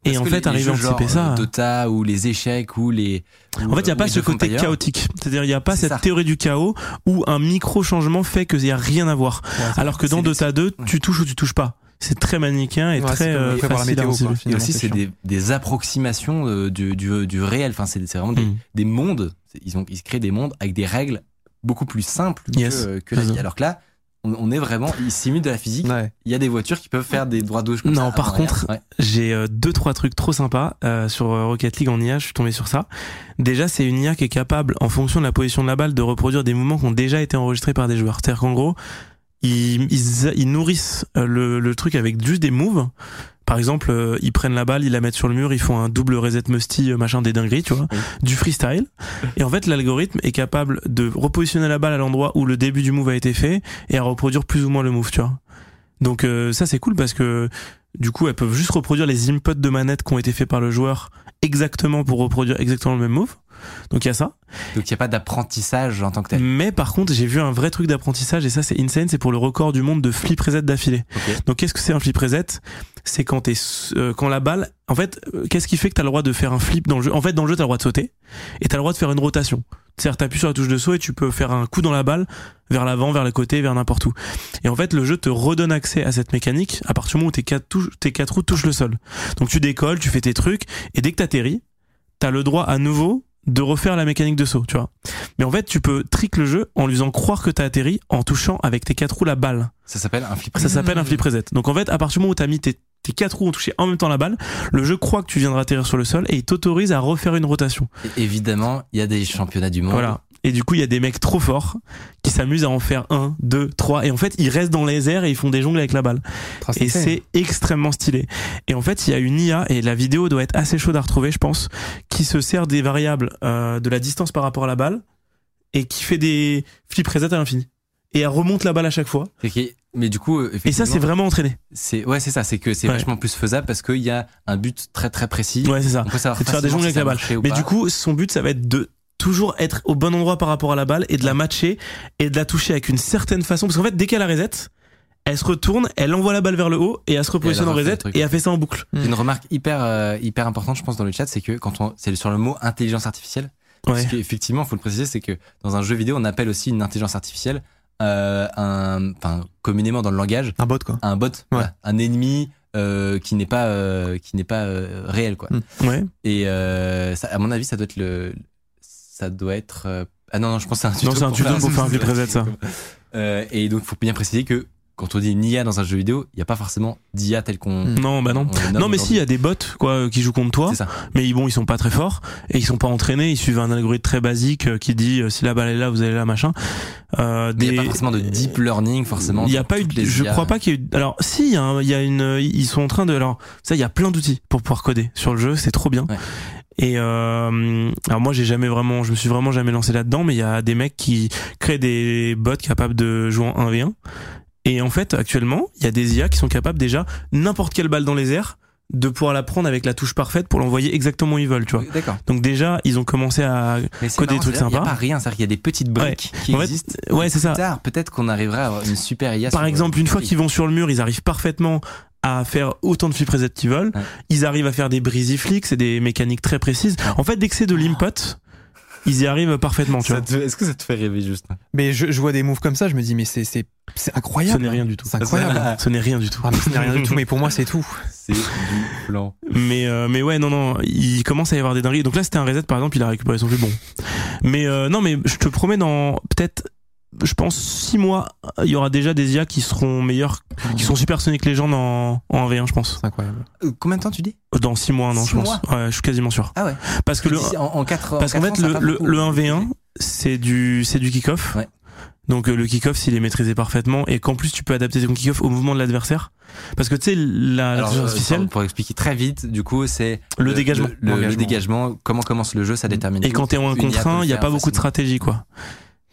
Et en fait, les- les arriver à anticiper ça. euh, Dota ou les échecs ou les. En fait, il n'y a ou pas ce côté chaotique. C'est-à-dire, il n'y a pas cette ça. théorie du chaos où un micro changement fait qu'il n'y a rien à voir. Ouais, Alors que dans Dota 2, ouais. tu touches ou tu touches pas. C'est très manichéen et Ouais, très euh, facile à météo, quoi. Et aussi, c'est des, des approximations euh, du, du, du réel. Enfin, c'est c'est vraiment des, Mm. des mondes. Ils, ont, ils se créent des mondes avec des règles beaucoup plus simples Yes. que, que la vie. Alors que là, on, on est vraiment. Ils simulent de la physique. Ouais. Il y a des voitures qui peuvent faire des droits gauche comme Non, ça. par contre, Ouais. J'ai euh, deux trois trucs trop sympas euh, sur euh, Rocket League en IA. Je suis tombé sur ça. Déjà, c'est une IA qui est capable, en fonction de la position de la balle, de reproduire des mouvements qui ont déjà été enregistrés par des joueurs. C'est-à-dire qu'en gros, ils, ils, ils nourrissent le, le truc avec juste des moves. Par exemple, euh, ils prennent la balle, ils la mettent sur le mur, ils font un double reset musty, euh, machin des dingueries, tu vois, Oui. du freestyle. Et en fait, l'algorithme est capable de repositionner la balle à l'endroit où le début du move a été fait et à reproduire plus ou moins le move, tu vois. Donc euh, ça c'est cool parce que du coup elles peuvent juste reproduire les inputs de manette qui ont été faits par le joueur exactement pour reproduire exactement le même move. Donc il y a ça. Donc, il n'y a pas d'apprentissage en tant que tel. Mais par contre j'ai vu un vrai truc d'apprentissage et ça c'est insane, c'est pour le record du monde de flip reset d'affilée. Donc qu'est-ce que c'est un flip reset? C'est quand t'es euh, quand la balle en fait euh, qu'est-ce qui fait que t'as le droit de faire un flip dans le jeu? En fait dans le jeu t'as le droit de sauter et t'as le droit de faire une rotation. C'est-à-dire t'appuies sur la touche de saut et tu peux faire un coup dans la balle vers l'avant, vers le côté, vers n'importe où. Et en fait le jeu te redonne accès à cette mécanique à partir du moment où tes quatre, touches, tes quatre roues touchent le sol. Donc tu décolles, tu fais tes trucs et dès que t'atterris, t'as le droit à nouveau de refaire la mécanique de saut, tu vois. Mais en fait, tu peux trick le jeu en lui faisant croire que t'as atterri en touchant avec tes quatre roues la balle. Ça s'appelle un flip. Ça s'appelle un flip reset. Donc en fait, à partir du moment où t'as mis tes, tes quatre roues ont touché en même temps la balle, le jeu croit que tu viendras atterrir sur le sol et il t'autorise à refaire une rotation. Et évidemment, il y a des championnats du monde. Voilà. Et du coup, il y a des mecs trop forts qui s'amusent à en faire un, deux, trois. Et en fait, ils restent dans les airs et ils font des jongles avec la balle. Trop Et c'est extrêmement stylé. Et en fait, il y a une IA, et la vidéo doit être assez chaude à retrouver, je pense, qui se sert des variables euh, de la distance par rapport à la balle et qui fait des flip reset à l'infini. Et elle remonte la balle à chaque fois. C'est qui- Mais du coup, euh, Et ça, c'est vraiment entraîné. c'est ouais, c'est ça. C'est que c'est Ouais. vachement plus faisable parce qu'il y a un but très très précis. Ouais, c'est ça. C'est de faire des jongles si avec la balle. Mais pas. du coup, son but, ça va être de toujours être au bon endroit par rapport à la balle et de la matcher et de la toucher avec une certaine façon. Parce qu'en fait, dès qu'elle a reset, elle se retourne, elle envoie la balle vers le haut et elle se repositionne en reset et elle fait ça en boucle. Une remarque hyper euh, hyper importante, je pense, dans le chat, c'est que quand on c'est sur le mot intelligence artificielle, Ouais. parce qu'effectivement, faut le préciser, c'est que dans un jeu vidéo, on appelle aussi une intelligence artificielle euh, un, enfin communément dans le langage, Un bot, quoi. un bot, voilà, un ennemi euh, qui n'est pas euh, qui n'est pas euh, réel, quoi. Mm. Ouais. Et euh, ça, à mon avis, ça doit être le, ça doit être. euh, ah non non, je pense que c'est un tuto. Non, c'est un tuto pour faire un reset, ça. Et donc, faut bien préciser que quand on dit une IA dans un jeu vidéo, il n'y a pas forcément d'IA tel qu'on. Mm. Non, bah non. Non, mais si, il y a des bots quoi qui jouent contre toi. C'est ça. mais ils- bon ils sont pas très forts et ils sont pas entraînés ils suivent un algorithme très basique euh, qui dit euh, si la balle est là vous allez là machin euh, Mais il des- n'y a pas forcément de deep learning, forcément. il y a pas eu les je IA. crois pas qu'il y ait eu alors si il y a, y une ils sont en train de alors ça il y a plein d'outils pour pouvoir coder sur le jeu c'est trop bien Ouais. et euh, alors moi j'ai jamais vraiment je me suis vraiment jamais lancé là-dedans mais il y a des mecs qui créent des bots capables de jouer en 1v1 et en fait actuellement il y a des IA qui sont capables déjà n'importe quelle balle dans les airs de pouvoir la prendre avec la touche parfaite pour l'envoyer exactement où ils veulent tu vois Oui, D'accord. donc déjà ils ont commencé à Coder des trucs c'est-à-dire, Il n'y a sympas. pas rien, c'est-à-dire qu'il y a des petites briques qui En fait, existent. ouais, c'est ça. Peut-être qu'on arrivera à avoir une super IA. Par exemple, une fois qu'ils vont sur le mur, ils arrivent parfaitement à faire autant de reset qu'ils veulent. Ouais. Ils arrivent à faire des breezy flicks, c'est des mécaniques très précises. En fait, dès que c'est de l'input, ils y arrivent parfaitement, tu vois. Est-ce que ça te fait rêver juste? Mais je, je vois des moves comme ça, je me dis, mais c'est, c'est, c'est Ce incroyable. n'est rien du tout. C'est incroyable. Ce n'est rien du tout. Ah, ce n'est rien du tout, mais pour moi, c'est tout. C'est du blanc. Mais euh, mais ouais non non il commence à y avoir des dingueries donc là c'était un reset par exemple il a récupéré son flux bon mais euh, non mais je te promets dans peut-être je pense, 6 mois, il y aura déjà des IA qui seront meilleurs, qui sont super Sonic Legends en, en 1v1, je pense. C'est incroyable. Euh, combien de temps tu dis? Dans 6 mois, non, Six je pense. Ouais, je suis quasiment sûr. Ah ouais. Parce que le, en, en quatre- parce qu'en fait, le, le, beaucoup. le 1v1, c'est du, c'est du kick-off. Ouais. Donc euh, le kick-off, s'il est maîtrisé parfaitement, et qu'en plus tu peux adapter ton kick-off au mouvement de l'adversaire. Parce que tu sais, la Alors, l'intelligence euh, artificielle, pour expliquer très vite, du coup, c'est le, dégagement. Le, dégagement, comment commence le jeu, ça détermine. Et tout. quand t'es en 1 Une IA contre peut 1, le il n'y a pas beaucoup de stratégie, quoi.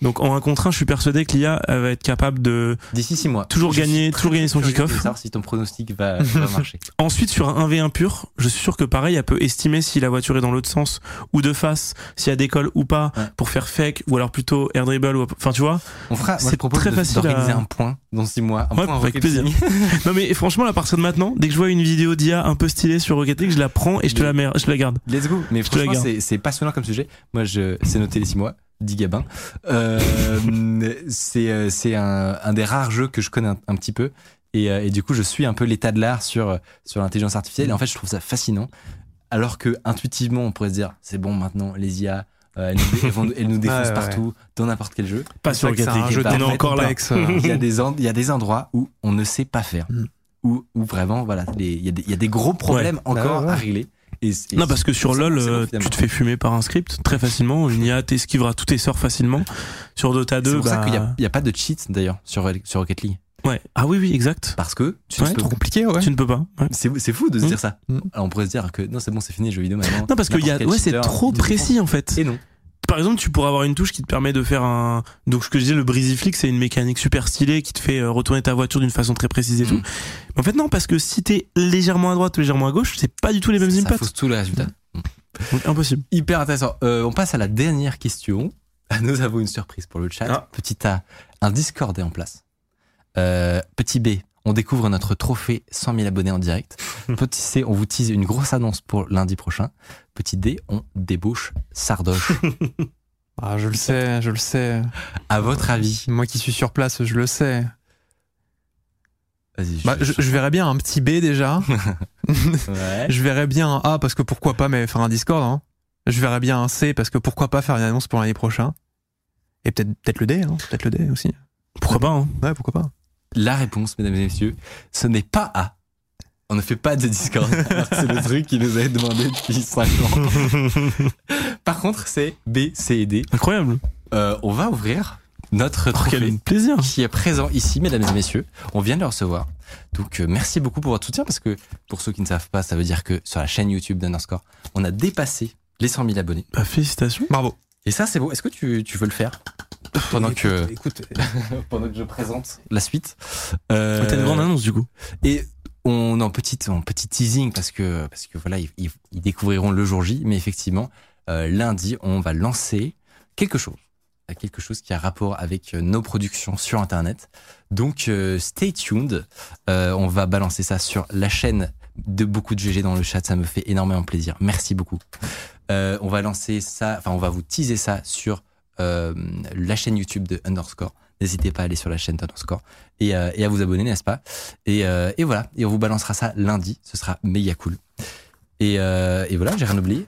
Donc en 1 contre 1, je suis persuadé que l'IA va être capable de D'ici 6 mois. toujours Je gagner, toujours gagner son kick-off. si ton pronostic va, va marcher. Ensuite, sur un 1v1 pur, je suis sûr que pareil, elle peut estimer si la voiture est dans l'autre sens ou de face, si elle décolle ou pas, Ouais. pour faire fake, ou alors plutôt air dribble, ou, enfin tu vois. On fera, C'est très de- facile d'organiser à- un point dans 6 mois. Un Ouais, point avec plaisir. Non mais franchement, à partir de maintenant, dès que je vois une vidéo d'IA un peu stylée sur Rocket League, je la prends et je te la mets, je la garde. Let's go. Mais Je franchement, c'est passionnant comme sujet. Moi, je, c'est noté les 6 mois. 10 gabins. Euh, c'est, euh, c'est un, un des rares jeux que je connais un, un petit peu. Et, euh, et du coup, je suis un peu l'état de l'art sur, sur l'intelligence artificielle. Et en fait, je trouve ça fascinant. Alors que, intuitivement, on pourrait se dire, c'est bon, maintenant, les IA, euh, elles, nous, vont- elles nous défoncent Ouais, ouais. partout, dans n'importe quel jeu. Pas sur League. jeu bah, on est encore là. il y a des il y a des endroits où on ne sait pas faire Mm. où, où vraiment voilà il y, a des- il y a des gros problèmes Bah encore ouais. à régler et, et Non, parce que sur LoL, euh, tu te fais fumer par un script très facilement. Une IA t'esquivera tous tes sorts facilement. Sur Dota 2, c'est pour ça bah, qu'il n'y a, il y a pas de cheat d'ailleurs sur, sur Rocket League Ouais. Ah oui, oui, exact. parce que tu Ouais, ne peux- Trop compliqué, ouais. Tu ne peux pas. Ouais. c'est c'est fou de se Mm. dire ça Mm. Alors, on pourrait se dire que non c'est bon c'est fini jeux vidéo maintenant Non, parce que y a, ouais, c'est trop précis en fait. et non Par exemple, tu pourrais avoir une touche qui te permet de faire un. Donc, ce que je disais, le breezy flick, c'est une mécanique super stylée qui te fait euh, retourner ta voiture d'une façon très précise et Mm. tout. Mais en fait, non, parce que si t'es légèrement à droite ou légèrement à gauche, c'est pas du tout les mêmes ça inputs. fausse tout le résultat Donc, impossible. hyper intéressant Euh, on passe à la dernière question nous avons une surprise pour le chat Ah. petit A un Discord est en place Euh, petit B on découvre notre trophée 100 000 abonnés en direct. Petit C, on vous tease une grosse annonce pour lundi prochain. Petit D, on débauche Sardoche. Ah, je le sais, je le sais. À votre avis Moi qui suis sur place, je le sais. Vas-y. Bah, je, je verrais bien un petit B déjà. Ouais. je verrais bien un A parce que pourquoi pas mais faire un Discord. Hein. Je verrais bien un C parce que pourquoi pas faire une annonce pour l'année prochaine. Et peut-être peut-être le D, hein. peut-être le D aussi. Pourquoi pas hein Ouais, pourquoi pas. La réponse, mesdames et messieurs, ce n'est pas A. On ne fait pas de Discord. C'est le truc qui nous a été demandé depuis 5 ans. Par contre, c'est B, C et D. Incroyable. Euh, on va ouvrir notre Oh, trophée. plaisir. qui est présent ici, mesdames et messieurs. On vient de le recevoir. Donc, euh, merci beaucoup pour votre soutien parce que pour ceux qui ne savent pas, ça veut dire que sur la chaîne YouTube d'Underscore, on a dépassé les 100 000 abonnés. Bah, félicitations. Bravo. Et ça, c'est beau. Est-ce que tu, tu veux le faire? Pendant que Écoute, pendant que je présente la suite euh, T'as une grande annonce du coup. Et on est en petit, en petit teasing parce que, parce que voilà, ils, ils- ils découvriront le jour J. Mais effectivement, euh, lundi, on va lancer quelque chose. Quelque chose qui a rapport avec euh, nos productions sur Internet. Donc, euh, stay tuned. Euh, on va balancer ça sur la chaîne de beaucoup de GG dans le chat. Ça me fait énormément plaisir. Merci beaucoup. Euh, on va lancer ça, enfin, on va vous teaser ça sur euh, la chaîne YouTube de Underscore. N'hésitez pas à aller sur la chaîne d'Underscore et, euh, et à vous abonner, n'est-ce pas? Et, euh, et voilà, et on vous balancera ça lundi. Ce sera méga cool. Et, et voilà, j'ai rien oublié.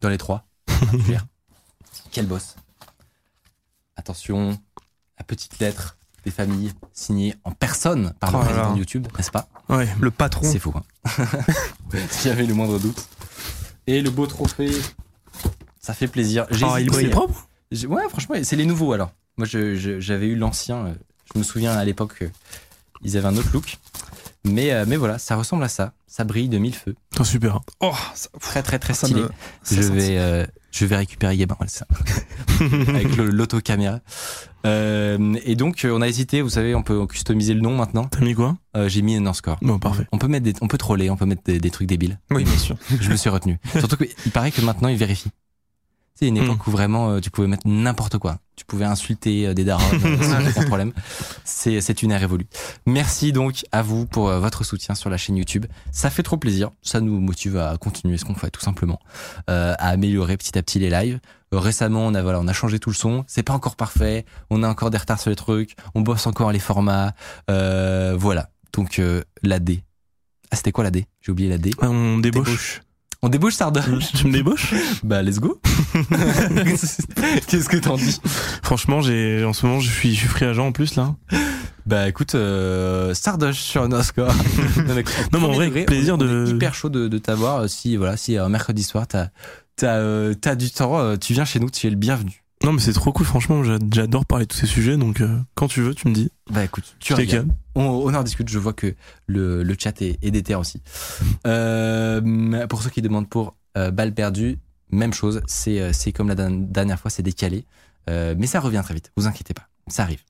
Dans les trois. Quel boss. Attention, la petite lettre des familles signée en personne par le Oh président de YouTube, n'est-ce pas? Ouais. le patron. C'est faux. Hein. S'il y avait le moindre doute. Et le beau trophée, ça fait plaisir. J'ai Oh, il brille. propre Ouais, franchement, c'est les nouveaux alors. Moi, j'avais eu l'ancien. euh, Je me souviens à l'époque, ils avaient un autre look. Mais, euh, mais voilà, ça ressemble à ça. Ça brille de mille feux. Putain, super. Oh, ça, Très, très, très stylé. me- je, vais, euh, je vais récupérer Gabin, ouais, c'est ça. avec l'autocaméra. Euh, et donc, euh, on a hésité. Vous savez, on peut customiser le nom maintenant. T'as mis quoi Euh, J'ai mis Underscore. Bon, parfait. On peut mettre des, on peut troller, on peut mettre des, des trucs débiles. Oui, bien sûr. Je me suis retenu. Surtout qu'il paraît que maintenant, ils vérifient. C'est une époque où vraiment euh, tu pouvais mettre n'importe quoi. Tu pouvais insulter euh, des darons euh, sans problème. C'est une ère révolue. Merci donc à vous pour euh, votre soutien sur la chaîne YouTube. Ça fait trop plaisir. Ça nous motive à continuer ce qu'on fait tout simplement, euh, à améliorer petit à petit les lives. Récemment, on a voilà, on a changé tout le son. C'est pas encore parfait. On a encore des retards sur les trucs. On bosse encore les formats. Euh, voilà. Donc euh, la D. Ah, c'était quoi la D? J'ai oublié la D. On débauche. On débouche Sardoche Tu me débauches Bah let's go. Qu'est-ce que t'en dis? Franchement, j'ai en ce moment, je suis, je suis free agent en plus là. Bah écoute, euh, Sardoche sur Underscore. non, mais, Non, mais en vrai, degré, plaisir on de- hyper chaud de, de t'avoir. euh, Si voilà, si un mercredi soir t'as t'as euh, t'as du temps, euh, tu viens chez nous, tu es le bienvenu. Non, mais c'est trop cool, franchement, j'a- j'adore parler de tous ces sujets, donc euh, quand tu veux, tu me dis. Bah écoute, tu regardes. On, on en discute. Je vois que le, le chat est, est déter aussi. Euh, pour ceux qui demandent pour euh, balle perdue, même chose. C'est euh, c'est comme la dernière fois, c'est décalé, Euh, mais ça revient très vite. Vous inquiétez pas, ça arrive.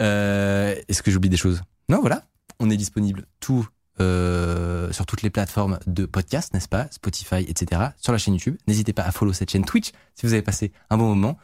Euh, Est-ce que j'oublie des choses? Non, voilà. On est disponible tout euh, sur toutes les plateformes de podcast, n'est-ce pas? Spotify, etc. Sur la chaîne YouTube. N'hésitez pas à follow cette chaîne Twitch si vous avez passé un bon moment.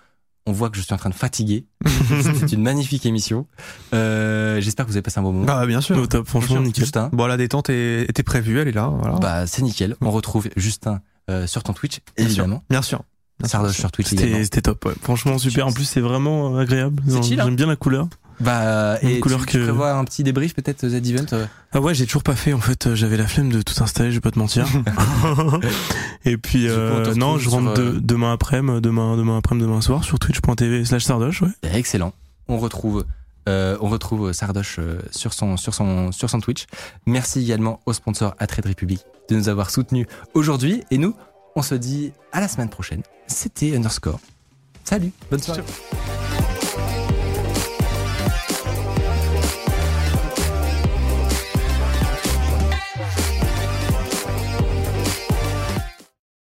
On voit que je suis en train de fatiguer. C'était une magnifique émission. Euh, J'espère que vous avez passé un bon moment. Bah, bien sûr. Au top, franchement, sûr, nickel. Justin, Bon, la détente est- était prévue, elle est là. Voilà. bah, c'est nickel. On retrouve Justin euh, sur ton Twitch, Bien sûr. évidemment. Bien sûr. Bien sûr, Sardoche sur Twitch C'était top, ouais. Franchement, super. En plus, c'est vraiment agréable. C'est chill, hein. J'aime bien la couleur. Bah, et couleur tu, tu que- prévois un petit débrief peut-être Z-Event euh Ah ouais, j'ai toujours pas fait. En fait, euh, j'avais la flemme de tout installer, je vais pas te mentir. Et puis, euh, non, je rentre euh, de- demain après-midi, demain, demain après-midi, demain soir sur twitch.tv slash sardoche, ouais. Bah, Excellent. On retrouve, euh, on retrouve Sardoche euh, sur son, sur son, sur son Twitch. Merci également au sponsor à Trade Republic de nous avoir soutenus aujourd'hui. Et nous, on se dit à la semaine prochaine. C'était Underscore. Salut, bonne soirée.